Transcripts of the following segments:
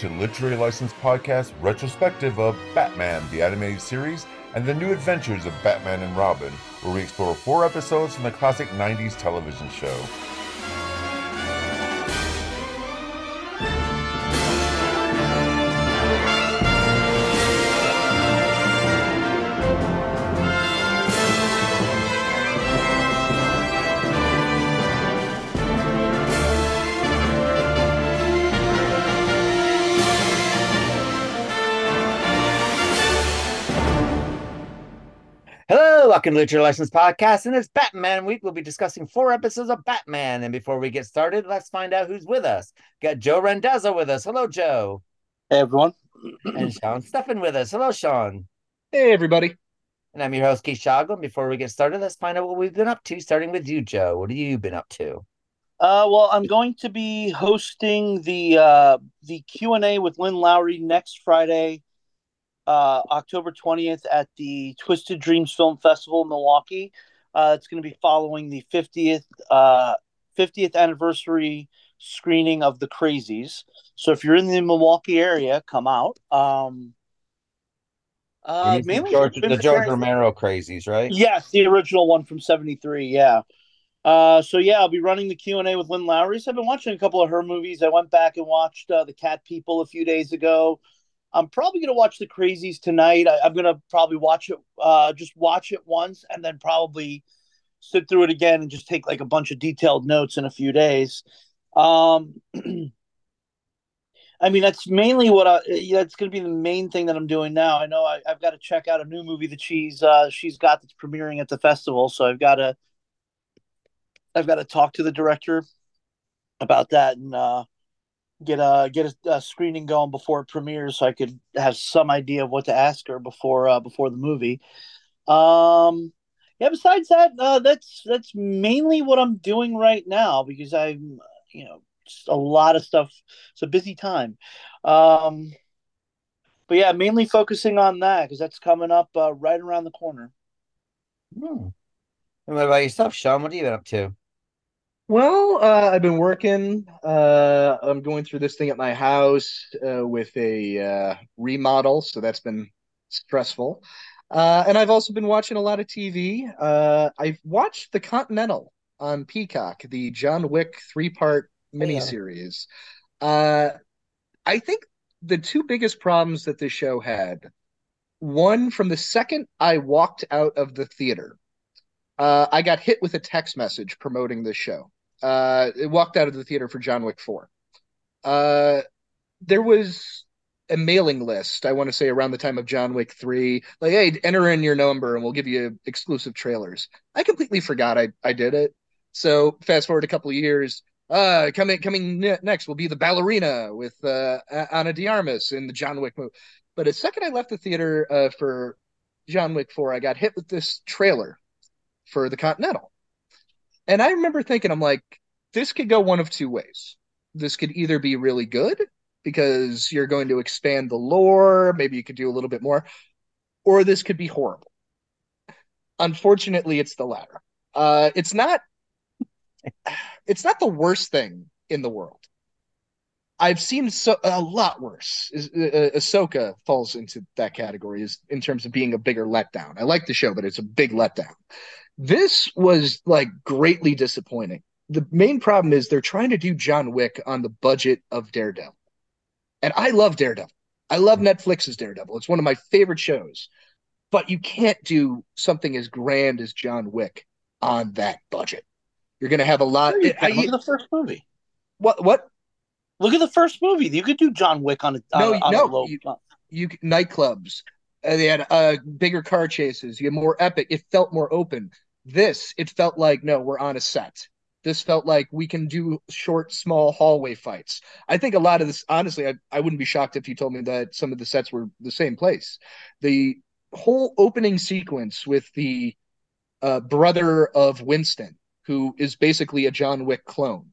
To Literary License Podcast retrospective of Batman, the animated series, and the new adventures of Batman and Robin, where we explore four episodes from the classic 90s television show. Hello, welcome to Literary License Podcast, and it's Batman Week. We'll be discussing four episodes of Batman. And before we get started, let's find out who's with us. Got Joe Rendazzo with us. Hello, Joe. Hey everyone. And Sean Steffen with us. Hello, Sean. Hey, everybody. And I'm your host, Keith Shoggle. And before we get started, let's find out what we've been up to, starting with you, Joe. What have you been up to? Uh, well, I'm going to be hosting the uh, the Q and A with Lynn Lowry next Friday, uh, October 20th at the Twisted Dreams Film Festival in Milwaukee. Uh, it's going to be following the 50th uh, 50th anniversary screening of The Crazies. So if you're in the Milwaukee area, come out. Um, uh, mainly George, the George Romero crazies, right? Yes, the original one from '73. Yeah. Uh, so yeah, I'll be running the Q and A with Lynn Lowry. So I've been watching a couple of her movies. I went back and watched uh, The Cat People a few days ago. I'm probably gonna watch The Crazies tonight. I, I'm gonna probably watch it, uh, just watch it once, and then probably sit through it again and just take like a bunch of detailed notes in a few days. Um, I mean, that's mainly what I. That's going to be the main thing that I'm doing now. I know I, I've got to check out a new movie that she's uh, she's got that's premiering at the festival, so I've got to I've got to talk to the director about that and uh, get a get a, a screening going before it premieres, so I could have some idea of what to ask her before uh, before the movie. Um, yeah. Besides that, uh, that's that's mainly what I'm doing right now because I'm you know a lot of stuff. It's a busy time. Um, but yeah, mainly focusing on that because that's coming up uh, right around the corner. Hmm. And what about yourself, Sean? What have you been up to? Well, uh, I've been working. Uh, I'm going through this thing at my house uh, with a uh, remodel, so that's been stressful. Uh, and I've also been watching a lot of TV. Uh, I've watched The Continental on Peacock, the John Wick three-part miniseries. Uh, I think the two biggest problems that this show had, one from the second I walked out of the theater, uh, I got hit with a text message promoting this show. Uh, it walked out of the theater for John Wick 4. Uh, there was a mailing list, I want to say around the time of John Wick 3, like, hey, enter in your number and we'll give you exclusive trailers. I completely forgot I, I did it. So fast forward a couple of years, uh, coming coming ne- next will be the ballerina with uh, Ana de Armas in the John Wick movie. But the second I left the theater uh, for John Wick 4, I got hit with this trailer for the Continental. And I remember thinking, I'm like, this could go one of two ways. This could either be really good because you're going to expand the lore, maybe you could do a little bit more, or this could be horrible. Unfortunately, it's the latter. Uh, it's not. It's not the worst thing in the world. I've seen so a lot worse. Is uh, Ahsoka falls into that category is in terms of being a bigger letdown. I like the show, but it's a big letdown. This was like greatly disappointing. The main problem is they're trying to do John Wick on the budget of Daredevil. And I love Daredevil. I love Netflix's Daredevil. It's one of my favorite shows. But you can't do something as grand as John Wick on that budget. You're going to have a lot. Look at the first movie. what? What? Look at the first movie. You could do John Wick on a No, on no, a low. you- you nightclubs. Uh, they had uh, bigger car chases. You had more epic. It felt more open. This, it felt like no, we're on a set. This felt like we can do short, small hallway fights. I think a lot of this, honestly, I, I wouldn't be shocked if you told me that some of the sets were the same place. The whole opening sequence with the uh, brother of Winston, who is basically a John Wick clone.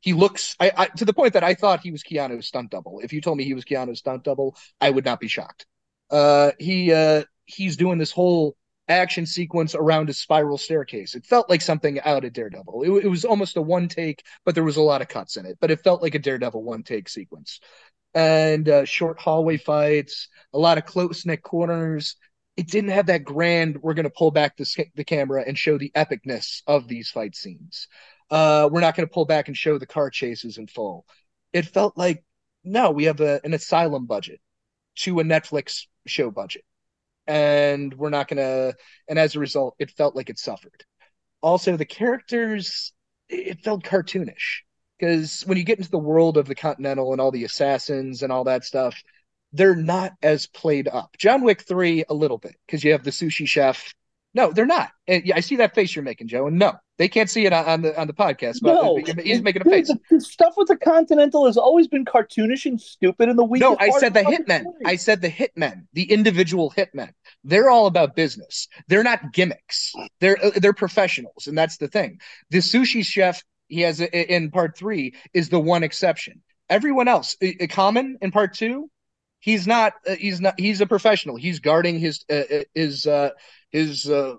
He looks I, I to the point that I thought he was Keanu's stunt double. If you told me he was Keanu's stunt double, I would not be shocked. Uh, he uh, he's doing this whole action sequence around a spiral staircase. It felt like something out of Daredevil. It, it was almost a one take, but there was a lot of cuts in it. But it felt like a Daredevil one take sequence. and uh, short hallway fights, a lot of close knit corners. It didn't have that grand. We're going to pull back the the camera and show the epicness of these fight scenes. Uh, we're not going to pull back and show the car chases in full. It felt like no, we have a, an asylum budget to a Netflix show budget, and we're not to. And as a result, it felt like it suffered. Also, the characters it felt cartoonish because when you get into the world of the Continental and all the assassins and all that stuff, they're not as played up. John Wick 3, a little bit, because you have the sushi chef. No, they're not. And yeah, I see that face you're making, Joe. And no, they can't see it on, the on the podcast, but no, he's making a face. The, the, stuff with the Continental has always been cartoonish and stupid in the week. No, I said the hitmen. I said the hitmen, the individual hitmen. They're all about business. They're not gimmicks. They're uh, they're professionals, and that's the thing. The sushi chef he has in part three is the one exception. Everyone else, common in part two, he's not. Uh, he's not. He's a professional. He's guarding his uh, uh his uh, his uh,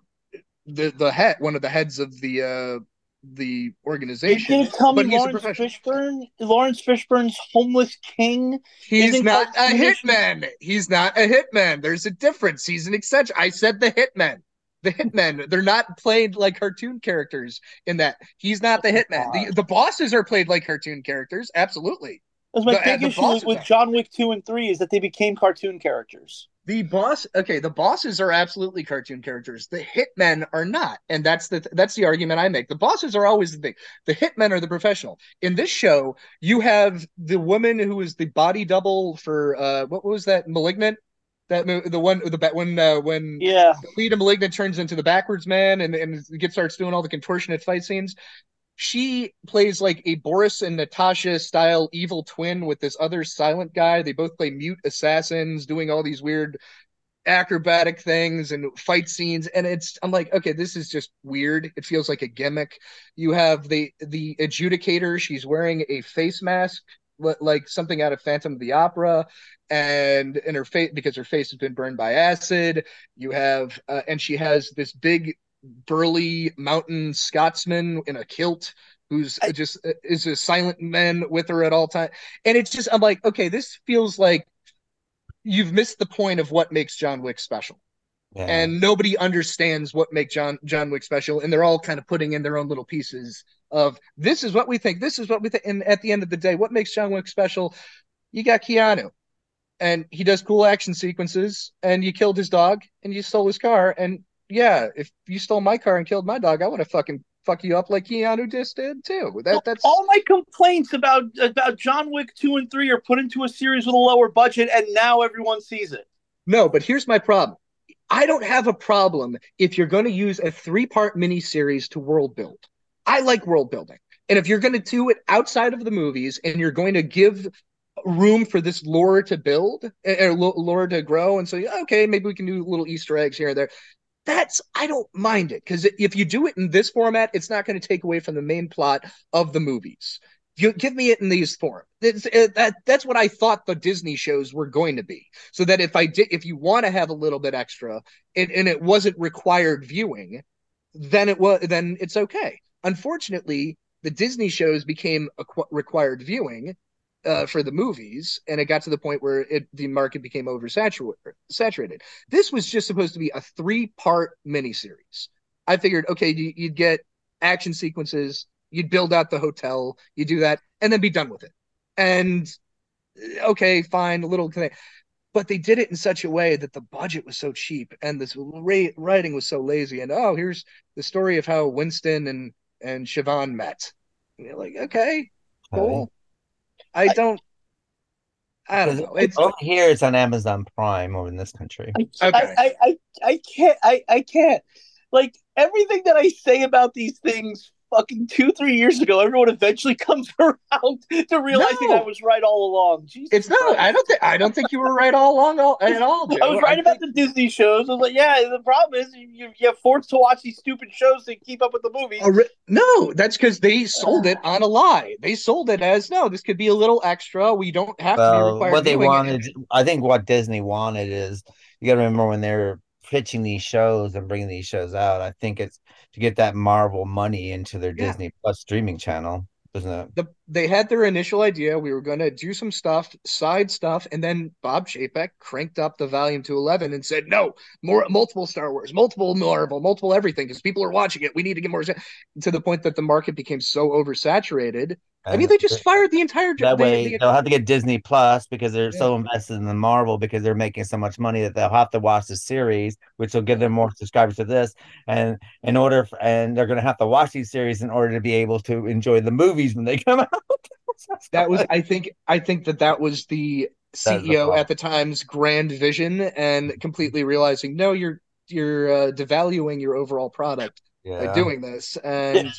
the the head one of the heads of the uh, the organization. Did tell me Laurence Fishburne, Lawrence Fishburne's homeless king. He's not a hitman. He's not a hitman. There's a difference. He's an exception. I said the hitman the hitmen they're not played like cartoon characters in that he's not the hitman the, the bosses are played like cartoon characters absolutely that's my the, big issue with john wick 2 and 3 is that they became cartoon characters. The boss okay the bosses are absolutely cartoon characters. The hitmen are not and that's the that's the argument i make. The bosses are always the thing. The hitmen are the professional. In this show you have the woman who is the body double for uh what was that malignant? That the one the when uh, when yeah. The lead of malignant turns into the backwards man and and gets starts doing all the contortionate fight scenes she plays like a boris and natasha style evil twin with this other silent guy. They both play mute assassins doing all these weird acrobatic things and fight scenes. And it's i'm like okay this is just weird. It feels like a gimmick. You have the the adjudicator. She's wearing a face mask like something out of Phantom of the Opera, and in her face because her face has been burned by acid. You have, uh, and she has this big burly mountain Scotsman in a kilt who's I, just uh, is a silent man with her at all time. And it's just I'm like, okay, this feels like you've missed the point of what makes John Wick special. Yeah. And nobody understands what makes John John Wick special, and they're all kind of putting in their own little pieces of this is what we think, this is what we think. And at the end of the day, what makes John Wick special? You got Keanu, and he does cool action sequences, and you killed his dog, and you stole his car, and yeah, if you stole my car and killed my dog, I would have fucking fuck you up like Keanu just did too. That that's all my complaints about about John Wick two and three are put into a series with a lower budget, and now everyone sees it. No, but here's my problem. I don't have a problem if you're going to use a three part miniseries to world build. I like world building. And if you're going to do it outside of the movies and you're going to give room for this lore to build or eh, eh, lore to grow and say, okay, maybe we can do little Easter eggs here and there. That's I don't mind it because if you do it in this format, it's not going to take away from the main plot of the movies. You give me it in these form. It, eh, that that's what I thought the Disney shows were going to be. So that if I did, if you want to have a little bit extra, and, and it wasn't required viewing, then it was then it's okay. Unfortunately, the Disney shows became a qu- required viewing uh, for the movies, and it got to the point where it, the market became oversaturated. This was just supposed to be a three-part miniseries. I figured, okay, you'd get action sequences, you'd build out the hotel, you do that, and then be done with it. And okay, fine, a little thing. But they did it in such a way that the budget was so cheap and this writing was so lazy. And oh, here's the story of how Winston and and Siobhan met. And you're like, okay, cool. I don't. I don't know. It's over here. It's on Amazon Prime over in this country. I, okay. I, I, I can't. I, I can't. Like everything that I say about these things fucking two, three years ago, everyone eventually comes around to realizing no. I was right all along. Jesus it's no, I don't think I don't think you were right all along all, at all. Joe. I was right I about think... the Disney shows. I was like, yeah, the problem is you you forced to watch these stupid shows to keep up with the movies. no, that's because they sold it on a lie. They sold it as no, this could be a little extra. We don't have well, to be required. What they wanted, it. I think, what Disney wanted is you got to remember when they're pitching these shows and bringing these shows out. I think it's to get that Marvel money into their yeah. Disney Plus streaming channel. Isn't it? the they had their initial idea. We were going to do some stuff, side stuff, and then Bob Chapek cranked up the volume to eleven and said, "No, more multiple Star Wars, multiple Marvel, multiple everything, because people are watching it. We need to get more." To the point that the market became so oversaturated. I mean, they just fired the entire. that way they- they'll have to get Disney Plus because they're Yeah. so invested in the Marvel because they're making so much money that they'll have to watch the series, which will give them more subscribers to this. And in order, f and they're going to have to watch these series in order to be able to enjoy the movies when they come out. that was, I think, I think that that was the That's the CEO problem. at the time's grand vision, and completely realizing, no, you're you're uh, devaluing your overall product. yeah. by doing this. And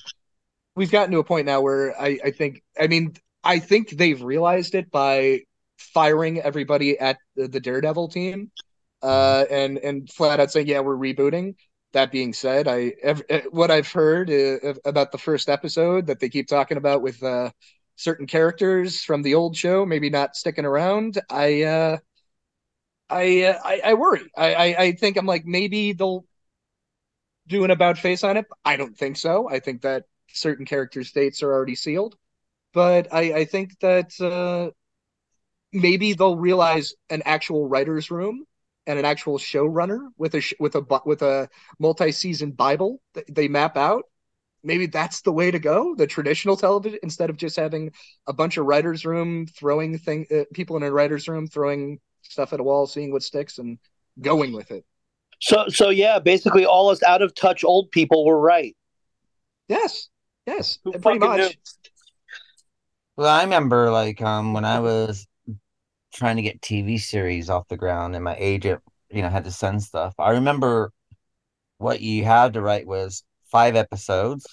we've gotten to a point now where I, I think, I mean, I think they've realized it by firing everybody at the, the Daredevil team, uh, and and flat out saying, yeah, we're rebooting. That being said, I ev- eh, what I've heard uh, about the first episode that they keep talking about with uh, certain characters from the old show, maybe not sticking around. I uh, I, uh, I I worry. I, I I think I'm like maybe they'll do an about face on it. I don't think so. I think that certain character states are already sealed, but I I think that uh, maybe they'll realize an actual writers room and an actual showrunner with a sh- with a with a multi-season bible that they map out. Maybe that's the way to go the traditional television instead of just having a bunch of writers room throwing thing uh, people in a writers room throwing stuff at a wall seeing what sticks and going with it. So so yeah, basically all us out of touch old people were right. yes yes Who pretty much knew? Well, I remember like um when I was trying to get TV series off the ground and my agent, you know, had to send stuff. I remember what you had to write was five episodes,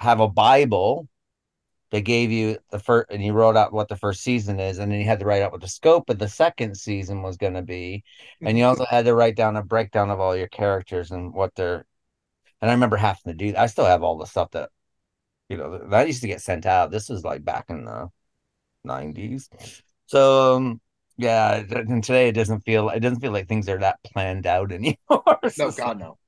have a Bible. They gave you the first, and you wrote out what the first season is, and then you had to write out what the scope of the second season was going to be, and you also had to write down a breakdown of all your characters and what they're. And I remember having to do. I still have all the stuff that you know that used to get sent out. This was like back in the 90s so um yeah and today it doesn't feel it doesn't feel like things are that planned out anymore. No god no.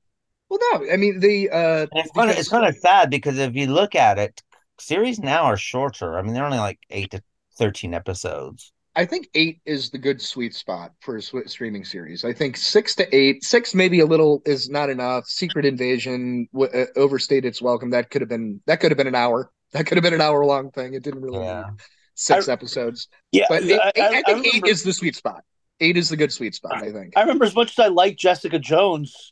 Well no i mean the uh and it's kind of it's kind of sad because if you look at it series now are shorter. I mean they're only like 8 to 13 episodes I think eight is the good sweet spot for a streaming series. I think six to eight, six maybe a little is not enough. Secret Invasion w- uh, overstayed its welcome. That could have been that could have been an hour. That could have been an hour long thing. It didn't really Yeah. six I- episoeight, Yeah, But eight, I, eight- I I- I think eight is the sweet spot. Eight is the good sweet spot. I think. I remember as much as I like Jessica Jones,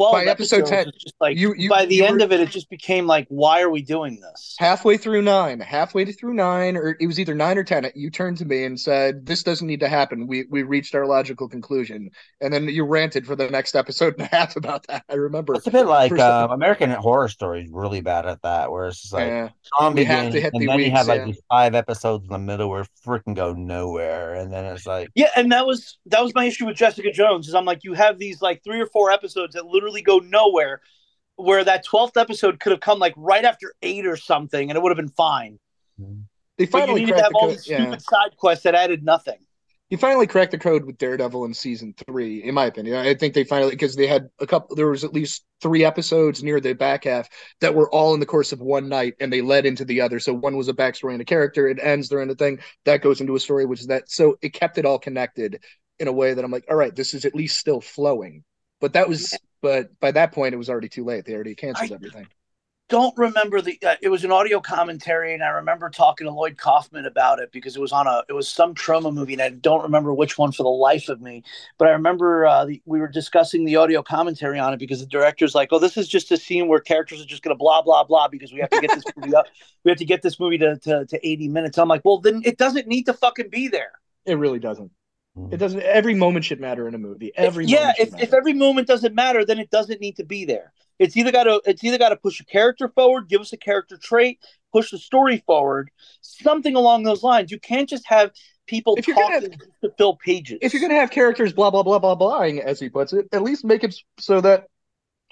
twelve By episode 10, just like you- you- by the you end were- of it, it just became like, why are we doing this? halfway through nine, halfway through nine, or it was either nine or ten. You turned to me and said, "This doesn't need to happen. We we reached our logical conclusion." And then you ranted for the next episode and a half about that. I remember. it's a bit like First- um, american horror story is really bad at that where it's just like Yeah. Strong We have to hit and the then you have like yeah. these five episodes in the middle where freaking go nowhere and then it's like Yeah, and that was that was my issue with Jessica Jones. Is I'm like, you have these like three or four episodes that literally go nowhere, where that twelfth episode could have come like right after eight or something, and it would have been fine. They But you finally needed to cracked have the all code. these Yeah. stupid side quests that added nothing. You finally cracked the code with Daredevil in season three, in my opinion. I think they finally because they had a couple. There was at least three episodes near the back half that were all in the course of one night, and they led into the other. So one was a backstory and a character. It ends there in a thing that goes into a story, which is that. So it kept it all connected in a way that I'm like, all right, this is at least still flowing. But that was, but by that point, it was already too late. They already canceled I- everything. Don't remember the. Uh, it was an audio commentary, and I remember talking to Lloyd Kaufman about it because it was on a. It was some Troma movie, and I don't remember which one for the life of me. But I remember uh, the, we were discussing the audio commentary on it because the director's like, "Oh, this is just a scene where characters are just going to blah blah blah because we have to get this movie up. We have to get this movie to, to to eighty minutes." I'm like, "Well, then it doesn't need to fucking be there." It really doesn't. It doesn't. Every moment should matter in a movie. Every yeah, if, matter. if every moment doesn't matter, then it doesn't need to be there. It's either got to it's either got to push a character forward, give us a character trait, push the story forward, something along those lines. You can't just have people If you're gonna- talking to fill pages. if you're going to have characters blah blah blah blah blahing as he puts it at least make it so that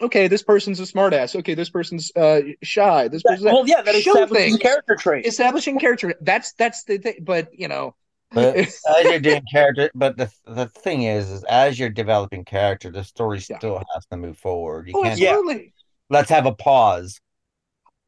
okay this person's a smartass okay this person's uh shy this That- person's well, yeah, that Show establishes things. character traits. establishing character that's that's the thing but you know But as you're doing character, but the the thing is, is as you're developing character, the story Yeah. still has to move forward. You oh can't. Absolutely Let's have a pause.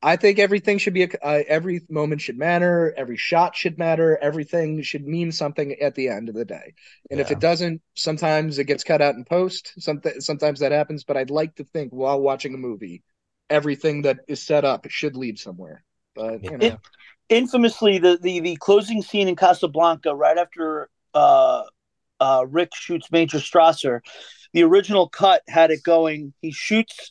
I think everything should be a, uh, every moment should matter, every shot should matter, everything should mean something at the end of the day. And yeah. if it doesn't, sometimes it gets cut out in post. Something sometimes that happens, but I'd like to think while watching a movie, everything that is set up should lead somewhere. But you know. It, infamously, the, the the closing scene in Casablanca, right after uh, uh, Rick shoots Major Strasser, the original cut had it going. He shoots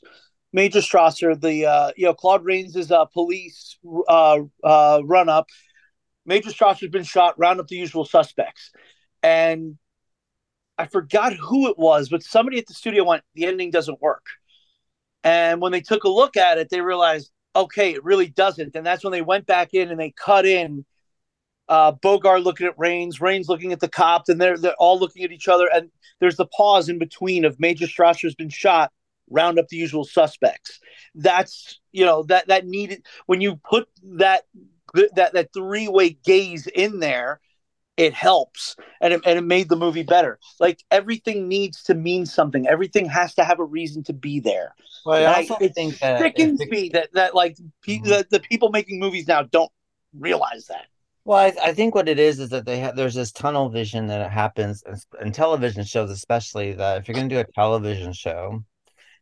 Major Strasser, the uh, you know Claude Rains' is uh, police uh, uh, run up. Major Strasser's been shot. Round up the usual suspects, and I forgot who it was, but somebody at the studio went, "The ending doesn't work." And when they took a look at it, they realized, okay, it really doesn't. And that's when they went back in and they cut in uh, Bogart looking at Rains, Rains looking at the cops, and they're they're all looking at each other. And there's the pause in between of Major Strasser's been shot, round up the usual suspects. That's you know that that needed when you put that that that three way gaze in there, it helps and it, and it made the movie better. Like everything needs to mean something. Everything has to have a reason to be there. Well, I also I, think that sickens me that that like pe- mm-hmm. the, the people making movies now don't realize that. Well, I, I, think what it is is that they have there's this tunnel vision that happens in, in television shows, especially that if you're going to do a television show,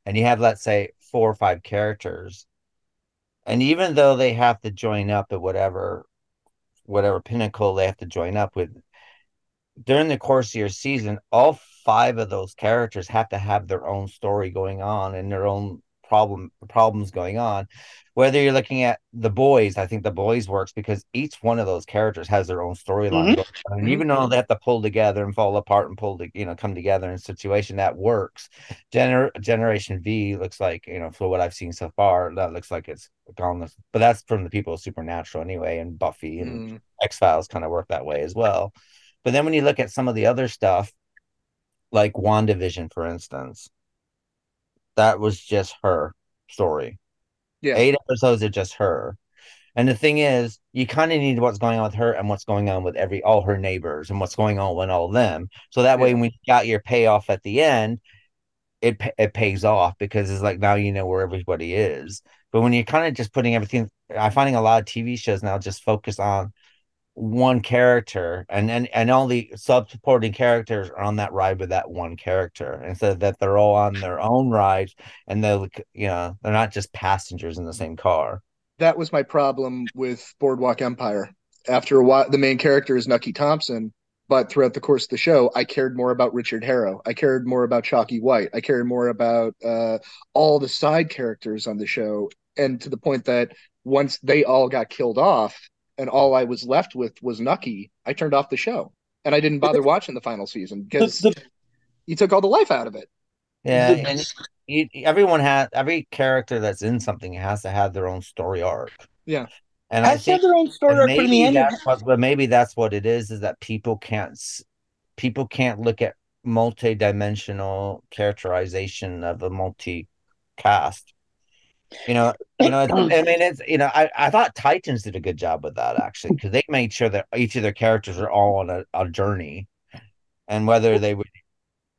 and you have let's say four or five characters and even though they have to join up at whatever whatever pinnacle they have to join up with. During the course of your season all five of those characters have to have their own story going on and their own problem problems going on whether you're looking at the boys i think the boys works because each one of those characters has their own storyline mm-hmm. and even though they have to pull together and fall apart and pull to you know come together in a situation that works Gener- generation v looks like you know for what i've seen so far that looks like it's gone but that's from the people of supernatural anyway and buffy and mm. x-files kind of work that way as well but then when you look at some of the other stuff like wandavision for instance that was just her story. Yeah. Eight episodes of just her. And the thing is, you kind of need what's going on with her and what's going on with every all her neighbors and what's going on with all them. So that yeah. way, when you got your payoff at the end, it it pays off because it's like now you know where everybody is. But when you're kind of just putting everything, I'm finding a lot of TV shows now just focus on one character and and and all the supporting characters are on that ride with that one character instead that they're all on their own rides and they're you know they're not just passengers in the same car. That was my problem with boardwalk empire. After a while the main character is nucky thompson but throughout the course of the show i cared more about richard harrow. I cared more about chalky white. I cared more about uh, all the side characters on the show and to the point that once they all got killed off and all I was left with was Nucky, I turned off the show and I didn't bother watching the final season because you took all the life out of it. Yeah, and you, everyone has every character that's in something has to have their own story arc. Yeah, and I, I think their own story arc. Maybe the that's what, but maybe that's what it is: is that people can't people can't look at multi-dimensional characterization of a multi cast you know, you know, I mean, it's you know, I, I thought Titans did a good job with that actually because they made sure that each of their characters are all on a, a journey, and whether they would,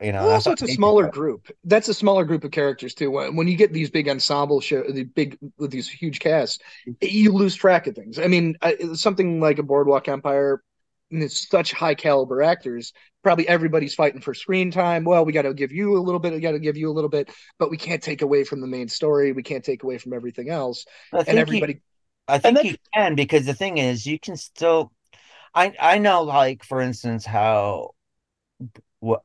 you know, also it's a smaller group. That's a smaller group of characters too. When, when you get these big ensemble show, the big with these huge casts, you lose track of things. I mean, I, something like a Boardwalk Empire and it's such high caliber actors. Probably everybody's fighting for screen time. Well, we got to give you a little bit. We got to give you a little bit, but we can't take away from the main story. We can't take away from everything else. And everybody. You, I think you can because the thing is, you can still. I I know, like for instance, how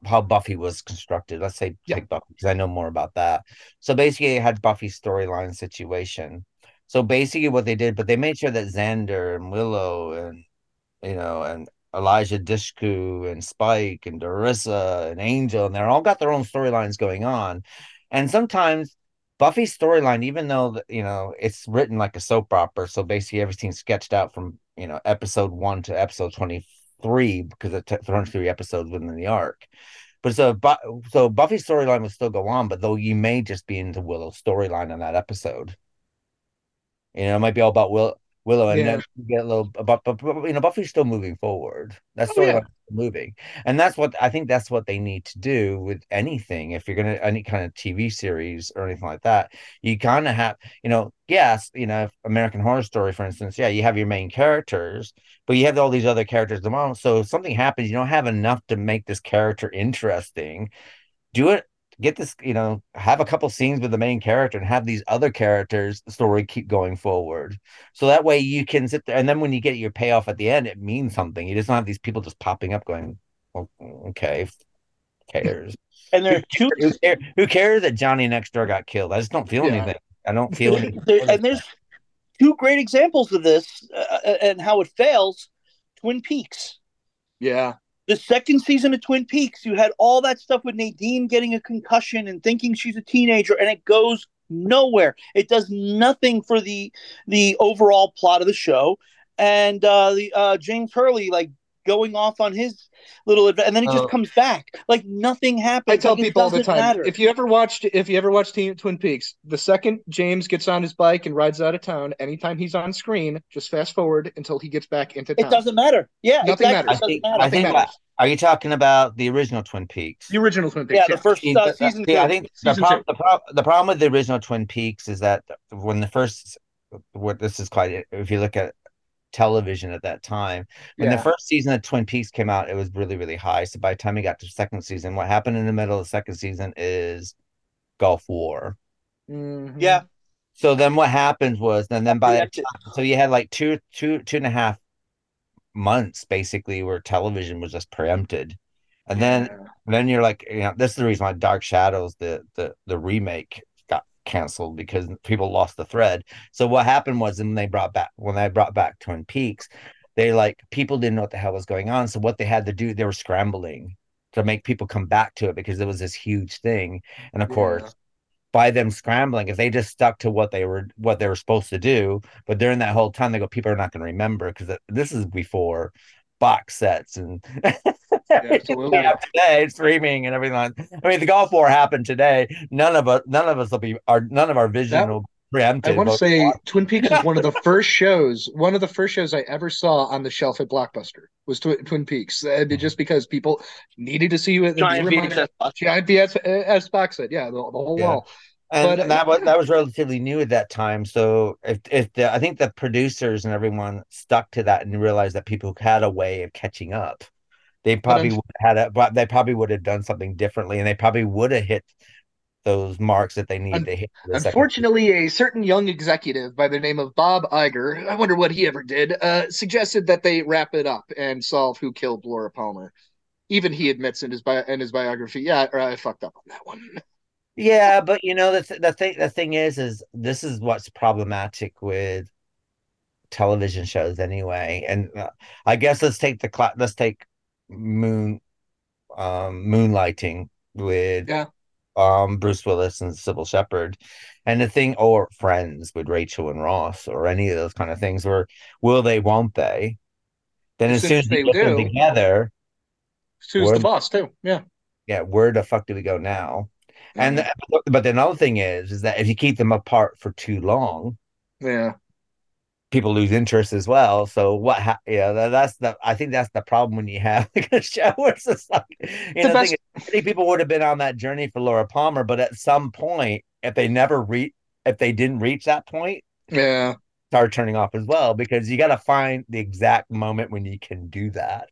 how Buffy was constructed. Let's say yeah. take Buffy because I know more about that. So basically, it had Buffy's storyline situation. So basically, what they did, but they made sure that Xander and Willow and you know, and Eliza Dushku and Spike and Darissa and Angel, and they're all got their own storylines going on. And sometimes Buffy's storyline, even though you know it's written like a soap opera, so basically everything's sketched out from you know episode one to episode twenty three because it t- runs three episodes within the arc. But so, so Buffy's storyline will still go on, but though you may just be into Willow's storyline on that episode. You know, it might be all about Will Willow, and Yeah. then you get a little, but, but, but, you know, Buffy's still moving forward. That's Oh, sort yeah. moving, and that's what I think. That's what they need to do with anything. If you're gonna any kind of TV series or anything like that, you kind of have, you know, yes, you know, American Horror Story, for instance, yeah, you have your main characters, but you have all these other characters. The moment, so if something happens, you don't have enough to make this character interesting. Do it get this, you know, have a couple scenes with the main character and have these other characters the story keep going forward. So that way you can sit there and then when you get your payoff at the end, it means something. You just don't have these people just popping up going, "Oh, okay, cares. And there are two Who, care, who cares that Johnny next door got killed? I just don't feel Yeah. anything. I don't feel anything. There- and there's two great examples of this uh, and how it fails. Twin Peaks. Yeah. The second season of Twin Peaks, you had all that stuff with Nadine getting a concussion and thinking she's a teenager, and it goes nowhere. It does nothing for the the overall plot of the show. And uh, the uh, James Hurley like going off on his little adv- and then he Oh. just comes back like nothing happened. I tell Like, people all the time matter. if you ever watched if you ever watched Twin Peaks, the second James gets on his bike and rides out of town, anytime he's on screen, just fast forward until he gets back into town. it doesn't matter. Yeah, Nothing exactly. matters. I think, matter. I think Nothing matters. are you talking about the original Twin Peaks? The original Twin Peaks. yeah, the first See, uh, the- season. see, I think the, Season prob- the, prob- the problem with the original Twin Peaks is that when the first, what this is quite, if you look at television at that time, when Yeah. the first season of Twin Peaks came out, it was really, really high. So by the time we got to the second season, what happened in the middle of the second season is Gulf War. Mhm. yeah, So then what happened was, and then by that time, so you had like two, two, two and a half months basically where television was just preempted. And then Yeah. then you're like, you know, this is the reason why Dark Shadows, the the the remake, got canceled because people lost the thread. So what happened was, when they brought back when they brought back Twin Peaks, they like people didn't know what the hell was going on. So what they had to do, they were scrambling to make people come back to it because it was this huge thing. And of Yeah. course, by them scrambling, if they just stuck to what they were what they were supposed to do, but during that whole time, they go, people are not going to remember because uh, this is before box sets and absolutely. yeah, today streaming and everything. Like, I mean, the Gulf War happened today. None of us, none of us will be. Our none of our vision That- will be I preempted. want to but- say Twin Peaks is one of the first shows, one of the first shows I ever saw on the shelf at Blockbuster was Twi- Twin Peaks. Uh, mm-hmm. just because people needed to see it. giant be reminded- VHS box. Giant VHS as uh, box set, yeah, the, the whole Yeah. wall. and, but- and that was that was relatively new at that time. So if if the, I think the producers and everyone stuck to that and realized that people had a way of catching up, they probably would have had a, but they probably would have done something differently, and they probably would have hit those marks that they needed Un- to hit. second Unfortunately, a certain young executive by the name of Bob Iger, I wonder what he ever did, uh, suggested that they wrap it up and solve who killed Laura Palmer. Even he admits in his bi- in his biography, yeah, I fucked up on that one. Yeah, but you know the th- the thing the thing is is this is what's problematic with television shows anyway. And uh, I guess let's take the cla let's take moon um moonlighting with Yeah. um Bruce Willis and Cybill Shepherd. And the thing or friends with Rachel and Ross or any of those kind of things where will they won't they? Then as, soon as they get them do. together, Who's the boss too? Yeah. yeah, where the fuck do we go now? And Mm-hmm. but the other thing is, is that if you keep them apart for too long, yeah. People lose interest as well. So what? Ha- yeah, that, that's the. I think that's the problem when you have like a show where it's just like, you The know, best- many people would have been on that journey for Laura Palmer, but at some point, if they never reach, if they didn't reach that point, Yeah. start turning off as well because you got to find the exact moment when you can do that.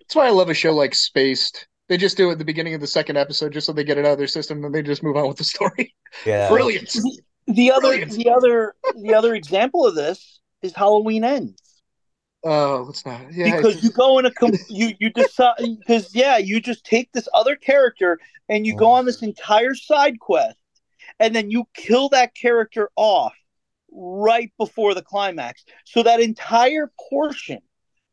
That's why I love a show like Spaced. They just do it at the beginning of the second episode just so they get it out of their system and they just move on with the story. Yeah, Brilliant. The other, Brilliant. the other, the other example of this is Halloween Ends. Oh, let's not. Yeah. because you go in a com- you you decide because yeah you just take this other character and you go oh. on this entire side quest and then you kill that character off right before the climax so that entire portion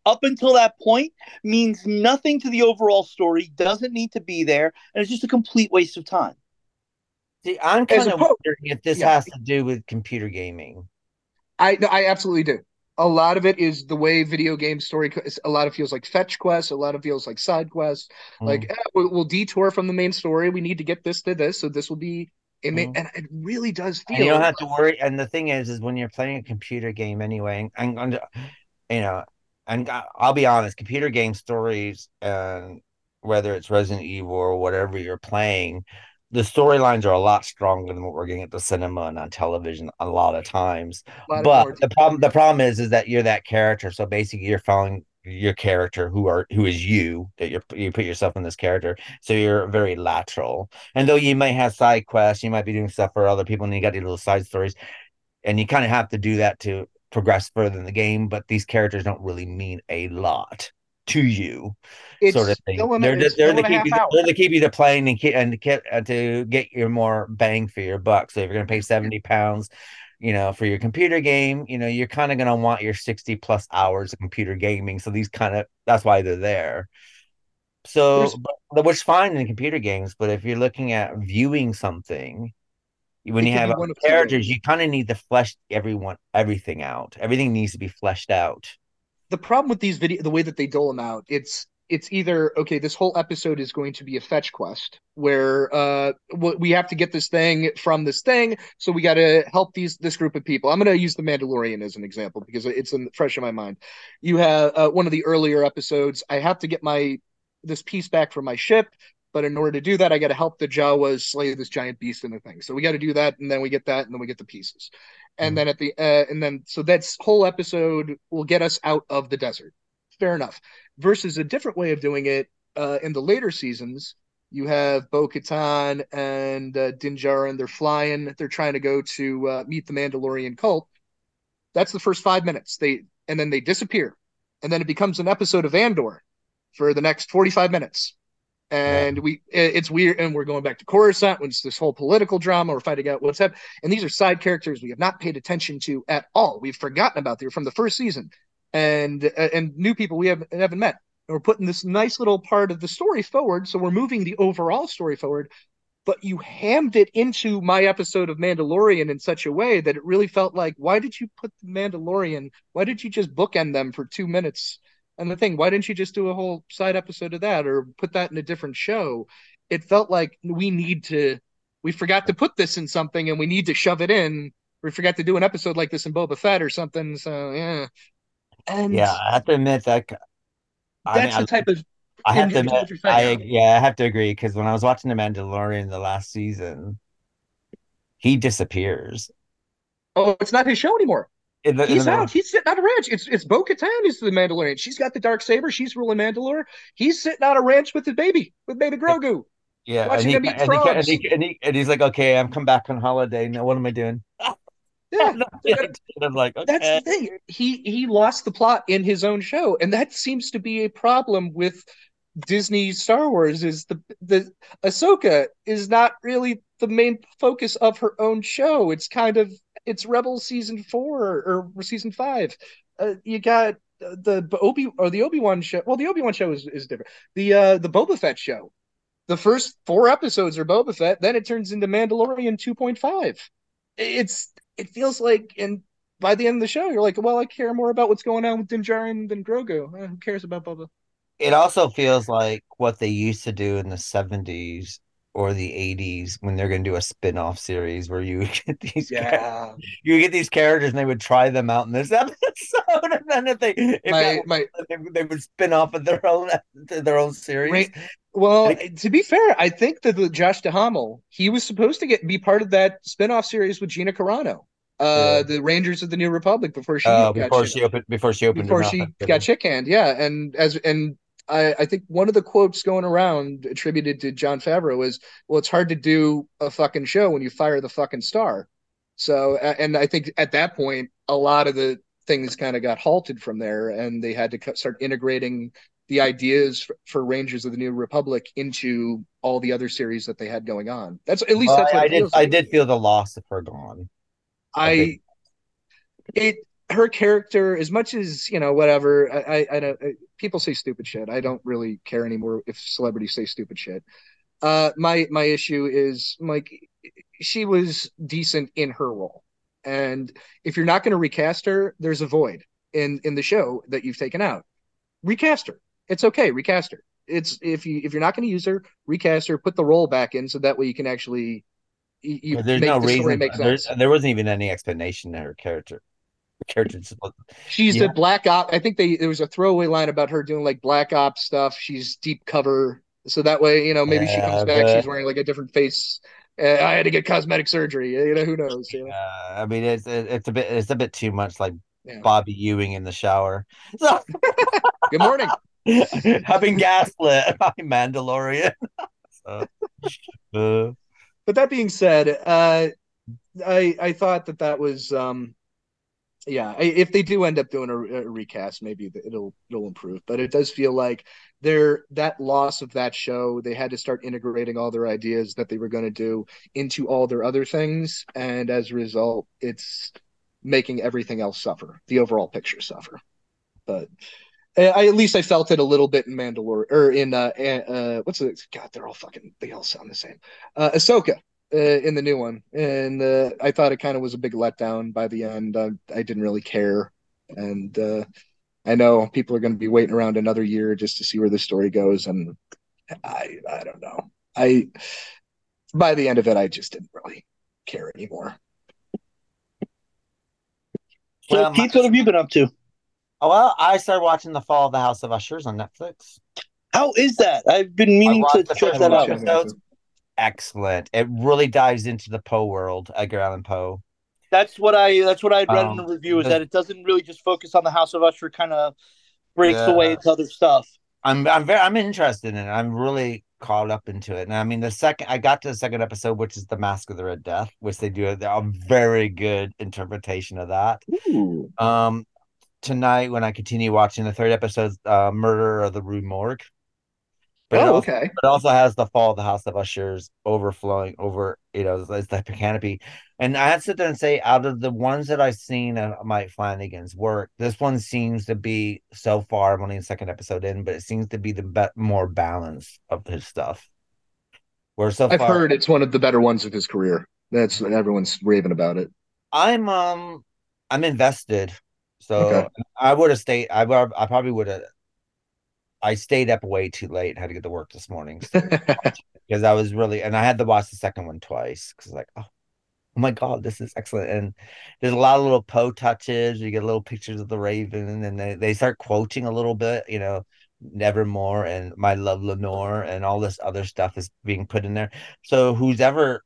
up until that point means nothing to the overall story doesn't need to be there and it's just a complete waste of time See, I'm As kind of oppo- wondering if this Yeah. has to do with computer gaming. I no, I absolutely do. A lot of it is the way video game story. A lot of feels like fetch quests. A lot of feels like side quests. Mm. Like eh, we'll, we'll detour from the main story. We need to get this to this, so this will be It may, and it really does feel. And you don't have to worry. And the thing is, is when you're playing a computer game anyway, and, and you know, and I'll be honest, computer game stories and whether it's Resident Evil or whatever you're playing, the storylines are a lot stronger than what we're getting at the cinema and on television a lot of times. Lot but of the problem the problem is is that you're that character. So basically you're following your character who are who is you that you you put yourself in this character so you're very lateral and though you might have side quests you might be doing stuff for other people and you got these little side stories and you kind of have to do that to progress further in the game but these characters don't really mean a lot to you it's sort of thing. They're, they're, they're, to keep you, they're to keep you to playing and, and to get uh, to get your more bang for your buck. So if you're going to pay 70 pounds, you know, for your computer game, you know, you're kind of going to want your 60 plus hours of computer gaming. So these kind of, that's why they're there. So, but, which fine in computer games, but if you're looking at viewing something, when you have characters, you kind of need to flesh everyone, everything out. Everything needs to be fleshed out the problem with these video the way that they dole them out it's it's either okay this whole episode is going to be a fetch quest where uh we have to get this thing from this thing so we got to help these this group of people. I'm going to use the mandalorian as an example because it's in, fresh in my mind. You have uh, one of the earlier episodes i have to get my this piece back from my ship but in order to do that i got to help the jawas slay this giant beast in the thing. So we got to do that and then we get that and then we get the pieces and mm-hmm. then at the uh, and then so that's whole episode will get us out of the desert fair enough versus a different way of doing it uh, in the later seasons you have Bo Katan and uh, Din Djarin. They're flying. They're trying to go to uh, meet the Mandalorian cult. That's the first five minutes. They and then they disappear, and then it becomes an episode of Andor for the next forty-five minutes and yeah. we it's weird and we're going back to coruscant when it's this whole political drama we're fighting out what's up and these are side characters we have not paid attention to at all we've forgotten about them from the first season and uh, and new people we haven't, haven't met and we're putting this nice little part of the story forward so we're moving the overall story forward but you hammed it into my episode of Mandalorian in such a way that it really felt like, why did you put the Mandalorian? Why did you just bookend them for two minutes and the thing, why didn't you just do a whole side episode of that or put that in a different show? It felt like we need to, we forgot to put this in something and we need to shove it in. We forgot to do an episode like this in Boba Fett or something. So, yeah. And yeah, I have to admit that that's I mean, the type of. I have to admit, I, yeah, I have to agree because when I was watching The Mandalorian the last season, he disappears. Oh, it's not his show anymore. In the, he's in out. He's sitting on a ranch. It's it's Bo Katan is the Mandalorian. She's got the dark saber. She's ruling Mandalore. He's sitting on a ranch with his baby, with baby Grogu. Yeah, and, he, and, he, and, he, and, he, and he's like, okay, I'm come back on holiday. Now what am I doing? Yeah, I'm like, okay. that's the thing. He he lost the plot in his own show, and that seems to be a problem with Disney Star Wars. Is the the Ahsoka is not really the main focus of her own show. It's kind of it's Rebels season four or, or season five. Uh, you got the Obi or the Obi Wan show. Well, the Obi Wan show is, is different. The uh the Boba Fett show. The first four episodes are Boba Fett. Then it turns into Mandalorian two point five. It's it feels like and by the end of the show, you're like, well, I care more about what's going on with Din Djarin than Grogu. Uh, who cares about Boba? It also feels like what they used to do in the 70s or the 80s when they're going to do a spin-off series where you get these yeah. you get these characters and they would try them out in this episode and then if they if my, my, they, they, would spin off of their own their own series right. well to be fair i think that the josh duhamel he was supposed to get be part of that spin-off series with gina carano uh yeah. the rangers of the new republic before she uh, before she opened before she opened before she got chick hand yeah and as and I, I, think one of the quotes going around attributed to Jon Favreau is, "Well, it's hard to do a fucking show when you fire the fucking star." So, and I think at that point, a lot of the things kind of got halted from there, and they had to start integrating the ideas for, for Rangers of the New Republic into all the other series that they had going on. That's at least well, that's what I, did. Like. I did feel the loss of her gone. I, it her character, as much as you know, whatever. I, I, I don't. People say stupid shit. I don't really care anymore if celebrities say stupid shit. Uh, my my issue is like she was decent in her role, and if you're not going to recast her, there's a void in in the show that you've taken out. Recast her. It's okay. Recast her. It's if you if you're not going to use her, recast her. Put the role back in so that way you can actually you, you There's no the reason. make There, sense. there wasn't even any explanation to her character. Character's She's Yeah. the black op. I think they there was a throwaway line about her doing like black ops stuff. She's deep cover, so that way you know maybe she comes back. but- She's wearing like a different face. Uh, I had to get cosmetic surgery. You know who knows? You know? Uh, I mean, it's it's a bit it's a bit too much like Yeah. Bobby Ewing in the shower. So Good morning. I've been gaslit by Mandalorian. so, uh, But that being said, uh, I I thought that that was um, yeah. If they do end up doing a, a recast, maybe it'll it'll improve. But it does feel like there that loss of that show, they had to start integrating all their ideas that they were going to do into all their other things, and as a result, it's making everything else suffer. The overall picture suffer. But I at least I felt it a little bit in Mandalore or in uh, uh what's it? God, they're all fucking they all sound the same. Uh, Ahsoka in the new one, and uh, I thought it kind of was a big letdown by the end. Uh, I didn't really care, and uh, I know people are going to be waiting around another year just to see where the story goes, and I I don't know. I by the end of it, I just didn't really care anymore. So, Well, my- Keith, what have you been up to? oh, well, I started watching The Fall of the House of Ushers on Netflix. How is that? I've been meaning to check that out. episodes. Excellent. It really dives into the Poe world, Edgar Allan Poe. That's what I. That's what I read in Um, the review. Is the- that it doesn't really just focus on the House of Usher. Kind of breaks Yeah. away into other stuff. I'm I'm very I'm interested in it. I'm really caught up into it. And I mean the second I got to the second episode, which is the Mask of the Red Death, which they do a, a very good interpretation of that. Ooh. Um tonight when I continue watching the third episode, uh Murder of the Rue Morgue. But it Oh, also, okay. but it also has the fall of the House of Ushers overflowing over, you know, it's like the canopy. And I have to sit there and say, out of the ones that I've seen of Mike Flanagan's work, this one seems to be so far. I'm only the second episode in, but it seems to be the be- more balanced of his stuff. Where so I've far, heard it's one of the better ones of his career. That's everyone's raving about it. I'm um, I'm invested. So Okay. I would have stayed. I would. I probably would have. I stayed up way too late. Had to get to work this morning. Because I was really and I had to watch the second one twice because like oh, oh my god this is excellent and there's a lot of little Poe touches you get little pictures of the Raven and they, they start quoting a little bit you know Nevermore and My Love Lenore and all this other stuff is being put in there so who's ever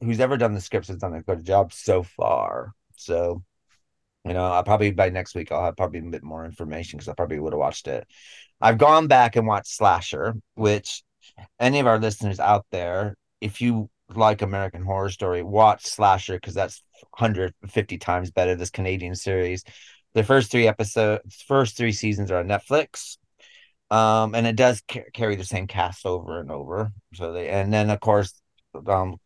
who's ever done the scripts has done a good job so far so you know I probably by next week I'll have probably a bit more information because I probably would have watched it I've gone back and watched Slasher which any of our listeners out there, if you like American Horror Story, watch Slasher because that's 150 times better. This Canadian series. The first three episodes, first three seasons are on Netflix, um, and it does ca- carry the same cast over and over. So they, and then of course, um,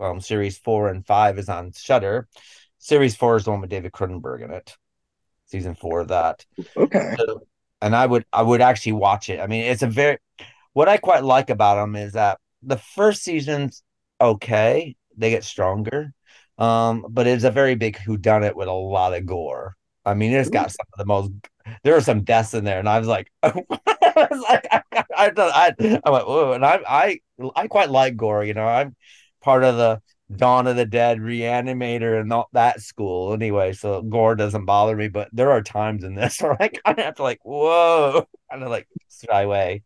um, series four and five is on Shudder. Series four is the one with David Cronenberg in it. Season four of that okay. so, and I would I would actually watch it. I mean, it's a very what I quite like about them is that the first season's okay, they get stronger, um, but it's a very big whodunit with a lot of gore. I mean, it's got some of the most. There are some deaths in there, and I was like, I was like, I, I, I, I went, whoa, and I, I, I quite like gore. You know, I'm part of the Dawn of the Dead reanimator and not that school anyway, so gore doesn't bother me. But there are times in this where I kind of have to like, whoa, kind of like shy away.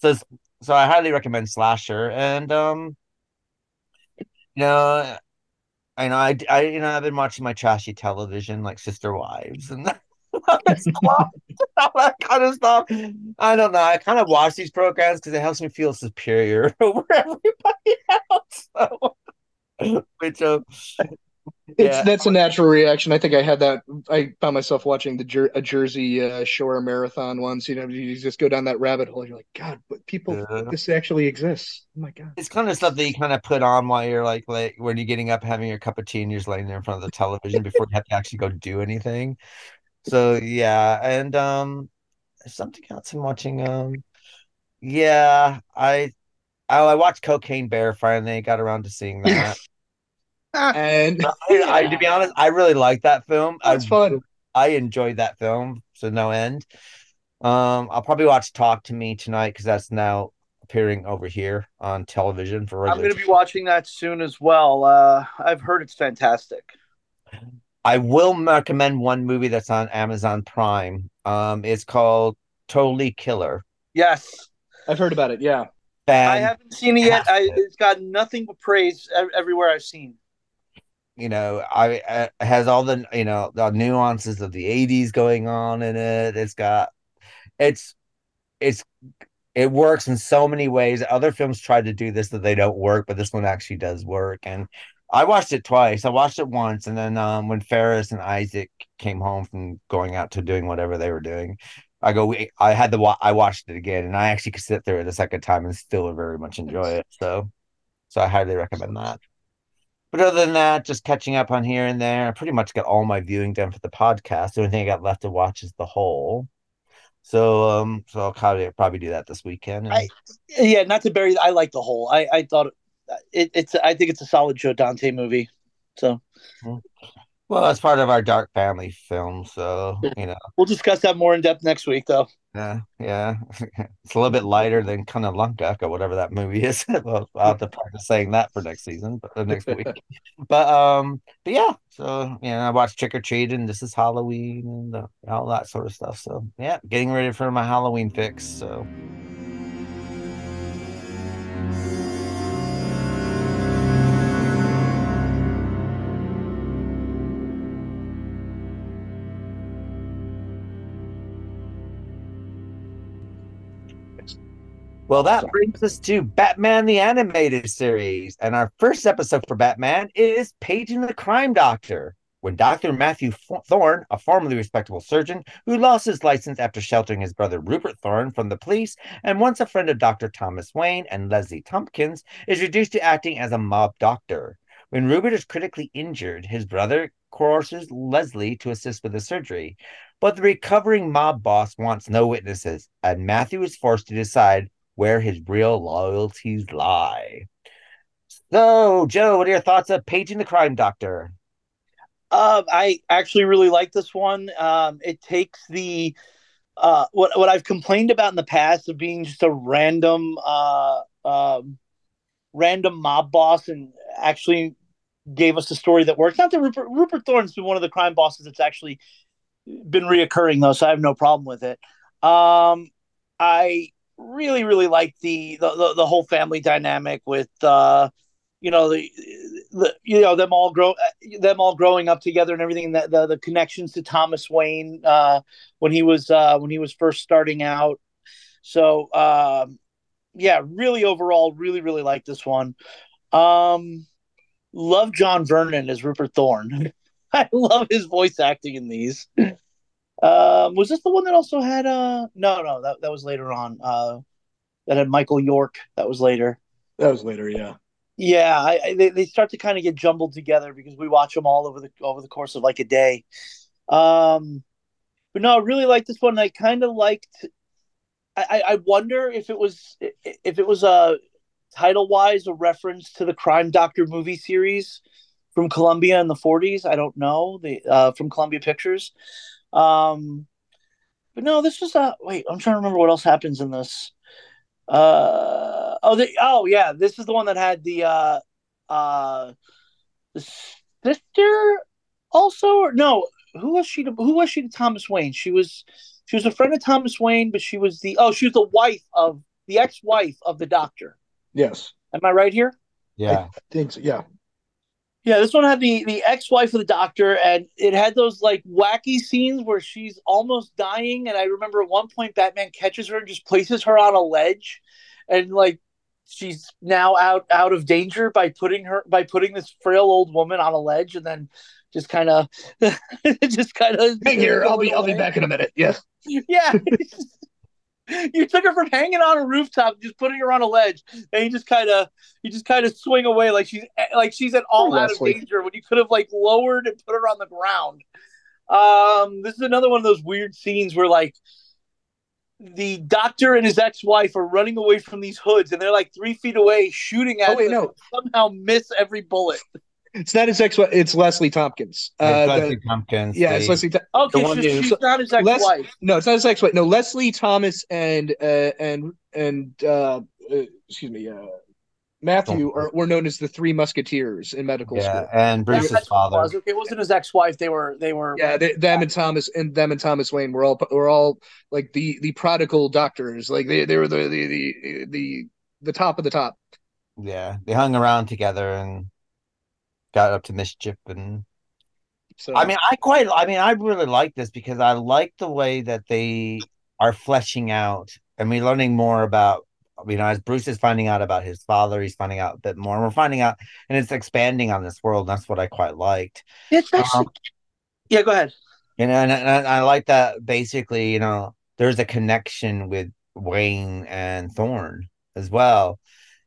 So, so I highly recommend Slasher, and um, you know, I know I, I, you know, I've been watching my trashy television like Sister Wives and all that all that kind of stuff. I don't know. I kind of watch these programs because it helps me feel superior over everybody else. So, which, uh, It's yeah, that's a natural reaction. I think I had that. I found myself watching the Jer- a Jersey uh, Shore marathon once. You know, you just go down that rabbit hole. You're like, God, but people, Yeah. this actually exists. Oh my God. it's kind of stuff that you kind of put on while you're like, like when you're getting up, having your cup of tea, and you're just laying there in front of the television before you have to actually go do anything. So yeah, and um, something else I'm watching. Um, yeah, I, I, I watched Cocaine Bear. Finally, got around to seeing that. And I, I, to be honest, I really like that film. that's I, fun. I enjoyed that film to no end. Um, I'll probably watch Talk to Me tonight because that's now appearing over here on television for I'm going to be watching that soon as well. Uh, I've heard it's fantastic. I will recommend one movie that's on Amazon Prime. Um, it's called Totally Killer. Yes, I've heard about it. Yeah. I haven't seen it yet. I, it's got nothing but praise everywhere I've seen. you know, I it has all the you know the nuances of the '80s going on in it. It's got it's it's it works in so many ways. Other films try to do this that they don't work, but this one actually does work. And I watched it twice. I watched it once, and then um, when Ferris and Isaac came home from going out to doing whatever they were doing, I go. I had the I watched it again, and I actually could sit through it a second time and still very much enjoy it. So, so I highly recommend that. But other than that, just catching up on here and there. I pretty much got all my viewing done for the podcast. The only thing I got left to watch is the whole. So um, so I'll probably probably do that this weekend. And, I- Yeah, not to bury. I like the whole. I I thought it, it's. I think it's a solid Joe Dante movie. So well, that's part of our dark family film, so you know, we'll discuss that more in depth next week, though. yeah, yeah. it's a little bit lighter than Kanalunka or whatever that movie is. well, I'll have to practice saying that for next season, but uh, next week. But um, but yeah. So you know, I watched Trick or Treat and This Is Halloween and uh, all that sort of stuff. So yeah, getting ready for my Halloween fix. So. Well, that brings us to Batman the Animated Series. And our first episode for Batman is Paging the Crime Doctor. When Dr. Matthew Thorne, a formerly respectable surgeon who lost his license after sheltering his brother Rupert Thorne from the police and once a friend of Dr. Thomas Wayne and Leslie Thompkins, is reduced to acting as a mob doctor. When Rupert is critically injured, his brother coerces Leslie to assist with the surgery. But the recovering mob boss wants no witnesses, and Matthew is forced to decide where his real loyalties lie. So, Joe, what are your thoughts of Paging the Crime Doctor? Um, I actually really like this one. Um, it takes the uh, what what I've complained about in the past of being just a random uh, um, random mob boss, and actually gave us a story that works. Not that Rupert, Rupert Thorne's been one of the crime bosses that's actually been reoccurring though, so I have no problem with it. Um, I really really like the the, the the whole family dynamic with uh, you know the the you know them all grow them all growing up together and everything that the, the connections to Thomas Wayne uh, when he was uh, when he was first starting out. So um, yeah, really overall, really really like this one. Um, love John Vernon as Rupert Thorne. I love his voice acting in these. Um, was this the one that also had uh no no that that was later on uh that had Michael York that was later. That was later, yeah. Yeah, I, I, they they start to kind of get jumbled together because we watch them all over the over the course of like a day. Um, but no, I really like this one. I kind of liked. I, I I wonder if it was if it was a title wise a reference to the Crime Doctor movie series from Columbia in the '40s. I don't know the uh, from Columbia Pictures. Um, but no, this was a wait. I'm trying to remember what else happens in this. Uh oh, the, oh yeah, this is the one that had the uh uh the sister also or no who was she to who was she to Thomas Wayne? She was she was a friend of Thomas Wayne, but she was the oh she was the wife of the ex-wife of the doctor. Yes. Am I right here? Yeah. I think so. Yeah. Yeah, this one had the the ex-wife of the doctor, and it had those like wacky scenes where she's almost dying. And I remember at one point Batman catches her and just places her on a ledge, and like she's now out out of danger by putting her by putting this frail old woman on a ledge, and then just kind of just kind of Hang here. I'll be I'll be back in a minute. Yes. yeah. you took her from hanging on a rooftop, just putting her on a ledge, and you just kind of, you just kind of swing away like she's like she's at all out of danger when you could have like lowered and put her on the ground. Um, this is another one of those weird scenes where like the doctor and his ex-wife are running away from these hoods, and they're like three feet away, shooting at Oh, wait, them, no. somehow miss every bullet. It's not his ex. Wife. It's Leslie Thompkins. Uh, It's the- Leslie Thompkins. yeah, it's Leslie. Tom- Okay, The one she's, who- not his ex-wife. no, it's not his ex-wife. No, Leslie Thomas and uh, and and uh, uh, excuse me, uh, Matthew are, were known as the Three Musketeers in medical Yeah, school. and Bruce's that's what it father. was. Okay, it wasn't his ex-wife. They were. They were. Yeah, they, them and Thomas and them and Thomas Wayne were all were all like the the prodigal doctors. Like they, they were the the the the the top of the top. Yeah, they hung around together and got up to mischief and So I mean, I quite, I mean, I really like this because I like the way that they are fleshing out and we're learning more about, you know, as Bruce is finding out about his father, he's finding out a bit more. And we're finding out, and it's expanding on this world. And that's what I quite liked. It's actually. Um, yeah, go ahead. You know, and, and I like that basically, you know, there's a connection with Wayne and Thorne as well.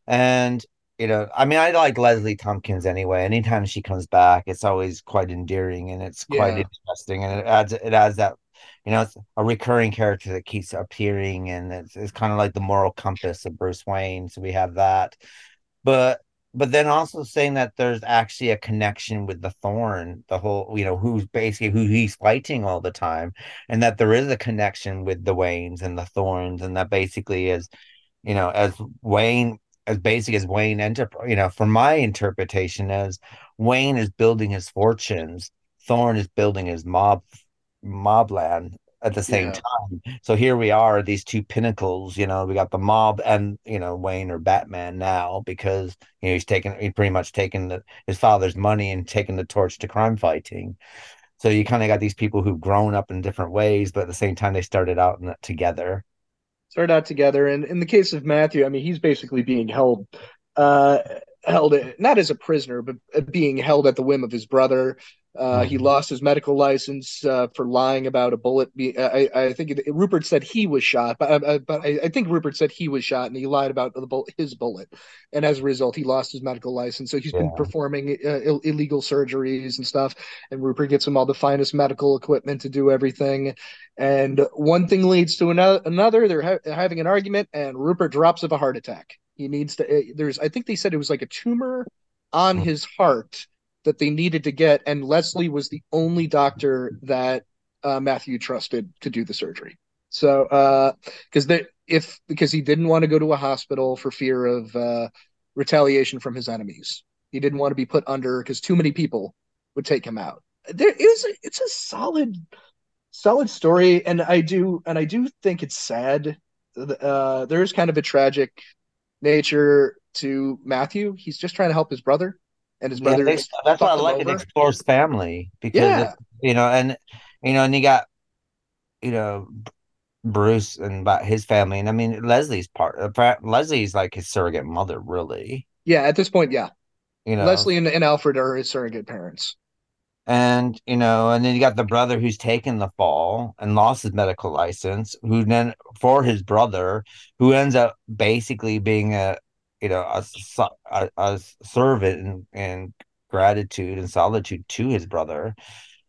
And, you know, I mean, I like Leslie Thompkins anyway. Anytime she comes back, it's always quite endearing and it's quite Yeah. interesting. And it adds, it adds that, you know, it's a recurring character that keeps appearing and it's, it's kind of like the moral compass of Bruce Wayne. So we have that. But, but then also saying that there's actually a connection with the Thorne, the whole, you know, who's basically who he's fighting all the time, and that there is a connection with the Waynes and the Thornes, and that basically is, you know, as Wayne, as basic as Wayne Enterprise, you know, from my interpretation, as Wayne is building his fortunes, Thorne is building his mob, mobland at the same Yeah. time. So here we are, these two pinnacles, you know, we got the mob and, you know, Wayne or Batman now because, you know, he's taken, he pretty much taken the, his father's money and taken the torch to crime fighting. So you kind of got these people who've grown up in different ways, but at the same time, they started out in together. Started out together. And in the case of Matthew, I mean, he's basically being held, uh, held not as a prisoner, but uh, being held at the whim of his brother. Uh, He Mhm. lost his medical license uh, for lying about a bullet. Be- I, I think it, Rupert said he was shot, but uh, but I, I think Rupert said he was shot, and he lied about the bull- his bullet, and as a result, he lost his medical license. So he's been performing uh, Ill- illegal surgeries and stuff. And Rupert gets him all the finest medical equipment to do everything. And one thing leads to another. Another, they're ha- having an argument, and Rupert drops of a heart attack. He needs to. uh, There's, I think they said it was like a tumor on Mhm. his heart that they needed to get, and Leslie was the only doctor that uh, Matthew trusted to do the surgery. So, because they if because he didn't want to go to a hospital for fear of uh, retaliation from his enemies, he didn't want to be put under because too many people would take him out. There is it's a solid solid story and i do and i do think it's sad uh there is kind of a tragic nature to matthew he's just trying to help his brother and his Yeah, brother they- that's why I like it explores family because Yeah. you know, and you know, and you got you know Bruce and about his family, and I mean Leslie's part. uh, Leslie's like his surrogate mother, really. yeah at this point yeah You know, leslie and, and alfred are his surrogate parents and you know, and then you got the brother who's taken the fall and lost his medical license, who then for his brother, who ends up basically being a you know a a, a servant and, and gratitude and solitude to his brother,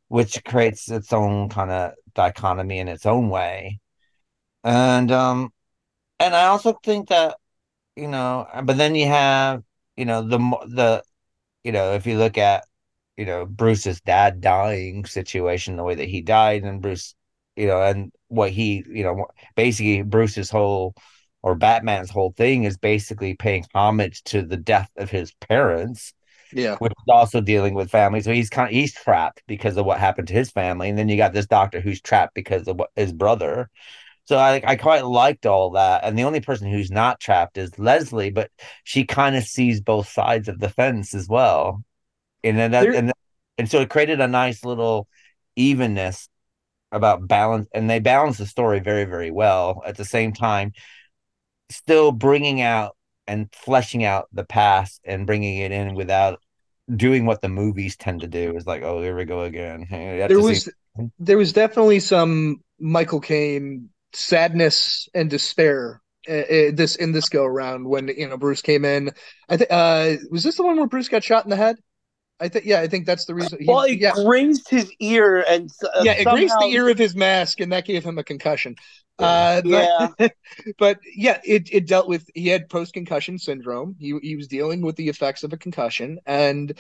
which creates its own kind of dichotomy in its own way, and um, and I also think that you know, but then you have you know the the you know if you look at you know Bruce's dad dying situation, the way that he died, and Bruce, you know, and what he, you know, basically Bruce's whole or Batman's whole thing is basically paying homage to the death of his parents, yeah which is also dealing with family. So he's kind of he's trapped because of what happened to his family, and then you got this doctor who's trapped because of what his brother. So I I quite liked all that, and the only person who's not trapped is Leslie, but she kind of sees both sides of the fence as well, and then that There- and and so it created a nice little evenness about balance, and they balance the story very very well at the same time, still bringing out and fleshing out the past and bringing it in without doing what the movies tend to do. Is like oh here we go again. There to see- was there was definitely some michael caine sadness and despair uh, this in this go around when you know bruce came in. I think uh was this the one where bruce got shot in the head i think yeah i think that's the reason he- Well, it yeah grazed his ear, and uh, yeah, it grazed the ear of his mask, and that gave him a concussion. Uh, Yeah. but, but yeah, it, it dealt with he had post concussion syndrome. He he was dealing with the effects of a concussion, and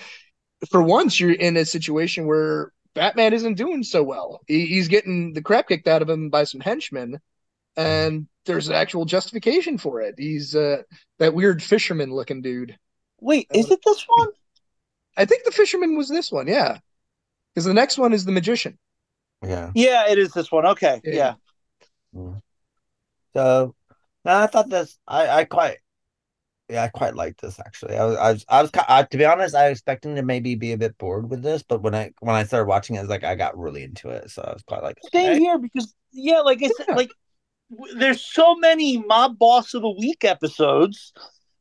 for once, you're in a situation where Batman isn't doing so well. He, he's getting the crap kicked out of him by some henchmen, and there's an actual justification for it. He's uh, that weird fisherman looking dude. Wait, is it this one? I think the fisherman was this one, yeah. Because the next one is the magician. Yeah. Yeah, it is this one. Okay, Yeah. yeah. Mm-hmm. So, no, I thought this. I I quite. Yeah, I quite like this actually. I was, I was, I was, I, to be honest, I was expecting to maybe be a bit bored with this, but when I when I started watching it, I was like, I got really into it, so I was quite like, Same okay. here because yeah, like I said, Yeah. like w- there's so many mob boss of the week episodes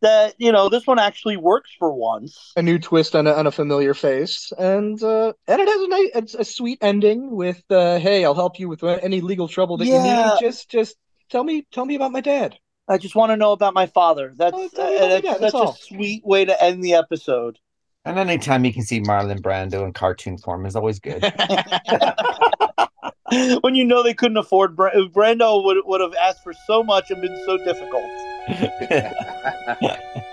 that you know this one actually works for once. A new twist on a, on a familiar face, and uh, and it has a nice, it's a sweet ending with, uh, "Hey, I'll help you with any legal trouble that Yeah. you need. Just just tell me tell me about my dad." I just want to know about my father. That's Oh, uh, tell me that's dad, such that's a sweet way to end the episode. And anytime you can see Marlon Brando in cartoon form is always good. when you know they couldn't afford Bra- Brando would would have asked for so much and been so difficult.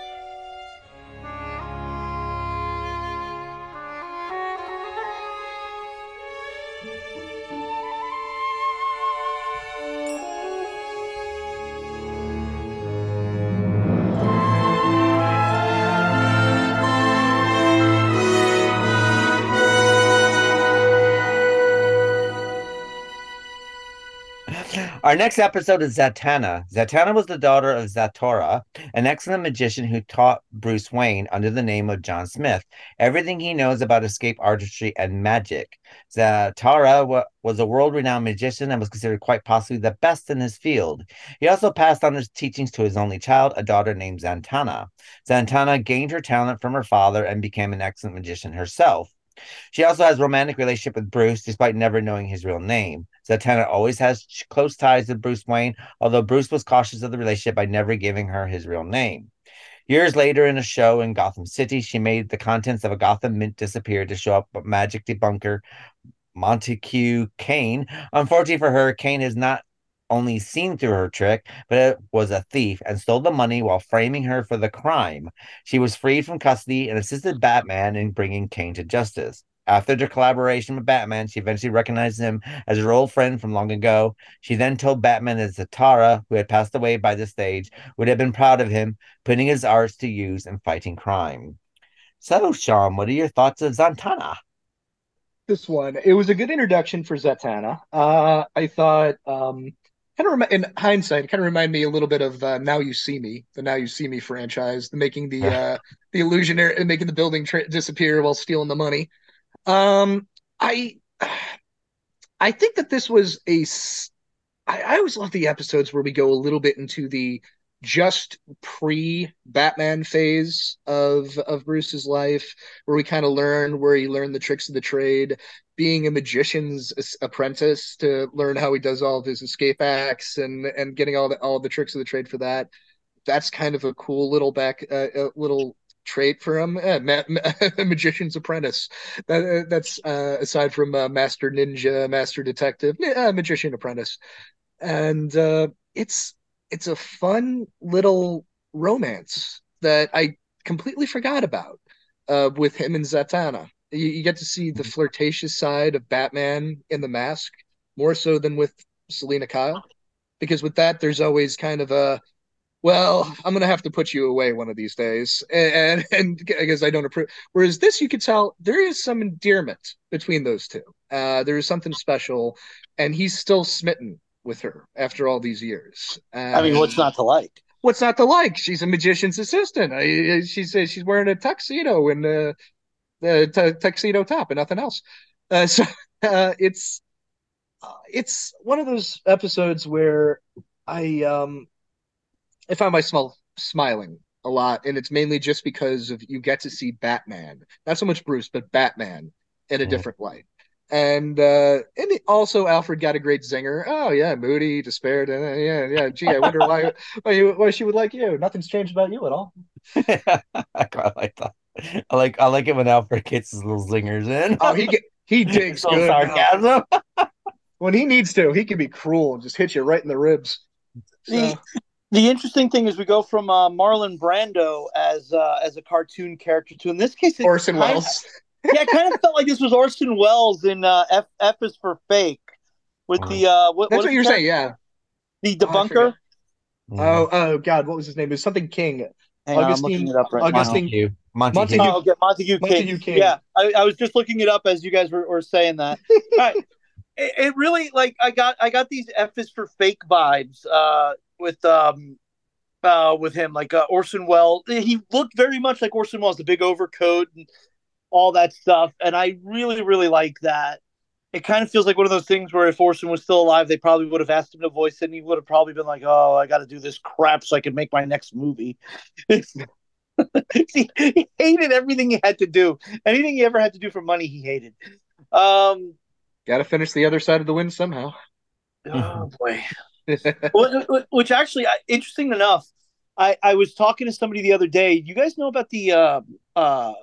Our next episode is Zatanna. Zatanna was the daughter of Zatara, an excellent magician who taught Bruce Wayne under the name of John Smith everything he knows about escape artistry and magic. Zatara wa- was a world renowned magician and was considered quite possibly the best in his field. He also passed on his teachings to his only child, a daughter named Zantana. Zantana gained her talent from her father and became an excellent magician herself. She also has a romantic relationship with Bruce, despite never knowing his real name. Zatanna always has close ties with Bruce Wayne, although Bruce was cautious of the relationship by never giving her his real name. Years later, in a show in Gotham City, she made the contents of a Gotham Mint disappear to show up magic debunker, Montague Kane. Unfortunately for her, Kane is not only seen through her trick, but it was a thief and stole the money while framing her for the crime. She was freed from custody and assisted Batman in bringing Kane to justice. After their collaboration with Batman, she eventually recognized him as her old friend from long ago. She then told Batman that Zatara, who had passed away by this stage, would have been proud of him, putting his arts to use in fighting crime. So, Sean, what are your thoughts of Zantana? this one. It was a good introduction for Zatanna. Uh, I thought, um, kind of remi- in hindsight, it kind of reminded me a little bit of uh, Now You See Me, the Now You See Me franchise, the making the uh, the illusionary and making the building tra- disappear while stealing the money. Um, I I think that this was a. I, I always love the episodes where we go a little bit into the just pre Batman phase of of Bruce's life, where we kind of learn where he learned the tricks of the trade, being a magician's apprentice to learn how he does all of his escape acts and and getting all the all the tricks of the trade for that. That's kind of a cool little back uh, uh, little trait for him. Eh, ma- ma- magician's apprentice. That, uh, that's uh, aside from uh, master ninja, master detective, magician apprentice, and uh, it's it's a fun little romance that I completely forgot about with him and Zatanna. You, you get to see the flirtatious side of Batman in the mask more so than with Selina Kyle, because with that there's always kind of a well, I'm gonna have to put you away one of these days, and and I guess I don't approve. Whereas this, you could tell there is some endearment between those two. Uh, there is something special, and he's still smitten with her after all these years. I mean, what's not to like? what's not to like? She's a magician's assistant. I, she says she's wearing a tuxedo and uh, the t- tuxedo top and nothing else. Uh, so uh, it's uh, it's one of those episodes where I um I found myself smiling a lot, and it's mainly just because of you get to see Batman, not so much Bruce, but Batman in a Mhm. different light. And uh and also Alfred got a great zinger. Oh yeah, moody, despaired, and uh, yeah, yeah. Gee, I wonder why why you why she would like you. Nothing's changed about you at all. I quite like that. I like I like it when Alfred gets his little zingers in. Oh, he get, he digs good. sarcasm. When he needs to, he can be cruel and just hit you right in the ribs. So, The, the interesting thing is we go from uh, Marlon Brando as uh, as a cartoon character to in this case it Orson kind- Welles. yeah, it kind of felt like this was Orson Welles in uh, F F is for fake with the uh what, That's what what is you're the saying, yeah. the Oh, debunker. forget. Oh, oh God, what was his name? It was something King. Hang on, I'm looking it up right Augustine- Montague. Montague. Montague- Oh, okay, Montague King. Montague King. Yeah, I, I was just looking it up as you guys were, were saying that. All right. It, it really like I got I got these F is for fake vibes uh, with um uh, with him like uh, Orson Welles. He looked very much like Orson Welles, the big overcoat and all that stuff, and I really really like that. It kind of feels like one of those things where if Orson was still alive, they probably would have asked him to voice it, and he would have probably been like, "Oh, I got to do this crap so I can make my next movie." he, he hated everything he had to do. Anything he ever had to do for money, he hated. Um, Got to finish the other side of the wind somehow. oh boy. Which- actually interesting enough i i was talking to somebody the other day you guys know about the uh uh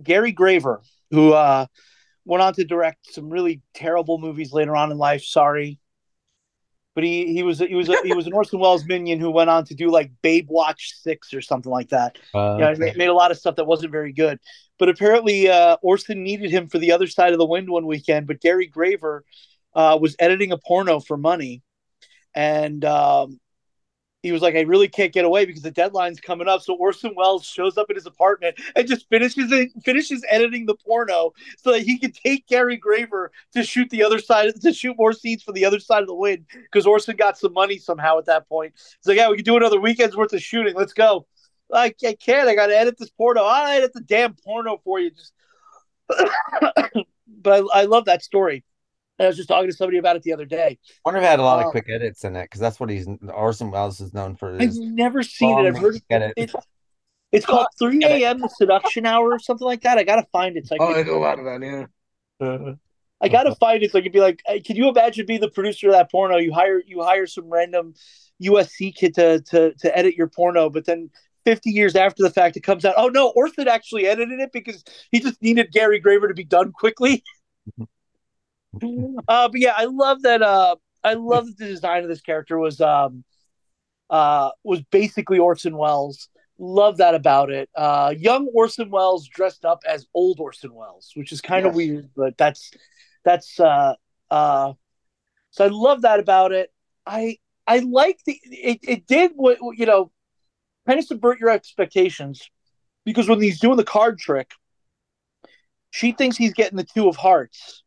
gary graver who uh went on to direct some really terrible movies later on in life sorry but he he was he was a, he was an orson welles minion who went on to do like babe watch six or something like that Uh, yeah, he made, made a lot of stuff that wasn't very good. But apparently, uh, Orson needed him for the other side of the wind one weekend. But Gary Graver uh, was editing a porno for money, and um, he was like, "I really can't get away because the deadline's coming up." So Orson Welles shows up in his apartment and just finishes it, finishes editing the porno so that he could take Gary Graver to shoot the other side to shoot more scenes for the other side of the wind because Orson got some money somehow at that point. He's like, "Yeah, we can do another weekend's worth of shooting. Let's go." I, I can't. I got to edit this porno. I'll edit the damn porno for you. Just, but I, I love that story. And I was just talking to somebody about it the other day. I wonder if it had a lot Uh, of quick edits in it because that's what he's Orson Welles is known for. I've never seen it. I've heard edit. it. It's called 3 a.m. The Seduction Hour or something like that. I got to find it. So I, oh, can, I a lot of that. Yeah. I got to find it. So I could be like, hey, can you imagine being the producer of that porno? You hire you hire some random USC kid to to to edit your porno, but then 50 years after the fact, it comes out, oh no, Orson actually edited it because he just needed Gary Graver to be done quickly. uh, but yeah, I love that. Uh, I love that the design of this character was um, uh, was basically Orson Welles. Love that about it. Uh, young Orson Welles dressed up as old Orson Welles, which is kind of Yes. weird, but that's that's uh, uh, so I love that about it. I I like the it. It did what you know, kind of subvert your expectations because when he's doing the card trick, she thinks he's getting the two of hearts,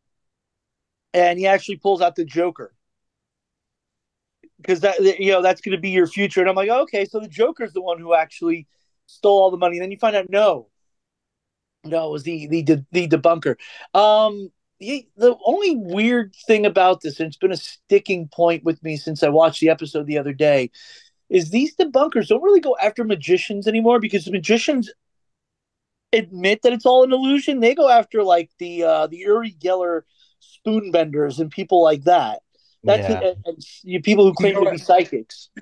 and he actually pulls out the Joker because that you know that's going to be your future. And I'm like, okay, so the Joker's the one who actually stole all the money. And then you find out no, no, it was the the the, debunker. Um, the, the only weird thing about this, and it's been a sticking point with me since I watched the episode the other day, is these debunkers don't really go after magicians anymore because magicians admit that it's all an illusion. They go after like the uh, the Uri Geller spoon benders and people like that. That's Yeah. and, and you, people who claim to be psychics.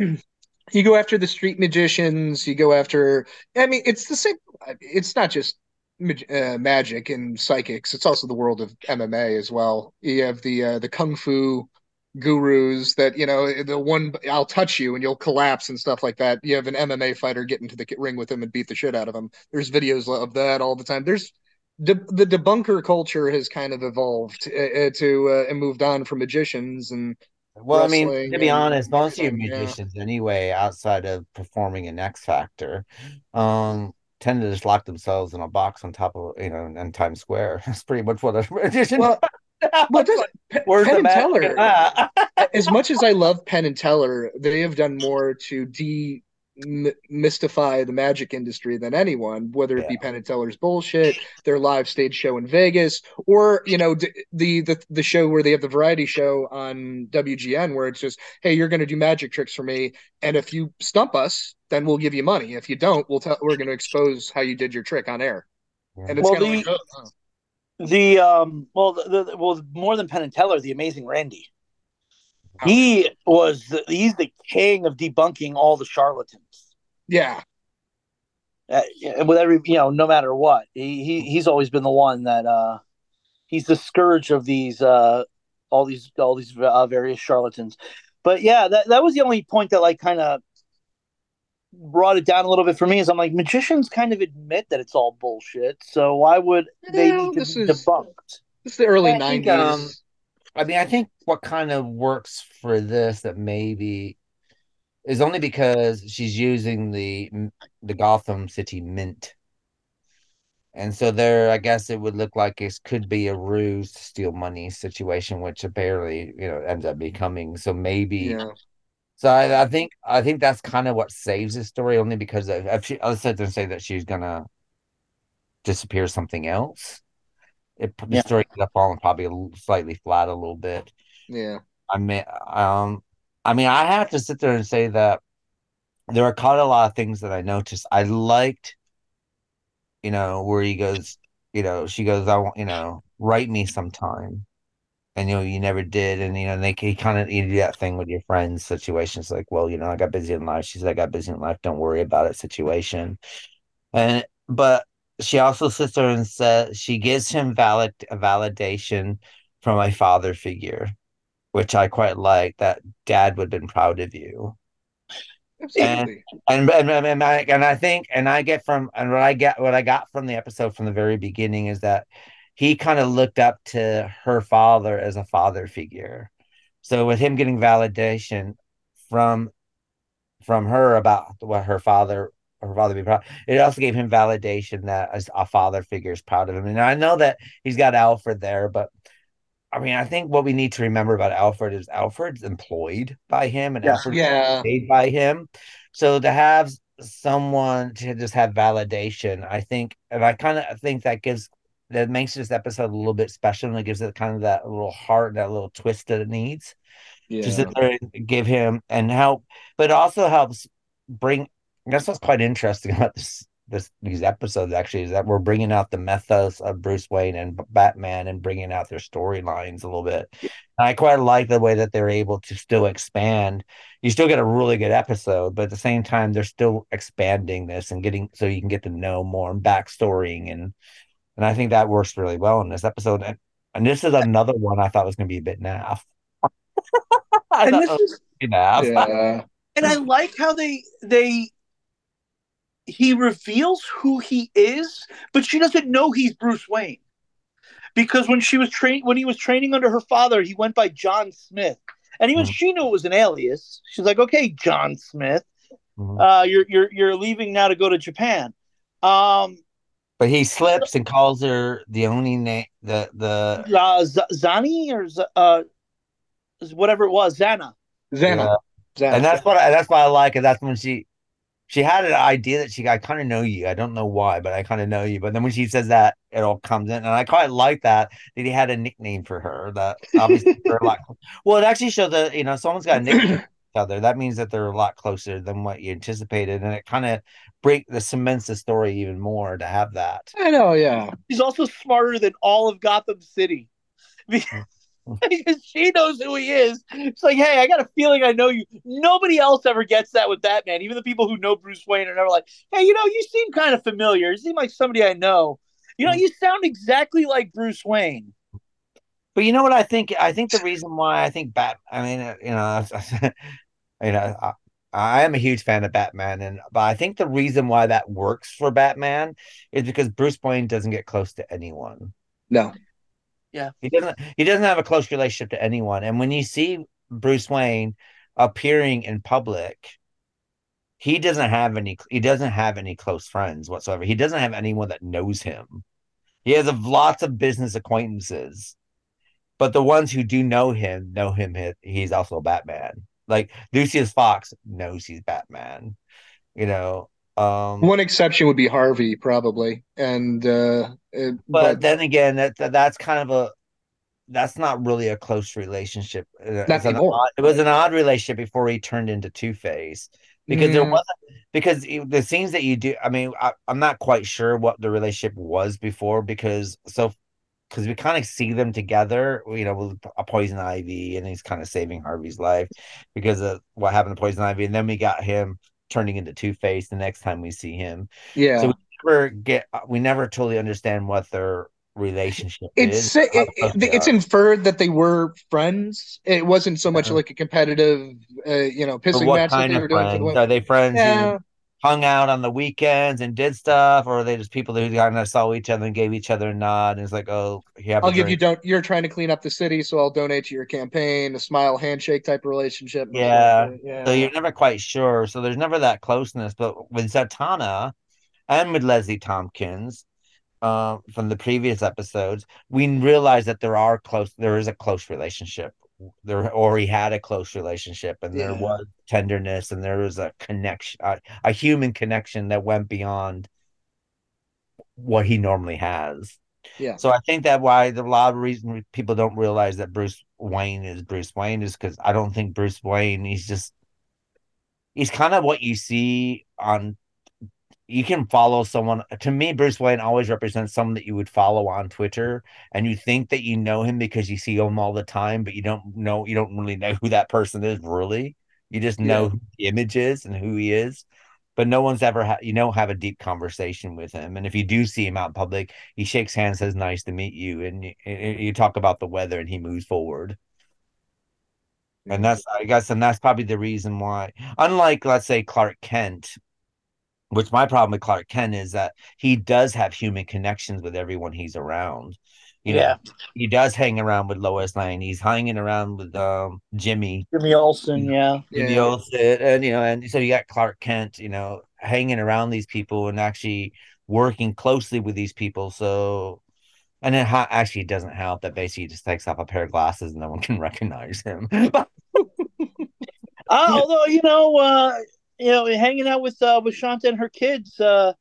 You go after the street magicians. You go after. I mean, it's the same. It's not just mag- uh, magic and psychics. It's also the world of MMA as well. You have the uh, the kung fu gurus that you know the one I'll touch you and you'll collapse and stuff like that. You have an MMA fighter get into the ring with him and beat the shit out of him. There's videos of that all the time. There's the the debunker culture has kind of evolved uh, to uh, and moved on from magicians and Well, I mean, to be and honest, most of your magicians yeah. anyway, outside of performing in X Factor, um, tend to just lock themselves in a box on top of, you know, in Times Square. That's pretty much what a magician well. Well, Where's Penn and Teller, as much as I love Penn and Teller, they have done more to demystify the magic industry than anyone, whether it be Penn and Teller's bullshit, their live stage show in Vegas, or you know d- the the the show where they have the variety show on WGN, where it's just, hey, you're going to do magic tricks for me, and if you stump us, then we'll give you money. If you don't, we'll tell we're going to expose how you did your trick on air, and it's Well, kind of the- like, oh, oh. The um, well, the, the well, more than Penn and Teller, the Amazing Randi. He was the, he's the king of debunking all the charlatans. yeah, Uh, with every you know, no matter what, he, he he's always been the one that uh, he's the scourge of these uh, all these all these uh, various charlatans. But yeah, that that was the only point that like kind of brought it down a little bit for me. Is I'm like magicians kind of admit that it's all bullshit, so why would they No, need to this be is- debunked? it's the early '90s. um, I mean, I think what kind of works for this that maybe is only because she's using the the Gotham City Mint. And so there, I guess it would look like it could be a ruse to steal money situation, which apparently, you know, ends up becoming. So maybe Yeah. So I, I think I think that's kind of what saves the story, only because if, she, there say that she's gonna disappear something else, it the Yeah. story could have fallen probably a slightly flat a little bit. Yeah. I mean, um, I mean, I have to sit there and say that there are quite a lot of things that I noticed. I liked, you know, where he goes, you know, she goes, I want, you know, write me sometime. And you know, you never did, and you know, they he kind of you do that thing with your friends situations, like, well, you know, I got busy in life. She said, I got busy in life. Don't worry about it. Situation, and but she also sits there and says she gives him valid a validation from a father figure, which I quite like. That dad would have been proud of you, Absolutely. and and and, and I and I think and I get from and what I get what I got from the episode from the very beginning is that he kind of looked up to her father as a father figure. So with him getting validation from from her about what her father her father be proud, it also gave him validation that as a father figure is proud of him. And I know that he's got Alfred there, but I mean, I think what we need to remember about Alfred is Alfred's employed by him and Yeah. Alfred's yeah. paid by him. So to have someone to just have validation, I think, and I kind of think that gives that makes this episode a little bit special and it gives it kind of that little heart, that little twist that it needs to Yeah. sit there and give him and help, but it also helps bring. That's what's quite interesting about this this these episodes actually is that we're bringing out the mythos of Bruce Wayne and Batman and bringing out their storylines a little bit. And I quite like the way that they're able to still expand. You still get a really good episode, but at the same time, they're still expanding this and getting so you can get to know more and backstorying and and I think that works really well in this episode. And, and this is another one I thought was going to be a bit naff. I And thought this oh, is naff. Yeah. and I like how they they he reveals who he is, but she doesn't know he's Bruce Wayne. Because when she was train when he was training under her father, he went by John Smith. And even Mhm. she knew it was an alias. She's like, okay, John Smith, Mhm. uh, you're you're you're leaving now to go to Japan. Um, But he slips and calls her the only name the the uh, Z- Zani or Z- uh, whatever it was, Zana. Xana. Xana. and that's what I, that's what I like. And that's when she she had an idea that she I kind of know you. I don't know why, but I kind of know you. But then when she says that, it all comes in, and I quite like that that he had a nickname for her. That obviously they're a lot. Well, it actually shows that you know someone's got a nickname for each other. That means that they're a lot closer than what you anticipated, and it kind of break the cements the story even more to have that. I know, yeah. he's also smarter than all of Gotham City. Because because she knows who he is. It's like, hey, I got a feeling I know you. Nobody else ever gets that with Batman. Even the people who know Bruce Wayne are never like, hey, you know, you seem kind of familiar. You seem like somebody I know. You know, you sound exactly like Bruce Wayne. But you know what I think? I think the reason why I think Bat. I mean, uh, you know, you know, I, I am a huge fan of Batman, and but I think the reason why that works for Batman is because Bruce Wayne doesn't get close to anyone. No. He doesn't. He doesn't have a close relationship to anyone. And when you see Bruce Wayne appearing in public, he doesn't have any. He doesn't have any close friends whatsoever. He doesn't have anyone that knows him. He has lots of business acquaintances, but the ones who do know him know him. He's also Batman. Like Lucius Fox knows he's Batman. You know. Um, One exception would be Harvey, probably. And uh, uh, but, but then again, that, that that's kind of a that's not really a close relationship. Uh, Not It's an odd- it was an odd relationship before he turned into Two Face because there Mm. wasn't because it- the scenes that you do. I mean, I, I'm not quite sure what the relationship was before because so because we kind of see them together, you know, with a poison ivy, and he's kind of saving Harvey's life because of what happened to poison ivy, and then we got him turning into Two Face the next time we see him. yeah. So we never get we never totally understand what their relationship it's is. it, it, it's inferred that they were friends. It wasn't so much Yeah. like a competitive, uh, you know, pissing match that they were doing friends are they? Friends Yeah. who hung out on the weekends and did stuff, or are they just people who kind of saw each other and gave each other a nod? And it's like, oh, have. I'll give you don't. You're trying to clean up the city, so I'll donate to your campaign. A smile handshake type of relationship. Yeah. yeah. So you're never quite sure. So there's never that closeness. But with Zatanna and with Leslie Thompkins, uh, from the previous episodes, we realize that there are close. There is a close relationship. There, or he had a close relationship, and there was tenderness, and there was a connection, a, a human connection that went beyond what he normally has. Yeah. So I think that why the a lot of reason people don't realize that Bruce Wayne is Bruce Wayne is because I don't think Bruce Wayne he's just he's kind of what you see on you can follow someone to me Bruce Wayne always represents someone that you would follow on Twitter and you think that you know him because you see him all the time but you don't know you don't really know who that person is really. You just know Yeah. who the image is and who he is but no one's ever had you don't have a deep conversation with him and if you do see him out in public he shakes hands says nice to meet you and you, you talk about the weather and he moves forward. And mm-hmm. that's i guess and that's probably the reason why unlike let's say clark kent which my problem with clark kent is that he does have human connections with everyone he's around you know Yeah. he does hang around with lois lane he's hanging around with um jimmy Jimmy Olsen, yeah. in Yeah. the old sit, and you know, and so you got Clark Kent, you know, hanging around these people and actually working closely with these people. So, and it ha- actually doesn't help that basically he just takes off a pair of glasses and no one can recognize him. Uh, although you know, uh, you know, hanging out with uh, with Shanta and her kids, uh,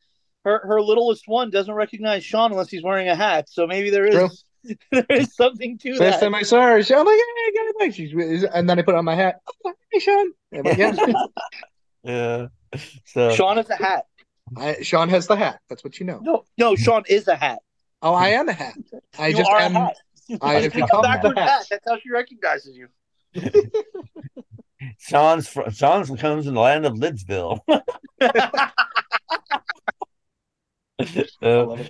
her her littlest one doesn't recognize Sean unless he's wearing a hat. So maybe there is True. there is something to Last that. time I saw her, she- I'm like, hey, get it back. She's, and then I put on my hat. Oh, hey, Sean. Like, yeah. yeah, so Sean is a hat. I, Sean has the hat. That's what you know. No, no, Sean is a hat. Oh, I am a hat. I you just are am. a hat. I have Pick a become the backwards hat. That's how she recognizes you. Sean's fr- Sean's comes in the land of Lidsville. Uh,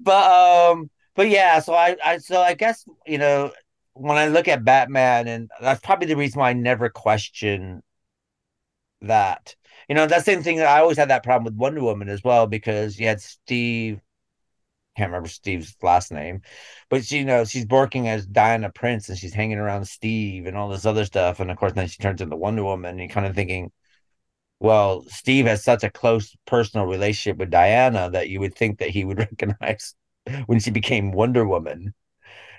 but um but yeah so I, I so i guess you know when i look at batman and that's probably the reason why i never question that you know that same thing i always had that problem with wonder woman as well because you had steve can't remember steve's last name but she, you know she's working as diana prince and she's hanging around steve and all this other stuff and of course then she turns into wonder woman and you're kind of thinking well, Steve has such a close personal relationship with Diana that you would think that he would recognize when she became Wonder Woman,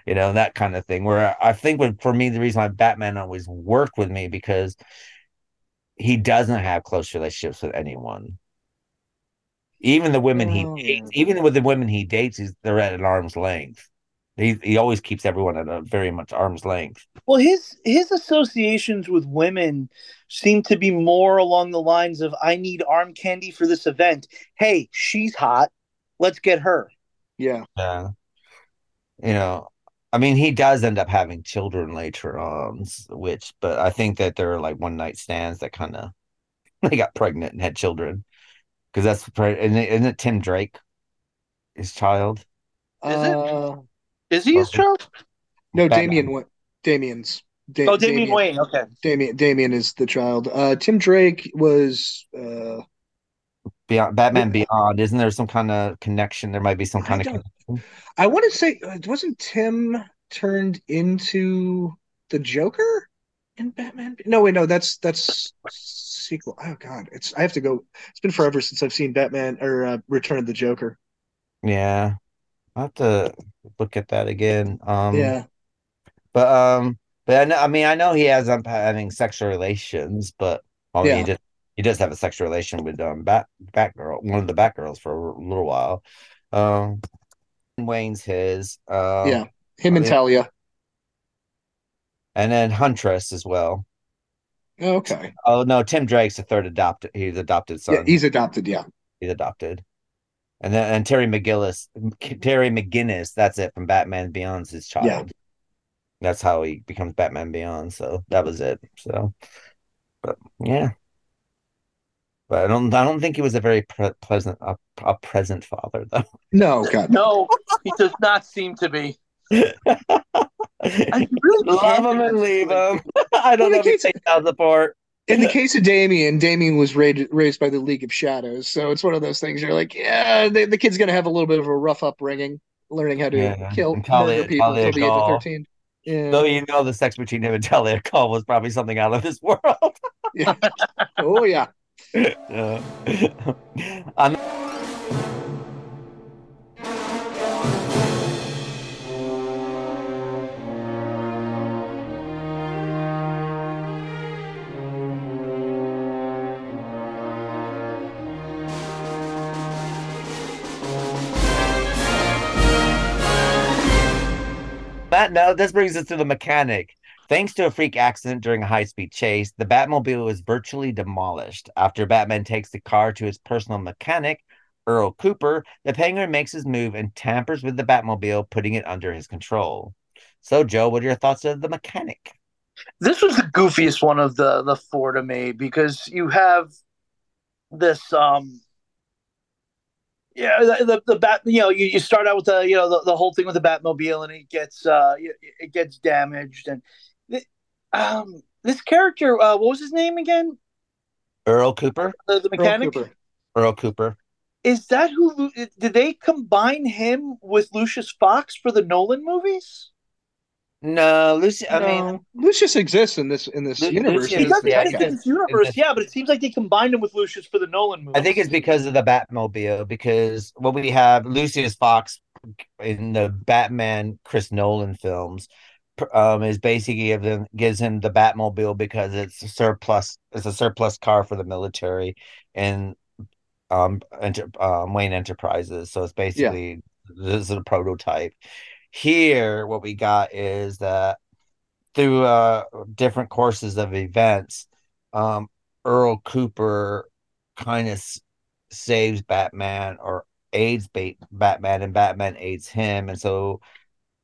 you know, that kind of thing. Where I think when, for me, the reason why Batman always worked with me because he doesn't have close relationships with anyone. Even the women he Oh. dates, even with the women he dates, he's, they're at an arm's length. He he always keeps everyone at a very much arm's length. Well, his his associations with women seem to be more along the lines of "I need arm candy for this event." Hey, she's hot. Let's get her. Yeah. Yeah. You know, I mean, he does end up having children later on, which, but I think that they're like one night stands that kind of they got pregnant and had children because that's pre- isn't it, isn't it Tim Drake, his child? Is it? Uh, Is he his child? no, Batman. Damian. Wa- Damian's. Da- Oh, Damian Wayne. Okay. Damian. Damian is the child. Uh, Tim Drake was. Uh, Beyond Batman Yeah. Beyond, isn't there some kind of connection? There might be some I kind of connection. I want to say, uh, wasn't Tim turned into the Joker in Batman? No, wait, no, that's that's sequel. Oh God, it's I have to go. It's been forever since I've seen Batman or uh, Return of the Joker. Yeah, I have to look at that again. Um, yeah, But um, but I know, I mean, I know he has um having sexual relations, but I mean, Yeah. he just he does have a sexual relation with um Bat Batgirl, one of the Batgirls for a little while. Um, Wayne's his. Um, yeah, him and. Talia. And then Huntress as well. Okay, Oh no, Tim Drake's the third adopted. He's adopted son. yeah, he's adopted. Yeah, he's adopted. And then and Terry McGillis, Terry McGinnis, that's it from Batman Beyond's his child. Yeah. That's how he becomes Batman Beyond. So that was it. So, but yeah. But I don't. I don't think he was a very pre- pleasant, a, a present father, though. no, God, No, he does not seem to be. I really Love can't him and leave doing- him. I don't Well, know if he he takes child support. In the case of Damian, Damian was raised, raised by the League of Shadows, so it's one of those things. You're like, yeah, the, the kid's gonna have a little bit of a rough upbringing, learning how to Yeah, kill Talia- murder people Talia until the age of thirteen. Yeah, Though you know the sex between him and Talia al Ghul was probably something out of this world. yeah. Oh yeah. Yeah. I'm That no, this brings us to the mechanic. Thanks to a freak accident during a high-speed chase, the Batmobile is virtually demolished. After Batman takes the car to his personal mechanic, Earl Cooper, the Penguin makes his move and tampers with the Batmobile, putting it under his control. So, Joe, what are your thoughts of the mechanic? this was the goofiest one of the the four to me because you have this um yeah the, the the bat you know you, you start out with the you know the, the whole thing with the batmobile and it gets uh it it gets damaged and th- um this character uh what was his name again Earl Cooper? the, the Earl mechanic Cooper. Earl Cooper. is that who Lu- did they combine him with lucius fox for the nolan movies No, Lucy. I mean, Lucius exists in this in this Lu- universe. Lucius he does the exist in this universe this- yeah but it seems like they combined him with lucius for the nolan movie. I think it's because of the Batmobile. Because what we have, Lucius Fox in the Batman Chris Nolan films, um, is basically give him, gives him the Batmobile because it's a surplus. It's a surplus car for the military and um, enter, um Wayne Enterprises. So it's basically this is a prototype. Here, what we got is that through uh different courses of events, um, Earl Cooper kind of s- saves Batman or aids ba- Batman, and Batman aids him, and so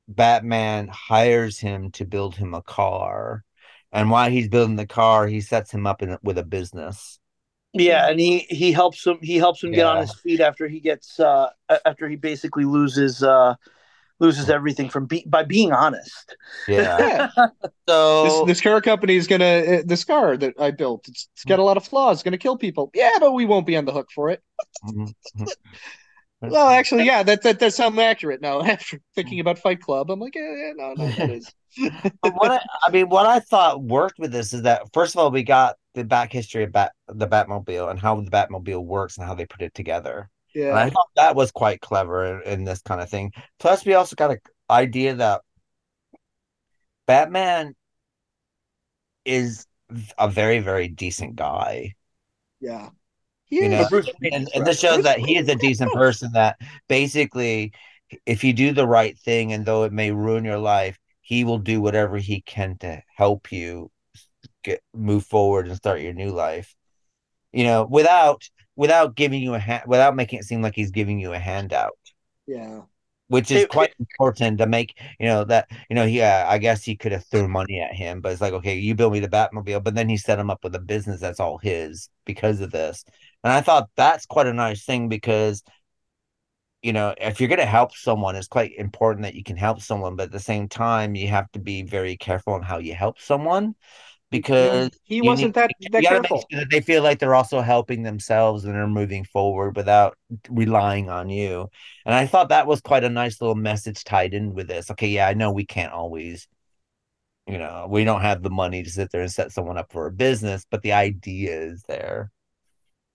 Batman hires him to build him a car. And while he's building the car, he sets him up in, with a business. Yeah, and he he helps him he helps him get on his feet after he gets uh after he basically loses uh loses everything from be- by being honest. Yeah. Yeah, this So this car company is gonna uh, this car that I built. It's, it's got a lot of flaws. It's gonna kill people. Yeah, but we won't be on the hook for it. Mhm. Well, actually, yeah, that that that sounds accurate now. After thinking about Fight Club, I'm like, eh, no, no, that is. But what I, I mean, what I thought worked with this is that first of all, we got the back history of Bat, the Batmobile and how the Batmobile works and how they put it together. And I thought that was quite clever in, in this kind of thing. Plus, we also got an idea that Batman is a very, very decent guy. yeah. You Yeah, know, Bruce and, and this shows that he is a decent person. That basically, if you do the right thing, and though it may ruin your life, he will do whatever he can to help you get move forward and start your new life. You know, without without giving you a hand, without making it seem like he's giving you a handout. yeah. which is It- quite important to make you know that you know yeah uh, i guess he could have thrown money at him but it's like okay you build me the batmobile but then he set him up with a business that's all his because of this and i thought that's quite a nice thing because you know if you're going to help someone it's quite important that you can help someone but at the same time you have to be very careful on how you help someone because he wasn't need- that that careful. sure that they feel like they're also helping themselves and are moving forward without relying on you. And I thought that was quite a nice little message tied in with this. Okay, yeah, I know we can't always, you know, we don't have the money to sit there and set someone up for a business, but the idea is there.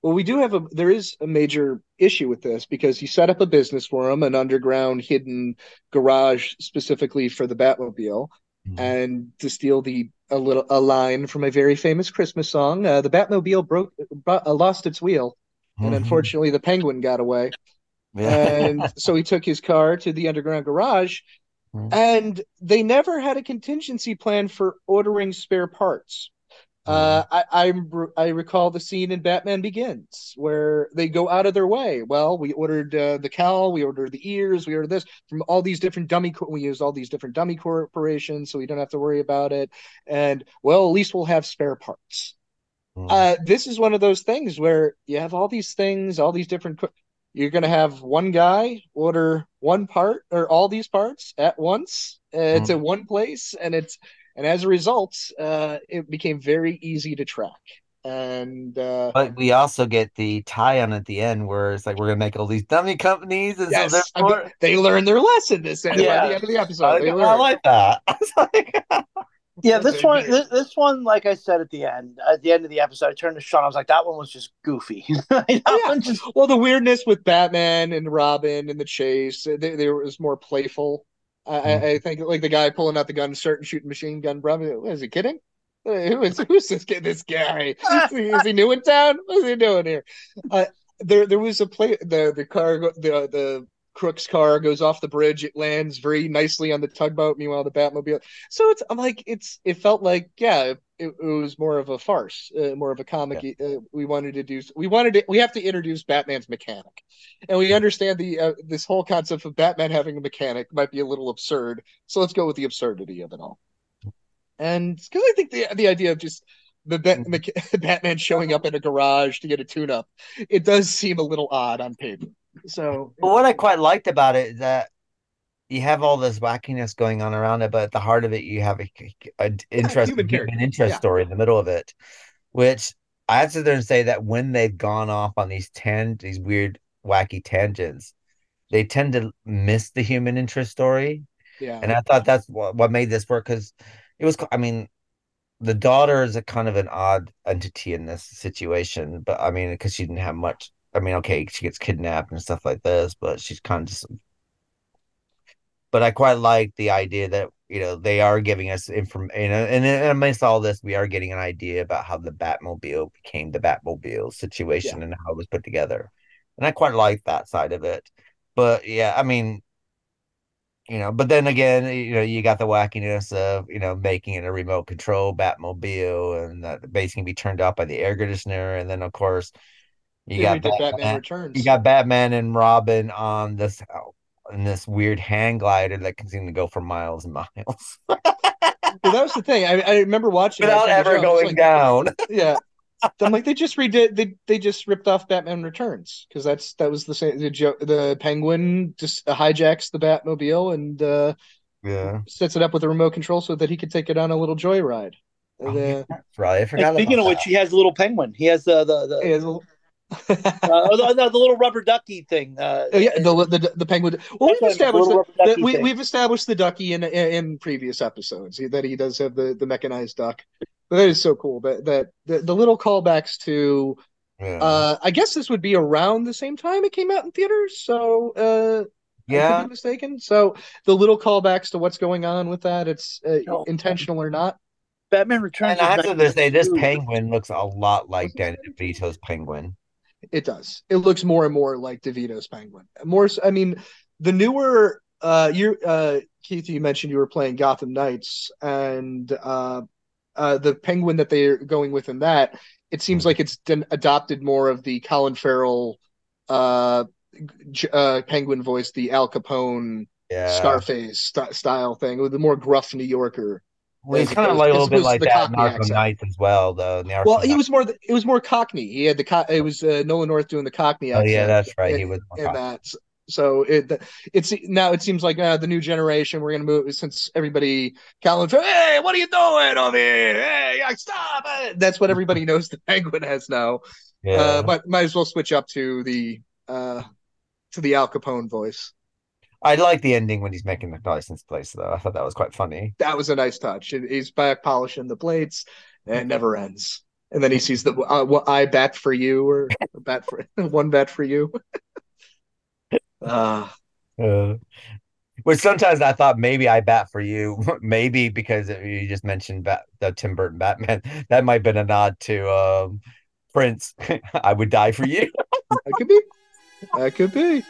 Well, we do have a there is a major issue with this because you set up a business for him, an underground hidden garage specifically for the Batmobile, Mhm. and to steal the a little a line from a very famous Christmas song. Uh, the Batmobile broke uh, lost its wheel, and Mhm. unfortunately the Penguin got away. And so he took his car to the underground garage, Mhm. and they never had a contingency plan for ordering spare parts. Uh, I, I I recall the scene in Batman Begins where they go out of their way. Well, we ordered uh, the cowl, we ordered the ears, we ordered this from all these different dummy. Co- we use all these different dummy corporations, so we don't have to worry about it. And well, at least we'll have spare parts. Mhm. Uh, this is one of those things where you have all these things, all these different. Co- you're going to have one guy order one part or all these parts at once. Uh, it's in one place, and it's and as a result, uh, it became very easy to track. and uh, But we also get the tie-on at the end where it's like we're gonna make all these dummy companies, and yes, so I mean, they learn their lesson this end Yeah. by the end of the episode. I, They I like that. I was like, Yeah, this one, this, this one, like I said at the end, at the end of the episode, I turned to Sean. I was like, "That one was just goofy." that yeah. one just, Well, the weirdness with Batman and Robin and the chase, there, there was more playful. I, I, I think like the guy pulling out the gun, starting shooting machine gun. Robin, is he kidding? Who is who's this kid? This guy is he, is he new in town? What's he doing here? Uh, there, there was a play. The the car, the the Crook's car goes off the bridge. It lands very nicely on the tugboat. Meanwhile, the Batmobile. So it's I'm like it's it felt like yeah, it, it was more of a farce, uh, more of a comic. Uh, we wanted to do. We wanted to. We have to introduce Batman's mechanic, and we understand the uh, this whole concept of Batman having a mechanic might be a little absurd. So let's go with the absurdity of it all. And because I think the the idea of just the Bat- mecha- Batman showing up in a garage to get a tune up, it does seem a little odd on paper. So but what I quite liked about it is that you have all this wackiness going on around it, but at the heart of it, you have a, a interest, human human, interest Yeah. story in the middle of it, which I have to sit there and say that when they've gone off on these tan these weird wacky tangents, they tend to miss the human interest story. yeah, And I thought that's what, what made this work because it was, I mean, the daughter is a kind of an odd entity in this situation, but I mean, because she didn't have much. I mean, okay, she gets kidnapped and stuff like this, but she's kind of just. But I quite like the idea that you know they are giving us information, you know, and, and amidst all this, we are getting an idea about how the Batmobile became the Batmobile situation and how it was put together, and I quite like that side of it. But yeah, I mean, you know, but then again, you know, you got the wackiness of, you know, making it a remote control Batmobile and that the base can be turned off by the air conditioner. And then, of course, you got Batman Batman, Returns. you got Batman and Robin on this in this weird hang glider that can seem to go for miles and miles Well, that was the thing. I, I remember watching that without ever show. Going like, down. Yeah. I'm like they just redid they they just ripped off Batman Returns because that's that was the same the jo- the Penguin just hijacks the Batmobile and uh Yeah. sets it up with a remote control so that he could take it on a little joyride. Oh, The- yeah, right. I forgot speaking about of which, he has a little penguin. He has the the the, Yeah, the- uh, the, the, the little rubber ducky thing. Uh, Oh, yeah, the, the the penguin. Well, we've That's right, the established little that, rubber that ducky we, thing. we've established the ducky in, in in previous episodes that he does have the the mechanized duck. But that is so cool that that the, the little callbacks to Yeah. uh I guess this would be around the same time it came out in theaters. So uh I could yeah. mistaken. So the little callbacks to what's going on with that, it's uh, No. intentional or not. Batman Returns. And I have to say, this penguin looks a lot like Danny DeVito's penguin. It does. It looks more and more like DeVito's Penguin. More, I mean, the newer. Uh, you, uh, Keith, you mentioned you were playing Gotham Knights, and uh, uh, the Penguin that they're going with in that. It seems Hmm. like it's den- adopted more of the Colin Farrell, uh, j- uh, Penguin voice, the Al Capone, Yeah. Scarface st- style thing, with the more gruff New Yorker. Well, he's kind of like a little bit like that in Cockney Arkham as well, though. in Well, he was more. The, it was more Cockney. He had the. Co- it was uh, Nolan North doing the Cockney Oh yeah, that's right. He in- was. in that. So it it's now it seems like uh, the new generation. We're gonna move since everybody Colin. Hey, what are you doing over here? Hey, I stop it. That's what everybody knows the Penguin has now. Yeah. Uh, but might as well switch up to the uh to the Al Capone voice. I like the ending when he's making the license plates, though. I thought that was quite funny. That was a nice touch. He's back polishing the plates, and it never ends. And then he sees the uh, what I bat for you or, or bat for one bat for you. uh Uh, which sometimes I thought maybe I bat for you, maybe because you just mentioned bat, the Tim Burton Batman. That might have been a nod to um, Prince. I would die for you. that could be. That could be.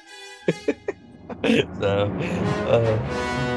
so, uh,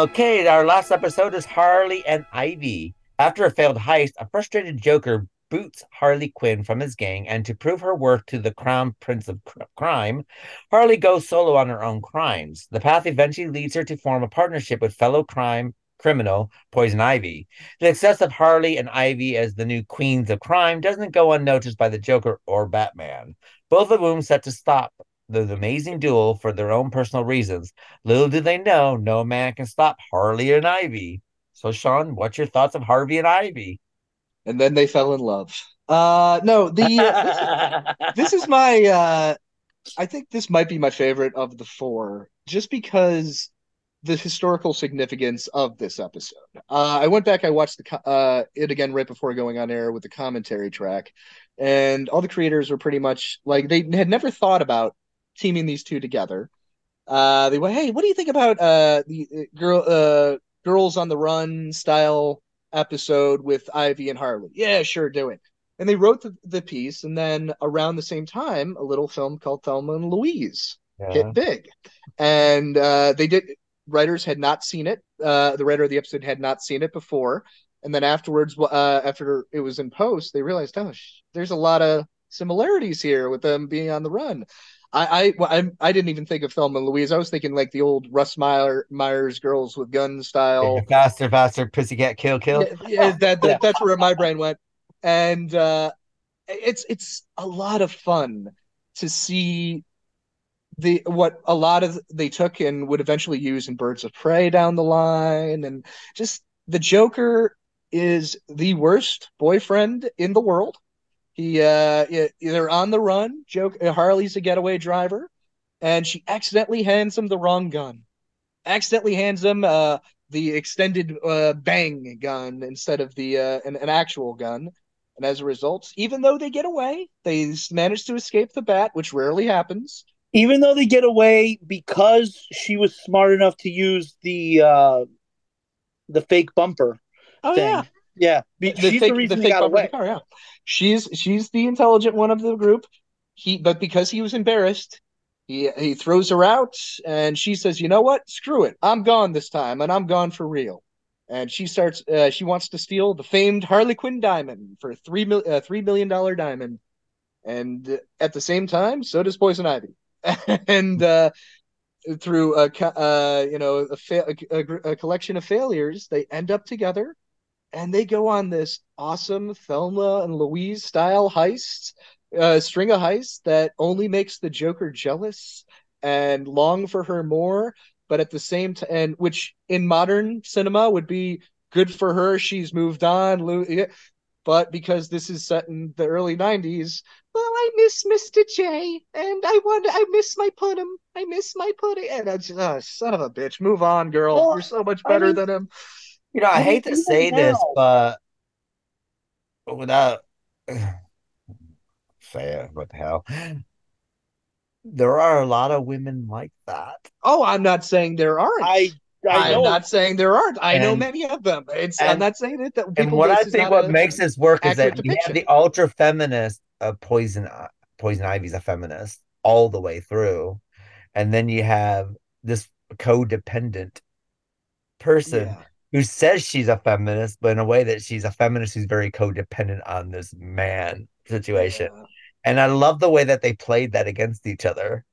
okay, our last episode is Harley and Ivy. After a failed heist, a frustrated Joker boots Harley Quinn from his gang, and to prove her worth to the crown prince of cr- crime, Harley goes solo on her own crimes. The path eventually leads her to form a partnership with fellow crime criminal Poison Ivy. The success of Harley and Ivy as the new queens of crime doesn't go unnoticed by the Joker or Batman, both of whom set to stop the amazing duel for their own personal reasons. Little do they know, no man can stop Harley and Ivy. So, Sean, what's your thoughts of Harvey and Ivy? And then they fell in love. Uh, no, the this, this is my. Uh, I think this might be my favorite of the four, just because the historical significance of this episode. Uh, I went back, I watched the uh, it again right before going on air with the commentary track, and all the creators were pretty much like they had never thought about teaming these two together. Uh, they went, "Hey, what do you think about uh, the uh, girl uh, girls on the run style episode with Ivy and Harley?" Yeah, sure, do it. And they wrote the, the piece, and then around the same time, a little film called Thelma and Louise yeah. hit big, and uh, they did writers had not seen it. Uh, the writer of the episode had not seen it before, and then afterwards, uh, after it was in post, they realized, oh, sh- there's a lot of similarities here with them being on the run. I I, well, I, I didn't even think of Thelma and Louise. I was thinking like the old Russ Meyer, Myers girls with guns style. Faster, faster, pussycat, kill, kill. Yeah, yeah that, that that's where my brain went, and uh, it's it's a lot of fun to see the what a lot of they took and would eventually use in Birds of Prey down the line, and just the Joker is the worst boyfriend in the world. He uh, they're on the run. Joke uh, Harley's a getaway driver, and she accidentally hands him the wrong gun. Accidentally hands him uh, the extended uh, bang gun instead of the uh, an, an actual gun. And as a result, even though they get away, they manage to escape the bat, which rarely happens even though they get away because she was smart enough to use the uh the fake bumper. Oh thing. yeah. Yeah, the, the she's fake, the reason the fake got away. Car, yeah. She's she's the intelligent one of the group. He but because he was embarrassed, he he throws her out and she says, "You know what? Screw it. I'm gone this time and I'm gone for real." And she starts uh, she wants to steal the famed Harley Quinn diamond for 3 mil, uh, 3 million dollar diamond. And at the same time, so does Poison Ivy. and uh, through a uh, you know a, fa- a, a, collection of failures, they end up together, and they go on this awesome Thelma and Louise style heist, uh, string of heists that only makes the Joker jealous and long for her more. But at the same time, and which in modern cinema would be good for her. She's moved on. Lou- But because this is set in the early 90s, well, I miss Mr. J, and I want, I miss my pudding. I miss my pudding. And I just, oh, son of a bitch, move on, girl. Well, You're so much better I mean, than him. You know, I, I hate to say this, but without say it, what the hell? There are a lot of women like that. Oh, I'm not saying there aren't. I I am not saying there aren't. I and, know many of them. It's and, I'm not saying it that. And what I think what makes this work is that we have the ultra feminist of Poison Poison Ivy's a feminist all the way through, and then you have this codependent person yeah. Who says she's a feminist, but in a way that she's a feminist who's very codependent on this man situation. Yeah. And I love the way that they played that against each other.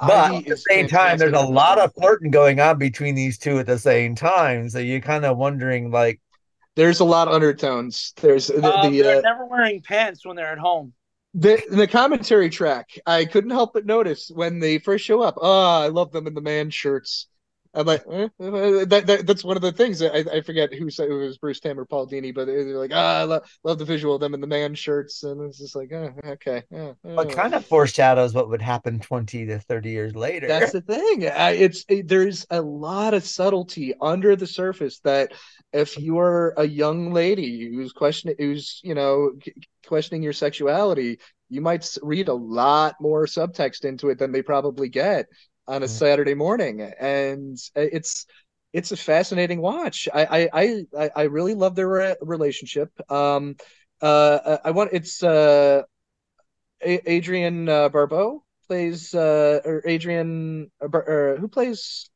But at the same time, there's a lot of flirting going on between these two at the same time. So you're kind of wondering, like, there's a lot of undertones. There's the, uh, the they're uh, never wearing pants when they're at home. The the commentary track, I couldn't help but notice when they first show up. Oh, I love them in the man shirts. I'm like, eh, eh, that, that, that's one of the things. I, I forget who said it was Bruce Timm or Paul Dini, but they're like, ah, I love, love the visual of them in the man shirts, and it's just like, oh, okay. Oh, oh. It kind of foreshadows what would happen twenty to thirty years later. That's the thing. I, it's it, there's a lot of subtlety under the surface that if you are a young lady who's questioning, who's you know questioning your sexuality, you might read a lot more subtext into it than they probably get on a. Saturday morning, and it's it's a fascinating watch. I I I, I really love their re- relationship. Um, uh, I want it's uh, a- Adrienne uh, Barbeau plays uh, or Adrienne uh, or who plays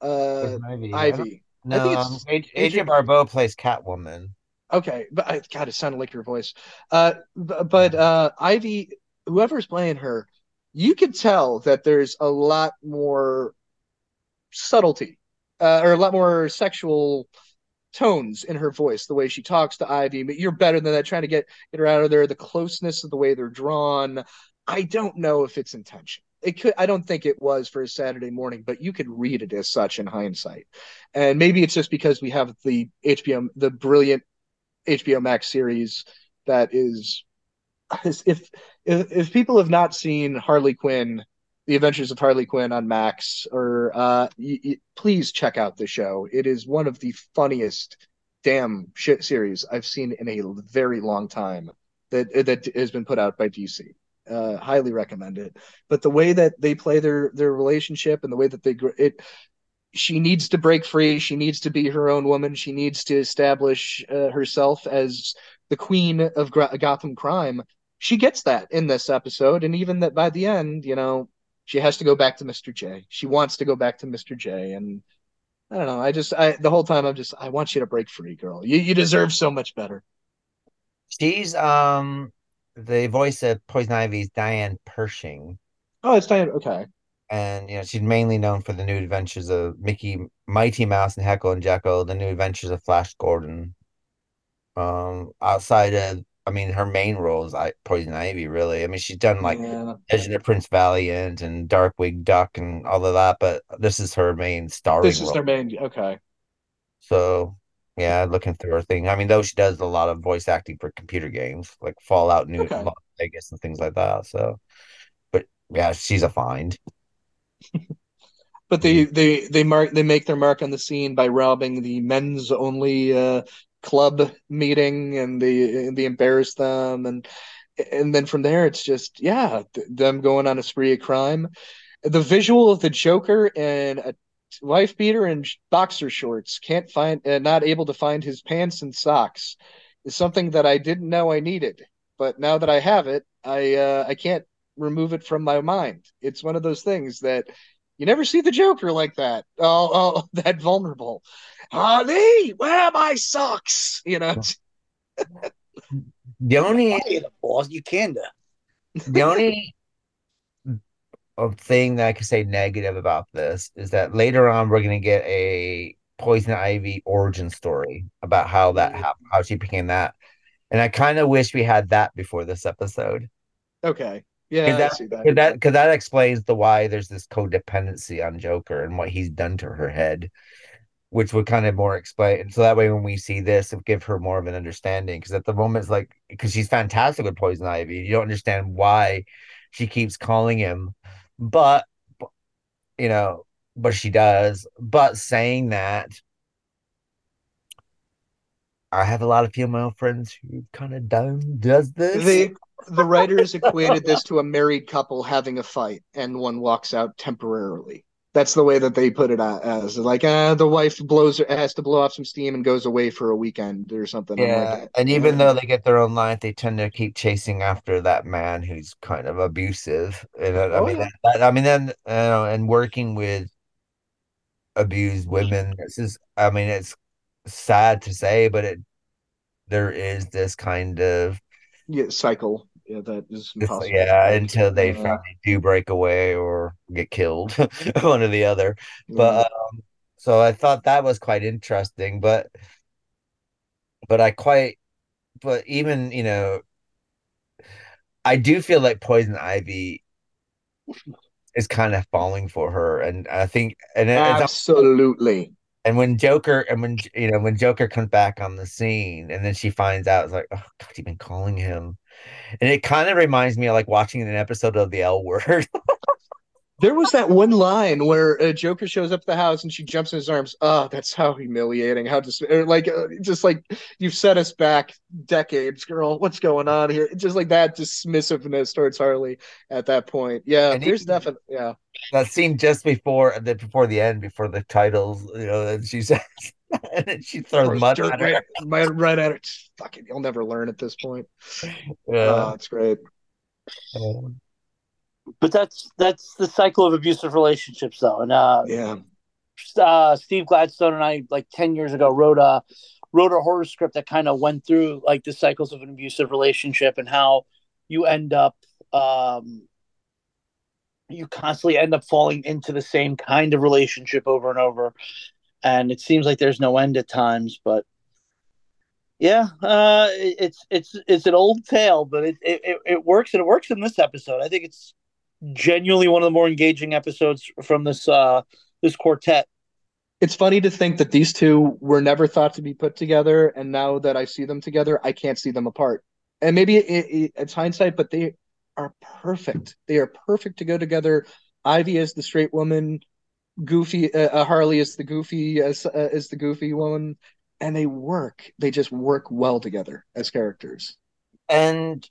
uh, Ivy. Ivy. No, I think it's um, Adrienne, Adrienne Barbeau plays Catwoman. Okay, but I, God, it sounded like your voice. Uh, but uh, Ivy, whoever's playing her, you could tell that there's a lot more subtlety, uh, or a lot more sexual tones in her voice, the way she talks to Ivy. But you're better than that, trying to get get her out of there. The closeness of the way they're drawn. I don't know if it's intentional. It could. I don't think it was for a Saturday morning, but you could read it as such in hindsight. And maybe it's just because we have the HBO, the brilliant HBO Max series that is if if if people have not seen Harley Quinn, The Adventures of Harley Quinn on Max, or uh, y- y- please check out the show. It is one of the funniest damn shit series I've seen in a very long time that that has been put out by DC. Uh, highly recommend it. But the way that they play their their relationship and the way that they it she needs to break free. She needs to be her own woman. She needs to establish uh, herself as the queen of Gotham crime. She gets that in this episode, and even that by the end, you know, she has to go back to Mr. J. She wants to go back to Mr. J. And I don't know. I just, I the whole time, I'm just, I want you to break free, girl. You you deserve so much better. She's um the voice of Poison Ivy's Diane Pershing. Oh, it's Diane. Okay and you know she's mainly known for the new adventures of Mickey, Mighty Mouse, and Heckle and Jekyll, the new adventures of Flash Gordon. Um, outside of, I mean, her main role is I Poison Ivy. Really, I mean, she's done like yeah. Legend of Prince Valiant and Darkwing Duck and all of that, but this is her main starring. This is role. their main. Okay. So yeah, looking through her thing. I mean, though she does a lot of voice acting for computer games like Fallout New okay. Vegas and things like that. So, but yeah, she's a find but they they they mark they make their mark on the scene by robbing the men's only uh, club meeting and they they embarrass them. And and then from there it's just yeah them going on a spree of crime. The visual of the joker and a wife beater and boxer shorts can't find uh, not able to find his pants and socks is something that i didn't know i needed. But now that i have it i uh, i can't remove it from my mind. It's one of those things that you never see the Joker like that. Oh, oh that vulnerable. Honey, where are my socks? You know. the only boss, you can. The only thing that I could say negative about this is that later on we're gonna get a Poison Ivy origin story about how that mm. happened, how she became that. And I kind of wish we had that before this episode. Okay. Yeah, that, that. that because that explains the why there's this codependency on Joker and what he's done to her head, which would kind of more explain. So that way, when we see this, it give her more of an understanding. Because at the moment, it's like because she's fantastic with Poison Ivy, you don't understand why she keeps calling him, but you know, but she does. But saying that, I have a lot of female friends who kind of done does this. They the writers equated this to a married couple having a fight and one walks out temporarily. That's the way that they put it as like uh, the wife blows has to blow off some steam and goes away for a weekend or something. Yeah, like and even yeah. though they get their own life, they tend to keep chasing after that man who's kind of abusive. And I oh, mean, yeah. that, I mean, then you know, and working with abused women, this is, I mean, it's sad to say, but it there is this kind of yeah, cycle yeah, that is impossible. Yeah, until they uh, finally do break away or get killed, one or the other. But um, so I thought that was quite interesting. But but I quite but even you know I do feel like Poison Ivy is kind of falling for her, and I think and absolutely. And when Joker and when you know when Joker comes back on the scene, and then she finds out, it's like, oh God, you've been calling him, and it kind of reminds me of like watching an episode of The L Word. there was that one line where a Joker shows up at the house and she jumps in his arms. Oh, that's how humiliating. How just like uh, just like you've set us back decades, girl. What's going on here? Just like that dismissiveness towards Harley at that point. Yeah, and there's definitely yeah that scene just before the before the end, before the titles, you know, and she says, and she throws mud at her. Right, right at it. Fucking, you'll never learn at this point. Yeah, oh, great. Um, but that's that's the cycle of abusive relationships, though, and uh, yeah. Uh, Steve Gladstone and I, like ten years ago, wrote a wrote a horror script that kind of went through like the cycles of an abusive relationship and how you end up um you constantly end up falling into the same kind of relationship over and over. And it seems like there's no end at times but yeah uh it's it's it's an old tale but it it, it works and it works in this episode. I think it's genuinely one of the more engaging episodes from this uh this quartet. It's funny to think that these two were never thought to be put together and now that i see them together i can't see them apart. And maybe it, it, it's hindsight but they are perfect. They are perfect to go together. Ivy is the straight woman goofy uh, uh harley is the goofy as uh, as the goofy one and they work. They just work well together as characters. And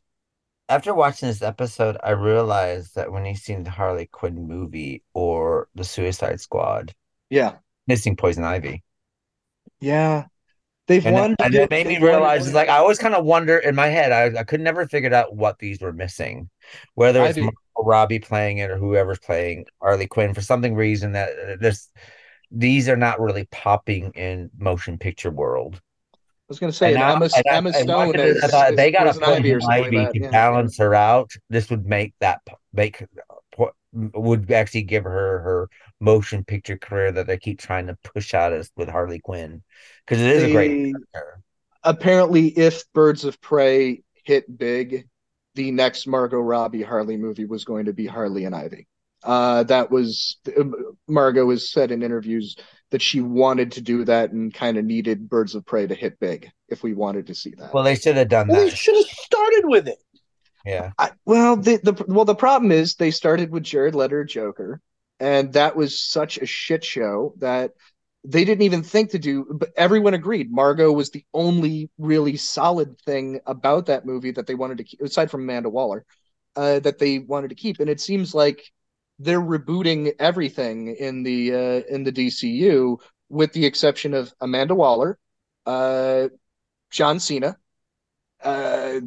after watching this episode i realized that when you seen the harley quinn movie or the suicide squad yeah. Missing poison ivy. Yeah. They've and, wanted and it made me realize it's like i always kind of wonder in my head i, I could never figure out what these were missing. Whether it's robbie playing it or whoever's playing harley quinn for something reason that uh, this these are not really popping in motion picture world was going to say Emma, I, Emma Stone. Is, I thought they got a Poison Ivy like to yeah. balance her out. This would make that make would actually give her her motion picture career that they keep trying to push out us with Harley Quinn because it is they, a great. Character. Apparently, if Birds of Prey hit big, the next Margot Robbie Harley movie was going to be Harley and Ivy. Uh, that was Margot has said in interviews that she wanted to do that and kind of needed Birds of Prey to hit big if we wanted to see that. Well, they should have done well, that. They should have started with it. Yeah. I, well, the, the well the problem is they started with Jared Leto Joker, and that was such a shit show that they didn't even think to do. But everyone agreed Margot was the only really solid thing about that movie that they wanted to keep, aside from Amanda Waller, uh, that they wanted to keep. And it seems like they're rebooting everything in the uh, in the DCU with the exception of Amanda Waller, uh, John Cena. Uh,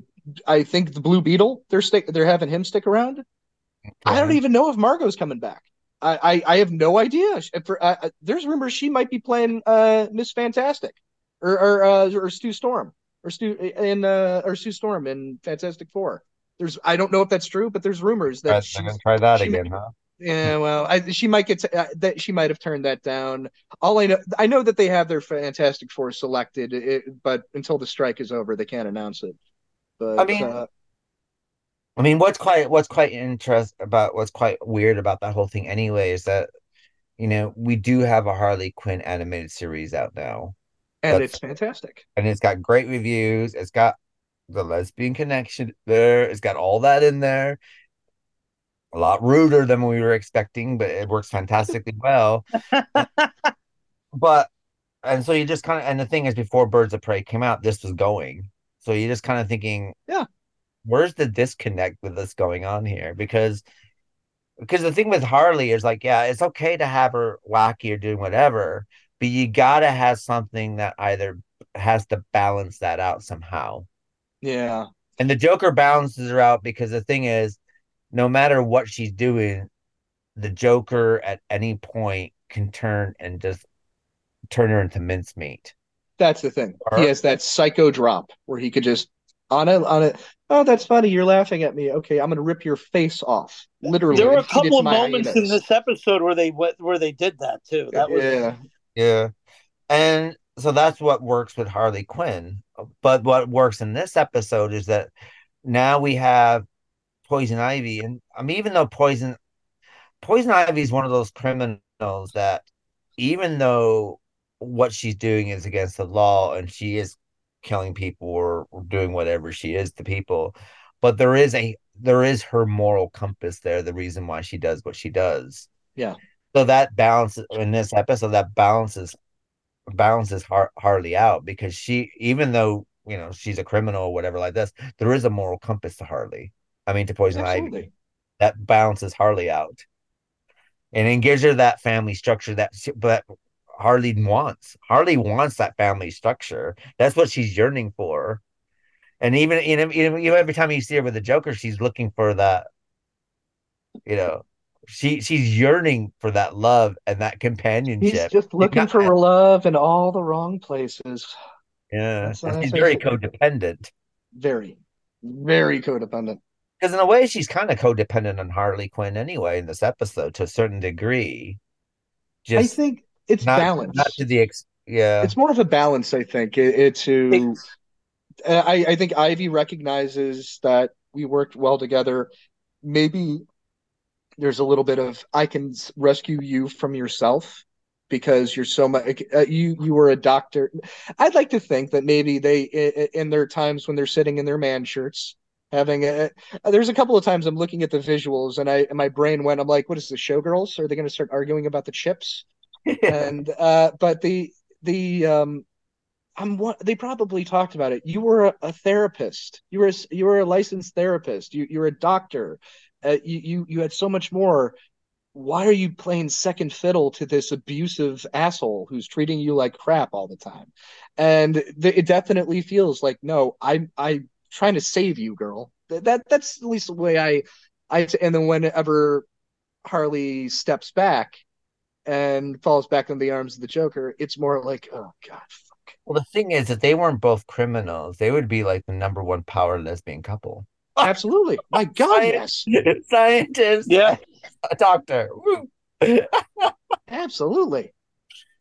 I think the Blue Beetle they're stick they're having him stick around. Okay. I don't even know if Margot's coming back. I I, I have no idea. For, uh, uh, there's rumors she might be playing uh, Miss Fantastic, or or uh, or Sue Storm, or Stu in uh, or Sue Storm in Fantastic Four. There's I don't know if that's true, but there's rumors that she's gonna try that again, might, huh? Yeah, well, I, she might get to, uh, that. She might have turned that down. All I know, I know that they have their Fantastic Four selected, it, but until the strike is over, they can't announce it. But I mean, uh, I mean, what's quite what's quite interest about what's quite weird about that whole thing, anyway, is that you know we do have a Harley Quinn animated series out now, and it's fantastic, and it's got great reviews. It's got the lesbian connection there. It's got all that in there. A lot ruder than we were expecting, but it works fantastically well. but and so you just kind of and the thing is, before Birds of Prey came out, this was going. So you're just kind of thinking, yeah, where's the disconnect with this going on here? Because because the thing with Harley is like, yeah, it's okay to have her wacky or doing whatever, but you gotta have something that either has to balance that out somehow. Yeah. And the Joker balances her out because the thing is, no matter what she's doing, the Joker at any point can turn and just turn her into mincemeat. That's the thing. Or, he has that psycho drop where he could just on a on a oh that's funny you're laughing at me. Okay i'm gonna rip your face off. Literally. There were a couple of moments in this episode where they where they did that too. That was yeah. Yeah. And so that's what works with harley quinn. But what works in this episode is that now we have poison ivy. And i mean even though poison poison ivy is one of those criminals that even though what she's doing is against the law and she is killing people or, or doing whatever she is to people but there is a there is her moral compass there the reason why she does what she does. Yeah. So that balances in this episode that balances balances Har- harley out because she even though you know she's a criminal or whatever like this there is a moral compass to harley i mean to poison Absolutely. ivy that balances harley out and it gives her that family structure that but Harley wants. Harley wants that family structure. That's what she's yearning for. And even you know, you know, every time you see her with the Joker, she's looking for that. You know, she she's yearning for that love and that companionship. She's just looking not, for love in all the wrong places. Yeah, she's very codependent. Very, very codependent. Because in a way, she's kind of codependent on Harley Quinn anyway in this episode to a certain degree. I think it's not, balance. not to the ex. Yeah, it's more of a balance i think it, it to I, I think ivy recognizes that we worked well together maybe there's a little bit of i can rescue you from yourself because you're so much uh, you you were a doctor i'd like to think that maybe they in their times when they're sitting in their man shirts having a there's a couple of times i'm looking at the visuals and i and my brain went i'm like what is the showgirls are they going to start arguing about the chips and uh but the the um I'm what they probably talked about it. You were a, a therapist. You were a, you were a licensed therapist. You you were a doctor. Uh, you you you had so much more. Why are you playing second fiddle to this abusive asshole who's treating you like crap all the time? And it definitely feels like no, I'm I'm trying to save you, girl. Th- That that's at least the way I I and then whenever Harley steps back and falls back in the arms of the Joker, it's more like, oh god, fuck. Well, the thing is, that they weren't both criminals, they would be like the number one power lesbian couple. Absolutely. My God, Science. yes. Scientist, Yeah. a doctor. Absolutely.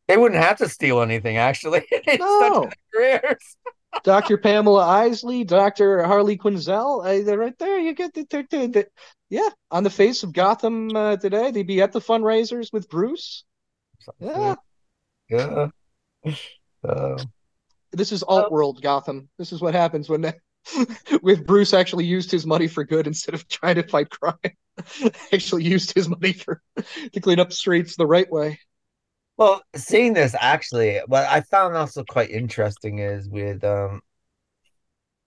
They wouldn't have to steal anything, actually. They just have No. careers. Dr. Pamela Isley, Dr. Harley Quinzel, uh, they're right there. You get the, the, the, the- yeah, on the face of Gotham uh, today. They'd be at the fundraisers with Bruce. Yeah, Yeah. Uh, this is alt world Gotham. This is what happens when with Bruce actually used his money for good instead of trying to fight crime. actually used his money for to clean up streets the right way. well, seeing this actually, what I found also quite interesting is with um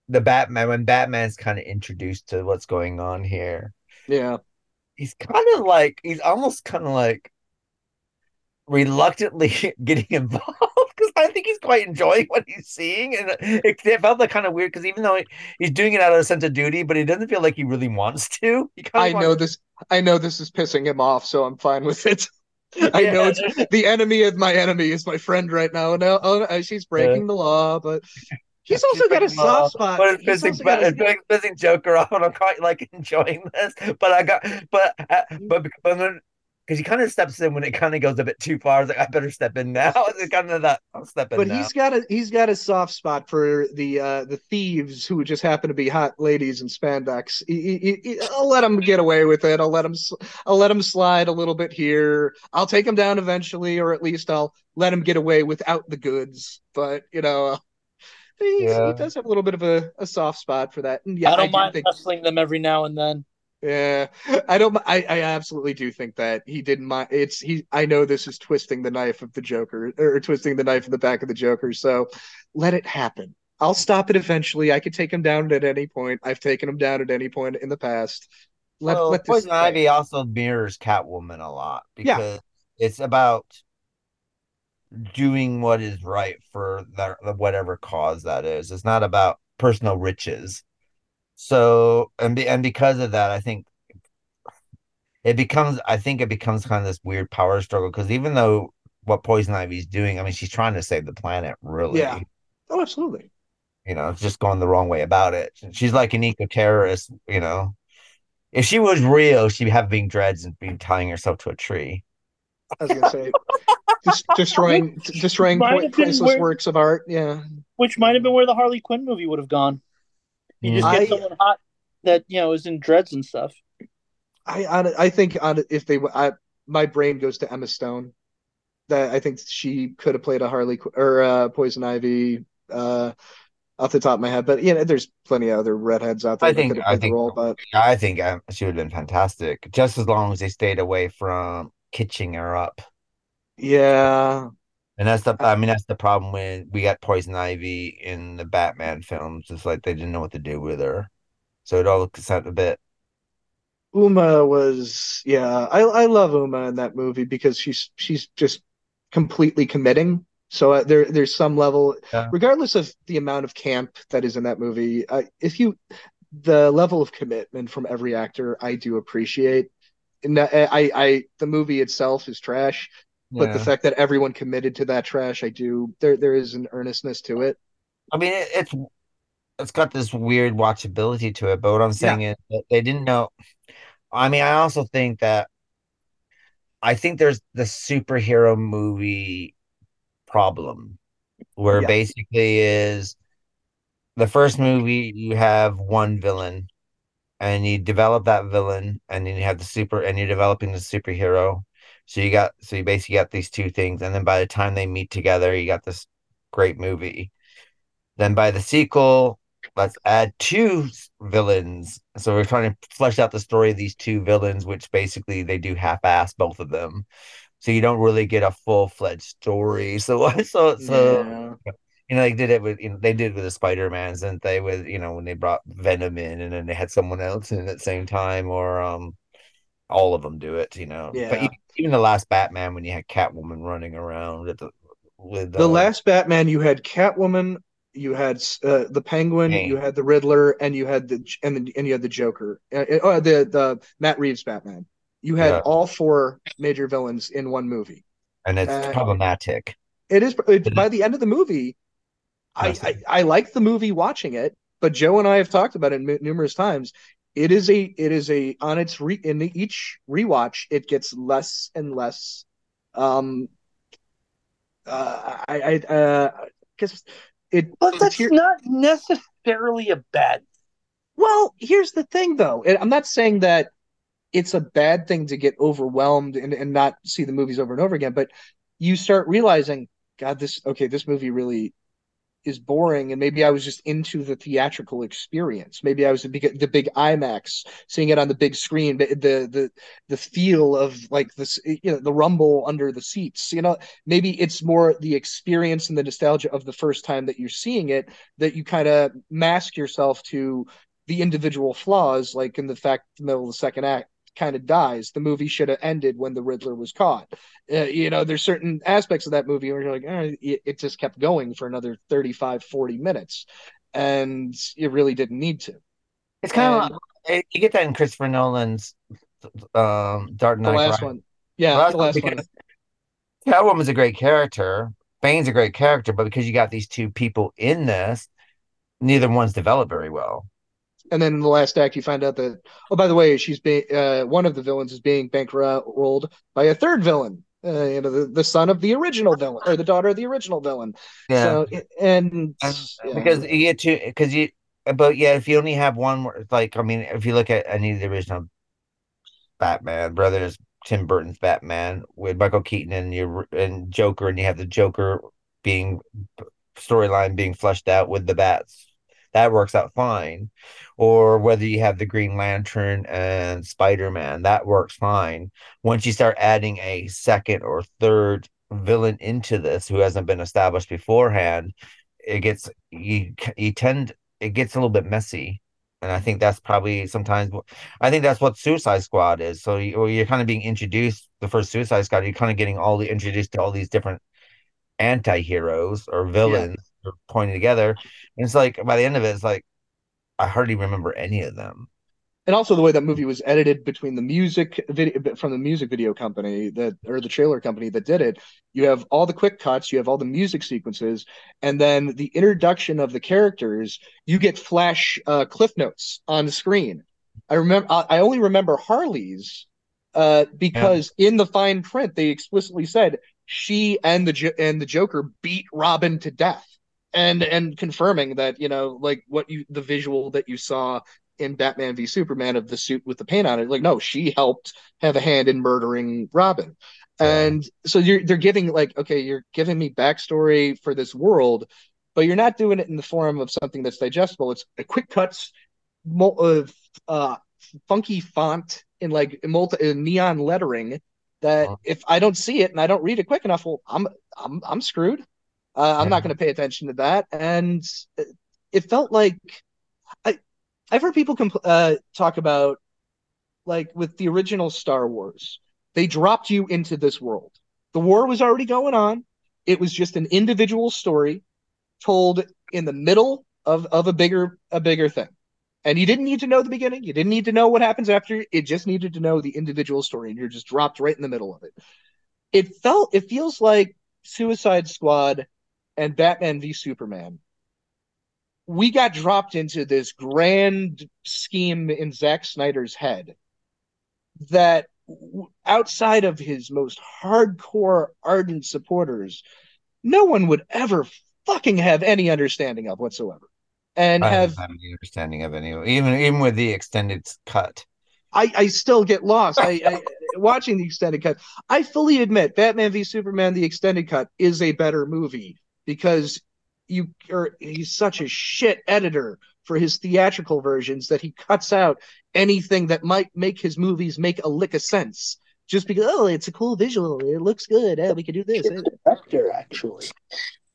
the Batman when Batman's kind of introduced to what's going on here. Yeah. he's kind of like he's almost kind of like reluctantly getting involved I think he's quite enjoying what he's seeing, and it, it felt like kind of weird because even though he, he's doing it out of a sense of duty, but he doesn't feel like he really wants to. I of know wants, this. I know this is pissing him off, so I'm fine with it. I Yeah, know it's the enemy of my enemy is my friend right now. No, oh, uh, she's breaking the law, but he's also got a soft spot. But it's pissing, a- it's pissing Joker off, and I'm quite like enjoying this. But I got, but, uh, but, but because he kind of steps in when it kind of goes a bit too far. I like, I better step in now. It's kind of that. I'll step in but now. he's got a he's got a soft spot for the uh the thieves who just happen to be hot ladies in spandex. He- he- he- I'll let him get away with it. I'll let him s- I'll let him slide a little bit here. I'll take him down eventually, or at least I'll let him get away without the goods. But you know, he's, Yeah. he does have a little bit of a, a soft spot for that. And yeah, I don't do mind think wrestling them every now and then. Yeah, I don't. I, I absolutely do think that he didn't mind. It's he. I know this is twisting the knife of the Joker, or twisting the knife in the back of the Joker. So let it happen. I'll stop it eventually. I could take him down at any point. I've taken him down at any point in the past. Let, well, let this Poison play. Ivy also mirrors Catwoman a lot Yeah. because it's about doing what is right for the whatever cause that is. It's not about personal riches. So and be, and because of that, I think it becomes I think it becomes kind of this weird power struggle because even though what Poison Ivy's doing, I mean, she's trying to save the planet, really. Yeah. Oh, absolutely. You know, it's just going the wrong way about it. She's like an eco terrorist, you know. If she was real, she'd have being dreads and be tying herself to a tree. I was gonna say, just destroying destroying Might point, have been priceless where- works of art. Yeah. Which might have been where the Harley Quinn movie would have gone. You just I- get someone hot that you know is in dreads and stuff. I I, I think on if they I, my brain goes to Emma Stone. That I think she could have played a Harley or uh, Poison Ivy uh, off the top of my head, but you know, there's plenty of other redheads out there I think- I think- role. But I think um, she would have been fantastic, just as long as they stayed away from kitching her up. yeah, And that's the, I mean, that's the problem when we got Poison Ivy in the Batman films. It's like they didn't know what to do with her, so it all looks a bit. Uma was yeah. I I love Uma in that movie because she's she's just completely committing. So uh, there there's some level, Yeah. regardless of the amount of camp that is in that movie. Uh, if you the level of commitment from every actor, I do appreciate. And I, I, I the movie itself is trash, but the fact that everyone committed to that trash, I do. There there is an earnestness to it. I mean, it, it's it's got this weird watchability to it. But what I'm saying is that they didn't know. I mean, I also think that I think there's the superhero movie problem where Yeah. basically is the first movie you have one villain and you develop that villain and then you have the super and you're developing the superhero. So you got so you basically got these two things and then by the time they meet together you got this great movie. Then by the sequel, let's add two villains. So we're trying to flesh out the story of these two villains, which basically they do half-ass both of them. So you don't really get a full-fledged story. So I so so Yeah. you know they did it with you know they did it with the Spider-Mans, didn't they? With you know when they brought Venom in and then they had someone else in at the same time, or um all of them do it, you know. But Yeah. even, even the last Batman when you had Catwoman running around with the with The uh, last Batman, you had Catwoman, you had uh, the Penguin, you had the Riddler, and you had the and the, and you had the Joker. Uh, uh, the the Matt Reeves Batman. You had Yeah. all four major villains in one movie. and it's uh, problematic. It is it, by the end of the movie. I, I I like the movie watching it, but Joe and I have talked about it nu- numerous times. It is a it is a on its re in each rewatch it gets less and less. Um, uh, I I uh, because it But that's here- not necessarily a bad. well, here's the thing though. I'm not saying that it's a bad thing to get overwhelmed and, and not see the movies over and over again, but you start realizing, God, this okay, this movie really is boring, and maybe I was just into the theatrical experience. Maybe I was the big, the big IMAX, seeing it on the big screen, the the the feel of like this, you know, the rumble under the seats. You know, maybe it's more the experience and the nostalgia of the first time that you're seeing it that you kind of mask yourself to the individual flaws, like in the fact the middle of the second act kind of dies. The movie should have ended when the Riddler was caught. Uh, you know, there's certain aspects of that movie where you're like, eh, it, it just kept going for another 35, 40 minutes. And it really didn't need to. It's kind of like, you get that in Christopher Nolan's um Dark The Knight. last Rises. one. Yeah, Well, that's the last one. Catwoman's a great character. Bane's a great character, but because you got these two people in this, neither one's developed very well. And then in the last act, you find out that, oh, by the way, she's being, uh, one of the villains is being bankrolled by a third villain. Uh, you know, the, the son of the original villain or the daughter of the original villain. So, and And- yeah. because you get to because you but yeah if you only have one like i mean if you look at any of the original batman brothers tim burton's batman with michael keaton and your and joker and you have the joker being storyline being fleshed out with the bats that works out fine. Or whether you have the green lantern and spider-man that works fine. Once you start adding a second or third villain into this who hasn't been established beforehand it gets you you tend it gets a little bit messy. And i think that's probably sometimes i think that's what suicide squad is. So you, you're kind of being introduced the first suicide squad you're kind of getting all the introduced to all these different anti-heroes or villains are pointing together. And it's like by the end of it it's like i hardly remember any of them. And also the way that movie was edited between the music video from the music video company that or the trailer company that did it you have all the quick cuts you have all the music sequences and then the introduction of the characters you get flash uh, cliff notes on the screen. I remember i I only remember harley's uh, because in the fine print they explicitly said she and the and the joker beat robin to death and and confirming that you know like what you the visual that you saw in Batman v Superman of the suit with the paint on it. Like, no, she helped have a hand in murdering Robin. And so you're they're giving like, okay, you're giving me backstory for this world, but you're not doing it in the form of something that's digestible. It's a quick cuts, mo- uh, uh, funky font in like multi neon lettering. That Uh-huh. if I don't see it and I don't read it quick enough, well, I'm I'm I'm screwed. Uh, I'm Yeah. not going to pay attention to that. And it- felt like I I've heard people compl- uh, talk about like with the original Star Wars, they dropped you into this world. The war was already going on. It was just an individual story told in the middle of of a bigger a bigger thing. And you didn't need to know the beginning. You didn't need to know what happens after. It just needed to know the individual story, and you're just dropped right in the middle of it. It felt it feels like Suicide Squad and Batman v Superman we got dropped into this grand scheme in Zack Snyder's head that outside of his most hardcore ardent supporters, no one would ever fucking have any understanding of whatsoever. And I have have any understanding of any even even with the extended cut. I, I still get lost. I, I watching the extended cut. I fully admit Batman v Superman the extended cut is a better movie because you are he's such a shit editor for his theatrical versions that he cuts out anything that might make his movies make a lick of sense. Just because oh it's a cool visual, it looks good. Yeah, we could do this. Director, eh. actually.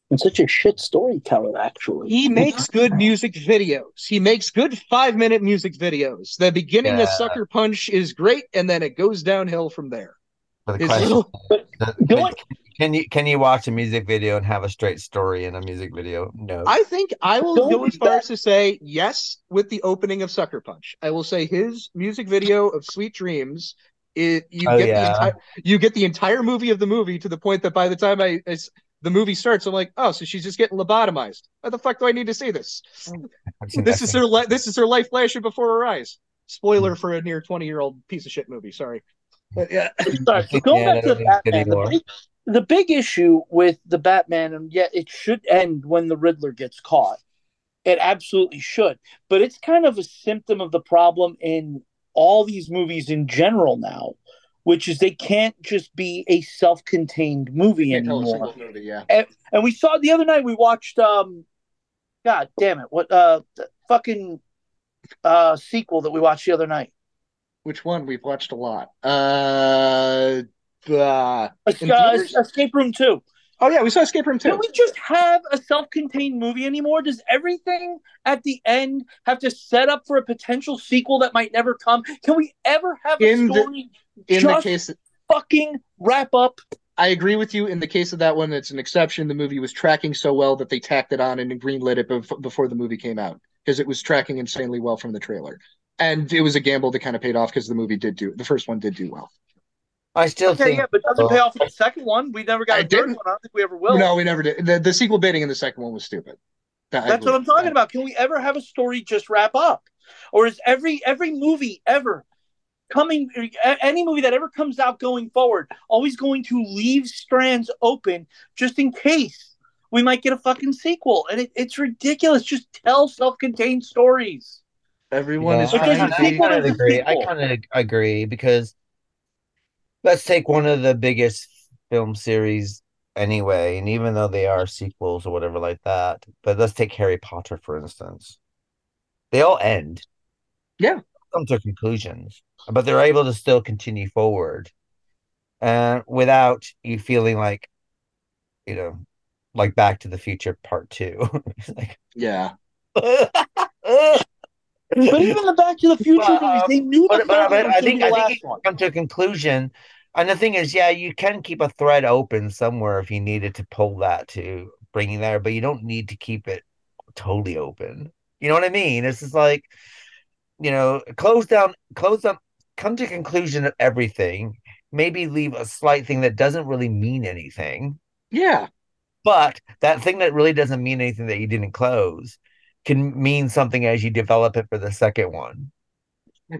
And such a shit storyteller, actually. He makes good music videos. He makes good five minute music videos. The beginning of Sucker Punch is great, and then it goes downhill from there. But the question, little- the- Going- but can you can you watch a music video and have a straight story in a music video? No. I think I will Don't go as far bad. as to say yes with the opening of Sucker Punch. I will say his music video of Sweet Dreams. It, you Oh, get the yeah. entire you get the entire movie of the movie to the point that by the time I, I s- the movie starts, I'm like, oh, so she's just getting lobotomized. Why the fuck do I need to see this? This that is thing. her li- this is her life flashing before her eyes. Spoiler hmm. for a near 20 year old piece of shit movie. Sorry, but yeah, Sorry, going Yeah, back to Batman, the big, the big issue with the Batman, and yet it should end when the Riddler gets caught. It absolutely should, but it's kind of a symptom of the problem in all these movies in general now, which is they can't just be a self-contained movie Can't tell a anymore. movie, yeah. And we saw the other night we watched um God damn it, what uh the fucking uh sequel that we watched the other night. Which one? We've watched a lot. Uh, the Es- In uh, theaters? Escape Room 2. oh yeah, we saw Escape Room Two. Can we just have a self-contained movie anymore? Does everything at the end have to set up for a potential sequel that might never come? Can we ever have a In the- story In just the case, fucking wrap up? I agree with you. In the case of that one, it's an exception. The movie was tracking so well that they tacked it on and greenlit it bef- before the movie came out because it was tracking insanely well from the trailer. And it was a gamble that kind of paid off because the movie did do the first one did do well. I still Okay, think yeah, but it doesn't pay off for the second one. We never got I a third didn't- one. I don't think we ever will. No, we never did. The, the sequel baiting in the second one was stupid. That- That's what I'm agree. talking about. Can we ever have a story just wrap up, or is every every movie ever coming any movie that ever comes out going forward always going to leave strands open just in case we might get a fucking sequel? And it, it's ridiculous. Just tell self-contained stories. Everyone Yeah, is It trying I kind of agree. I kind of agree because let's take one of the biggest film series anyway, and even though they are sequels or whatever like that, but let's take Harry Potter for instance. They all end. Yeah. Come to conclusions, but they're able to still continue forward, and without you feeling like, you know, like Back to the Future Part Two. Like, Yeah. But even the Back to the Future But, movies, um, they knew the but, but, but I think I think you come to a conclusion, and the thing is, yeah, you can keep a thread open somewhere if you needed to pull that to bring you there, but you don't need to keep it totally open. You know what I mean? It's just like, you know, close down, close down, come to conclusion of everything. Maybe leave a slight thing that doesn't really mean anything, Yeah. but that thing that really doesn't mean anything that you didn't close can mean something as you develop it for the second one.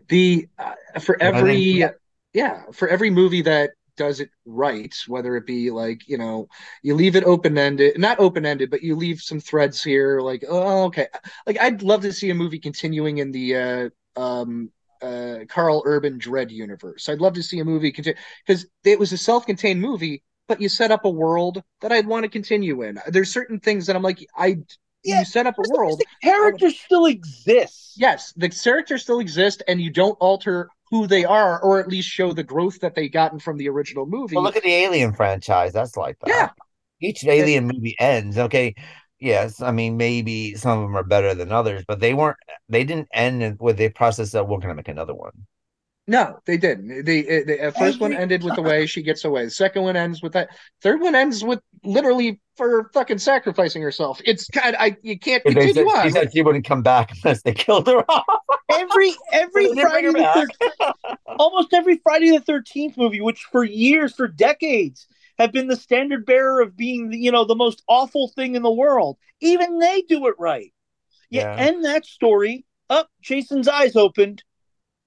The uh, for You know what every yeah, for every movie that does it right, whether it be like, you know, you leave it open-ended, not open-ended, but you leave some threads here like, oh, okay. Like I'd love to see a movie continuing in the uh um uh Karl Urban Dread universe. I'd love to see a movie continue because it was a self-contained movie, but you set up a world that I'd want to continue in. There's certain things that I'm like, I Yeah, you set up a world The character still exists. yes, the characters still exist, and you don't alter who they are, or at least show the growth that they gotten from the original movie. Well, look at the Alien franchise. That's like that. Yeah. Each Alien movie ends. Okay. Yes. I mean, maybe some of them are better than others, but they weren't, they didn't end with the process of we're going to make another one. No, they didn't. They, the uh, first one ended with the way she gets away. The second one ends with that. Third one ends with literally for fucking sacrificing herself. It's kind. I you can't They said, continue she said she wouldn't come back unless they killed her off. Every every They didn't bring Friday the back. 13th, almost every Friday the Thirteenth movie, which for years, for decades, have been the standard bearer of being, the, you know, the most awful thing in the world. Even they do it right. Yeah, Yeah. end that story. Up, Jason's eyes opened.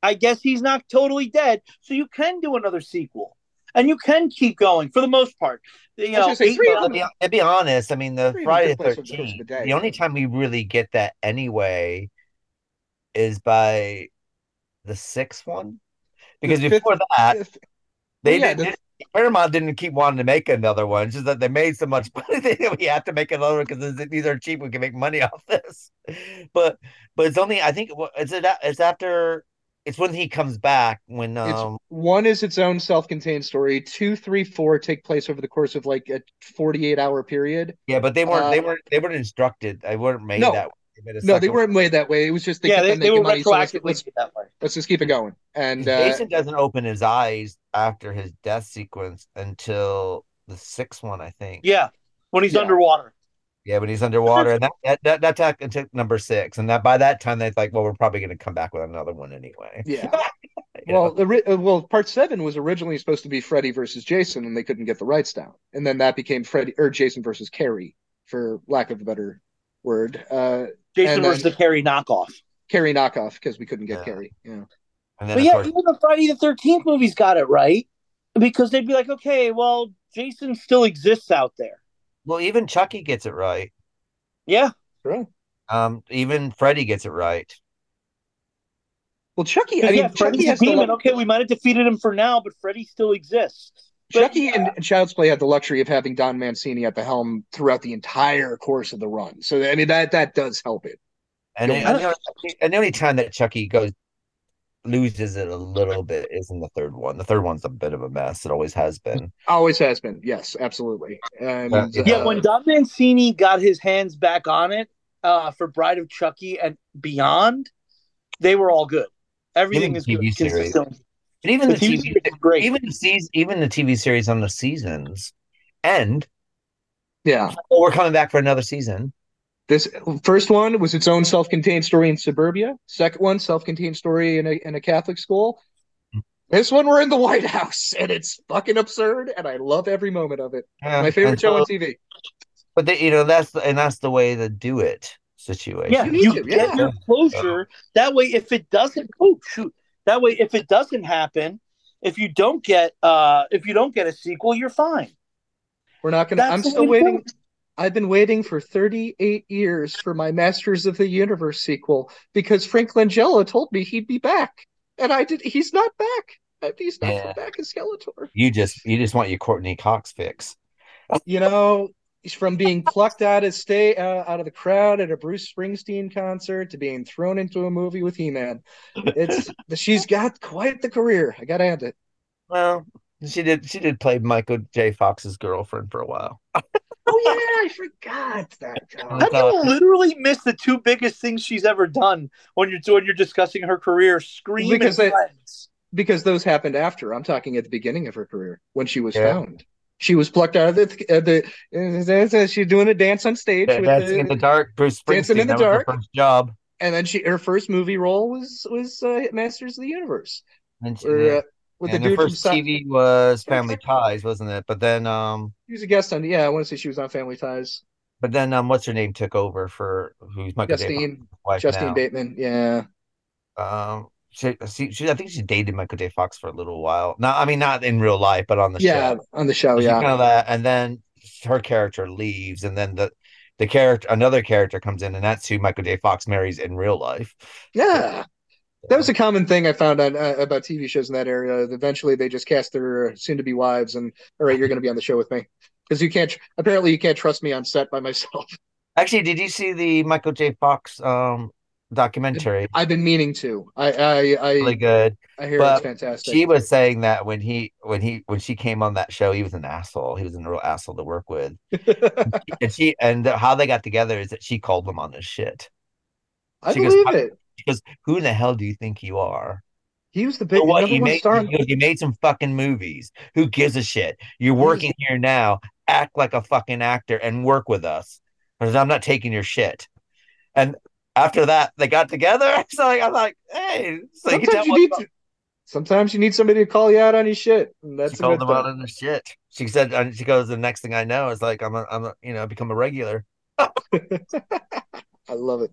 I guess he's not totally dead, so you can do another sequel, and you can keep going for the most part. You know, gonna say, eight three of To months- be, be honest, I mean, the Three Friday the place over the Thirteenth. the day. The only time we really get that anyway is by the sixth one, because fifth- before that, Fifth- they yeah, didn't. Paramount didn't keep wanting to make another one. It's just that they made so much money that we have to make another one because these are cheap. We can make money off this. But but it's only I think it it's it's after it's when he comes back when It's um one is its own self-contained story. Two, three, four take place over the course of like a 48 hour period. yeah but they weren't they uh, weren't they weren't instructed. They weren't made No. that way. They made a No, they weren't made that way. It was just they yeah, kept they, they were making money. So let's, retroactively let's, that way. let's just keep it going. And uh, Jason doesn't open his eyes after his death sequence until the sixth one, I think. Yeah, when he's Yeah. underwater. Yeah, when he's underwater, and that that that, that took, took number six, and that by that time they like, well, we're probably going to come back with another one anyway. yeah. Well, the ri- uh, well, part seven was originally supposed to be Freddy versus Jason, and they couldn't get the rights down, and then that became Freddy or Jason versus Carrie, for lack of a better word. Uh, Jason And versus the Carrie knockoff. Carrie knockoff because we couldn't get Yeah. Carrie. Yeah. and then But yeah, course, even the Friday the Thirteenth movies got it right because they'd be like, okay, well, Jason still exists out there. Well, even Chucky gets it right. Yeah, Sure. Um, even Freddy gets it right. Well, Chucky. I I mean, yeah, Chucky Freddy's a has demon. lu- Okay, we might have defeated him for now, but Freddy still exists. But Chucky yeah. and Child's Play had the luxury of having Don Mancini at the helm throughout the entire course of the run. So I mean that that does help it. And, Yeah. and, the only, and the only time that Chucky goes loses it a little bit is in the third one. The third one's a bit of a mess. It always has been. Always has been. Yes, absolutely. And Yeah. Yeah, uh, when Don Mancini got his hands back on it uh, for Bride of Chucky and beyond, they were all good. Everything Even is good. TV series. And even The the, TV TV, series is great. even the season, even the TV series on the seasons end. yeah, Oh, we're coming back for another season. This first one was its own self-contained story in suburbia. Second one, self-contained story in a in a Catholic school. This one, we're in the White House, and it's fucking absurd, and I love every moment of it. Yeah, My favorite show so- on TV. But they, you know, that's the, and that's the way to do it. Situation. Yeah, You you to, get yeah. your closure. That way, if it doesn't, oh shoot, that way, if it doesn't happen, if you don't get, uh, if you don't get a sequel, you're fine. We're not gonna. That's I'm still way to waiting. I've been waiting for 38 years for my Masters of the Universe sequel because Frank Langella told me he'd be back, and I did. He's not back. He's not Yeah. back as Skeletor. You just you just want your Courteney Cox fix. You know, from being plucked out of stay uh, out of the crowd at a Bruce Springsteen concert to being thrown into a movie with He-Man. It's she's got quite the career. I gotta hand it. Well, she did she did play Michael J. Fox's girlfriend for a while. Oh yeah, I forgot that. I How thought- do you literally miss the two biggest things she's ever done when you're when you're discussing her career? Scream Because and they- because those happened after. I'm talking at the beginning of her career when she was Yeah. found. She was plucked out of the uh, the. Uh, she's doing a dance on stage Yeah, with Dancing in the the, Dark, Bruce Springsteen. Dancing in the that was her Dark. first job. and then she her first movie role was was uh, Masters of the Universe, And she, where, uh, with and the dude from first Sci- TV was Family Ties, wasn't it? But then, um, He was a guest on. Yeah, I want to say she was on Family Ties. but then, um, what's her name took over for who's Michael Justine wife Justine now. Bateman. Yeah, Um, she, she, she, I think she dated Michael J. Fox for a little while. Not, I mean, not in real life, but on the yeah, show. on the show. She's Yeah, kind of that, and then her character leaves, and then the the character, another character comes in, and that's who Michael J. Fox marries in real life. yeah. That was a common thing I found on uh, about TV shows in that area. Eventually, they just cast their soon-to-be wives, and all right, you're going to be on the show with me because you can't. Apparently, you can't trust me on set by myself. Actually, did you see the Michael J. Fox um documentary? I've been meaning to. I I I, Really good. I hear but it's fantastic. She was saying that when he when he when she came on that show, he was an asshole. He was a real asshole to work with. And she and how they got together is that she called him on his shit. I she believe "I- it. Goes, "Who in the hell do you think you are? He was the big So what? You made star. you, you made some fucking movies. Who gives a shit? You're working here now. Act like a fucking actor and work with us, because I'm not taking your shit." And after that, they got together. So like, I'm like, "Hey, so you Sometimes you what need. To, sometimes you need somebody to call you out on your shit. And that's she called them out on the shit. She said, and she goes, the next thing I know is like I'm a, I'm a, you know, become a regular. I love it.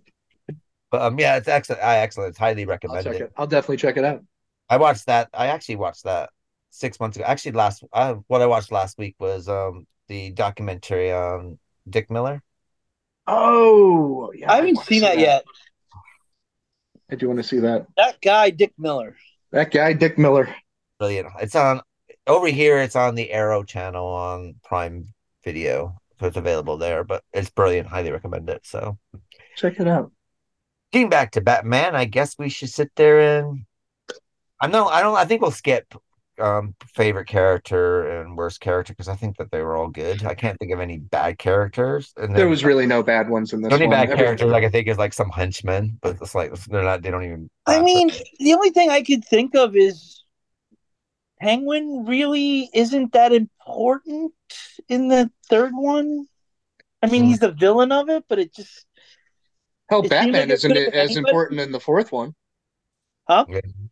But um, yeah, it's excellent. I excellent. It's highly I'll recommended. check it. I'll definitely check it out. I watched that. I actually watched that six months ago. Actually, last uh, what I watched last week was um the documentary on Dick Miller. Oh, yeah. I haven't wanna seen see that yet. I do want to see that. That guy, Dick Miller. That guy, Dick Miller. Brilliant. It's on over here. It's on the Arrow channel on Prime Video, so it's available there. But it's brilliant. Highly recommend it. So Check it out. Getting back to Batman, I guess we should sit there and I know I don't. I think we'll skip um favorite character and worst character because I think that they were all good. I can't think of any bad characters. And There then- was really no bad ones in this The only one. bad Every- characters I can think is like some henchmen, but it's like they're not. They don't even. I mean, the only thing I could think of is Penguin really isn't that important in the third one. I mean, Hmm. he's the villain of it, but it just Hell, It seems Batman like it isn't could've been as anybody. important in the fourth one. Huh?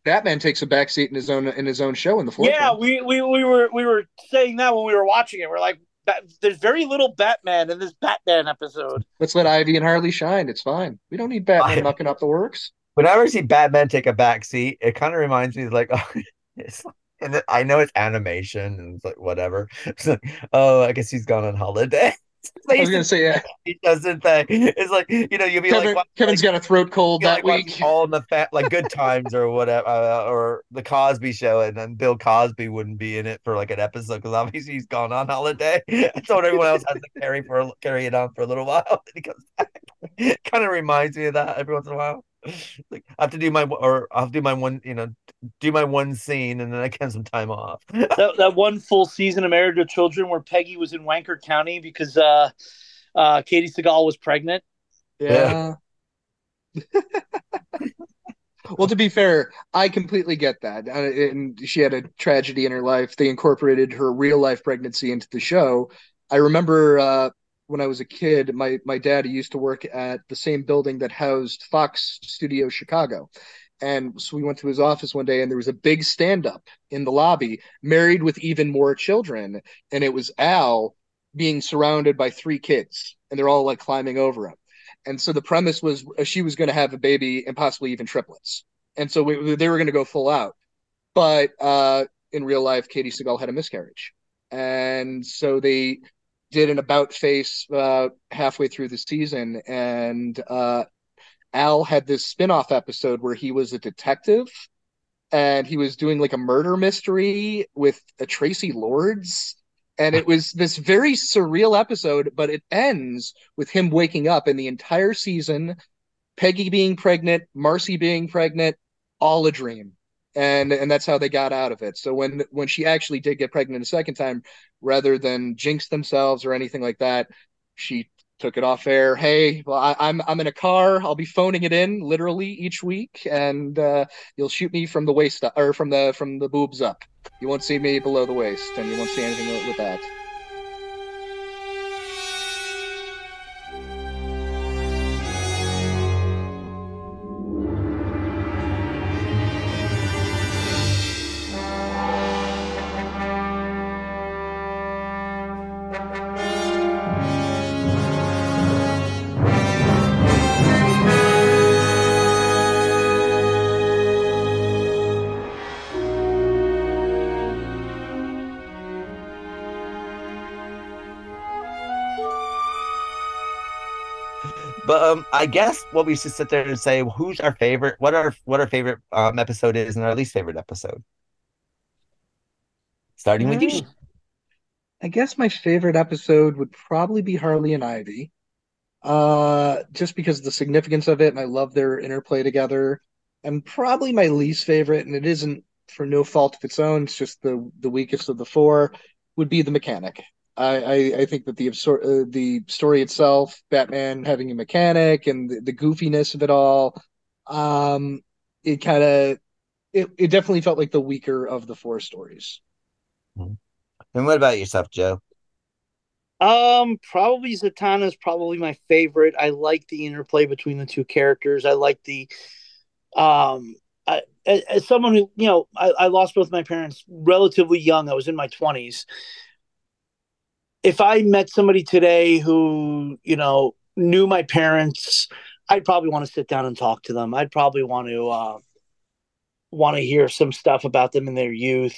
Batman takes a backseat in his own in his own show in the fourth yeah, one. we, we we were we were saying that when we were watching it. We're like, "Bat- there's very little Batman in this Batman episode. Let's let Ivy and Harley shine. It's fine. We don't need Batman I- mucking up the works. Whenever I see Batman take a back seat, it kind of reminds me of like, oh, it's like, and I know it's animation and it's like whatever. It's like, oh, I guess he's gone on holiday. I was gonna say, yeah, he doesn't think it's like you know you'll be Kevin, like, Kevin's got a throat cold that like week. all in the fa- like Good Times or whatever, uh, or the Cosby Show, and then Bill Cosby wouldn't be in it for like an episode because obviously he's gone on holiday, and so everyone else has to carry for carry it on for a little while. Then he comes back. kind of reminds me of that every once in a while. Like I have to do my or I'll do my one, you know, do my one scene, and then I get some time off. that that one full season of Married with Children where Peggy was in Wanker County because uh, uh, Katey Sagal was pregnant. Yeah. well, to be fair, I completely get that. Uh, and she had a tragedy in her life. They incorporated her real life pregnancy into the show. I remember uh, when I was a kid, my my dad used to work at the same building that housed Fox Studio Chicago. And so we went to his office one day, and there was a big stand up in the lobby, married with even more children. And it was Al being surrounded by three kids, and they're all like climbing over him. And so the premise was uh, she was going to have a baby and possibly even triplets. And so we, they were going to go full out. But uh, in real life, Katey Sagal had a miscarriage. And so they did an about face uh, halfway through the season. And uh, Al had this spin off episode where he was a detective and he was doing like a murder mystery with a Traci Lords. And it was this very surreal episode, but it ends with him waking up and the entire season, Peggy being pregnant, Marcy being pregnant, all a dream. And and that's how they got out of it. So when when she actually did get pregnant a second time, rather than jinx themselves or anything like that, she took it off air. Hey, well, I, I'm I'm in a car. I'll be phoning it in literally each week, and uh, you'll shoot me from the waist up, or from the from the boobs up. You won't see me below the waist, and you won't see anything with that. I guess what we should sit there and say, who's our favorite? What our what our favorite um episode is, and our least favorite episode. Starting with you. Mm. I guess my favorite episode would probably be Harley and Ivy. Uh, just because of the significance of it, and I love their interplay together. And probably my least favorite, and it isn't for no fault of its own, it's just the the weakest of the four, would be the mechanic. I, I, I think that the absor- uh, the story itself, Batman having a mechanic, and the, the goofiness of it all, um, it kind of it, it definitely felt like the weaker of the four stories. And what about yourself, Joe? Um, probably Zatanna is probably my favorite. I like the interplay between the two characters. I like the, um, I, as, as someone who you know, I, I lost both my parents relatively young. I was in my twenties. If I met somebody today who you know knew my parents, I'd probably want to sit down and talk to them. I'd probably want to uh, want to hear some stuff about them in their youth.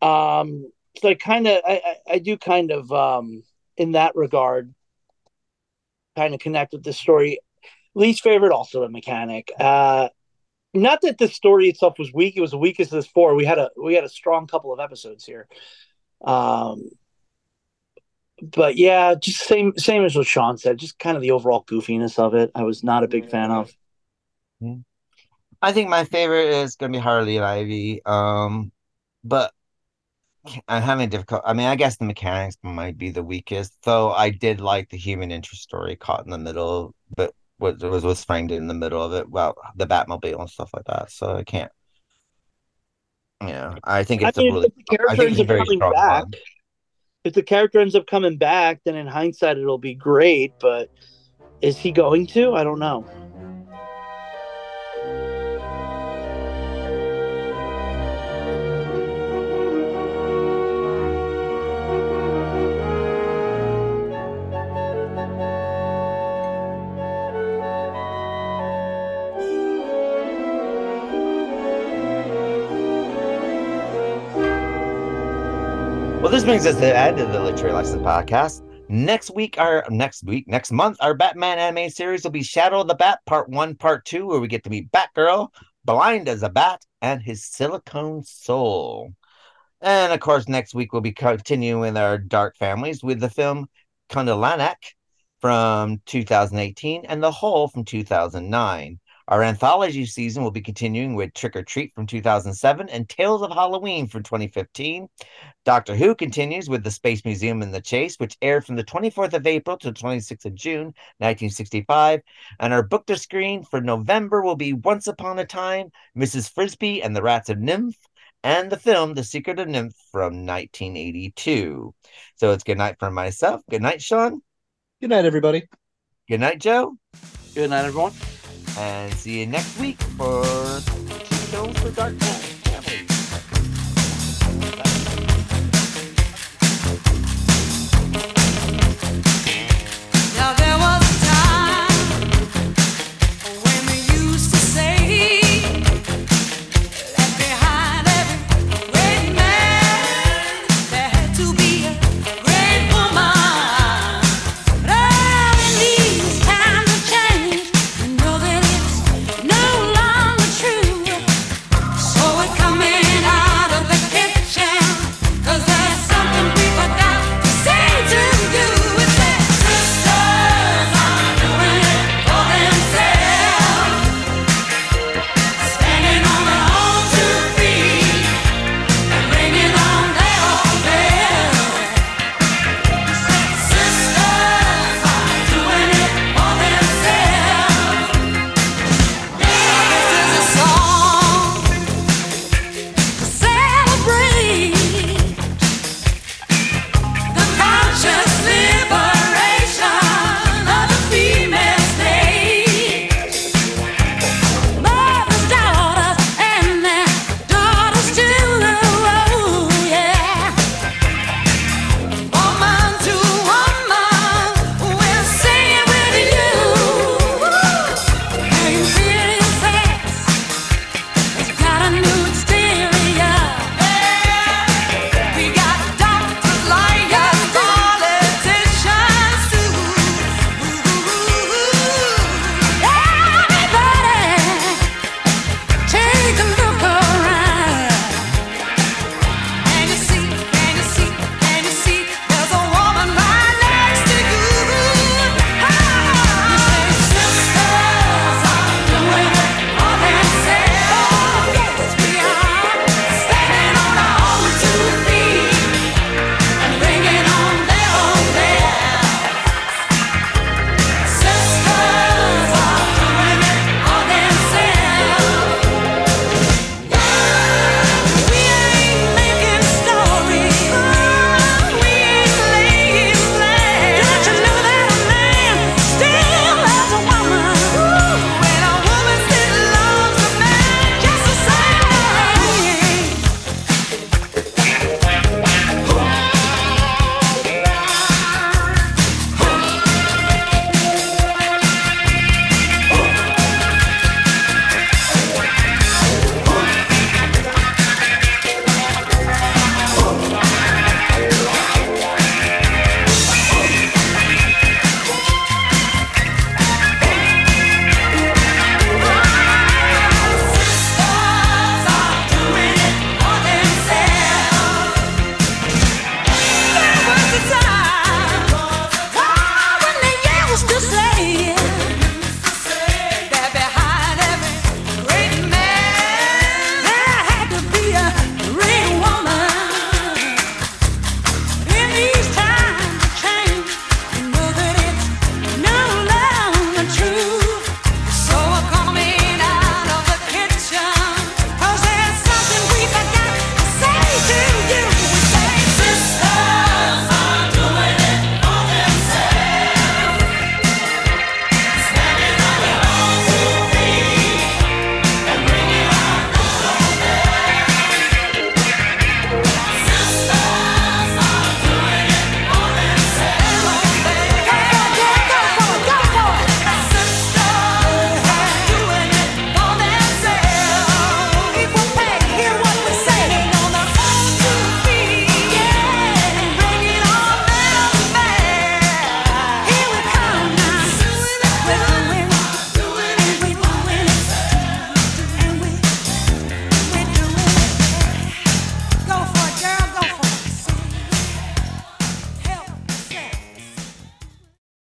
Um, so I kind of, I, I, I, do kind of, um, in that regard, kind of connect with the story. Least favorite, also the mechanic. Uh, not that the story itself was weak; it was the weakest of the four. We had a we had a strong couple of episodes here. Um, but yeah, just same same as what Sean said. Just kind of the overall goofiness of it. I was not a big fan of. I think my favorite is gonna be Harley and Ivy. Um, but I'm having difficult. I mean, I guess the mechanics might be the weakest, though. I did like the human interest story caught in the middle, but what was was framed in the middle of it. Well, the Batmobile and stuff like that. So I can't. Yeah, I think it's I mean, a really. I think it's a very strong back, one if the character ends up coming back, then in hindsight it'll be great. But is he going to? I don't know. Well, this brings us to the end of the Literary License podcast. Next week, our next week, next month, our Batman anime series will be Shadow of the Bat, Part One, Part Two, where we get to meet Batgirl, blind as a bat, and his Silicon soul. And of course, next week we'll be continuing our Dark Families with the film Kuntilanak from 2018 and The Hole from 2009. Our anthology season will be continuing with Trick or Treat from 2007 and Tales of Halloween from 2015. Doctor Who continues with The Space Museum and the Chase, which aired from the 24th of April to the 26th of June, 1965. And our book to screen for November will be Once Upon a Time, Mrs. Frisby and the Rats of NIMH, and the film The Secret of NIMH from 1982. So it's good night for myself. Good night, Sean. Good night, everybody. Good night, Joe. Good night, everyone and see you next week for for.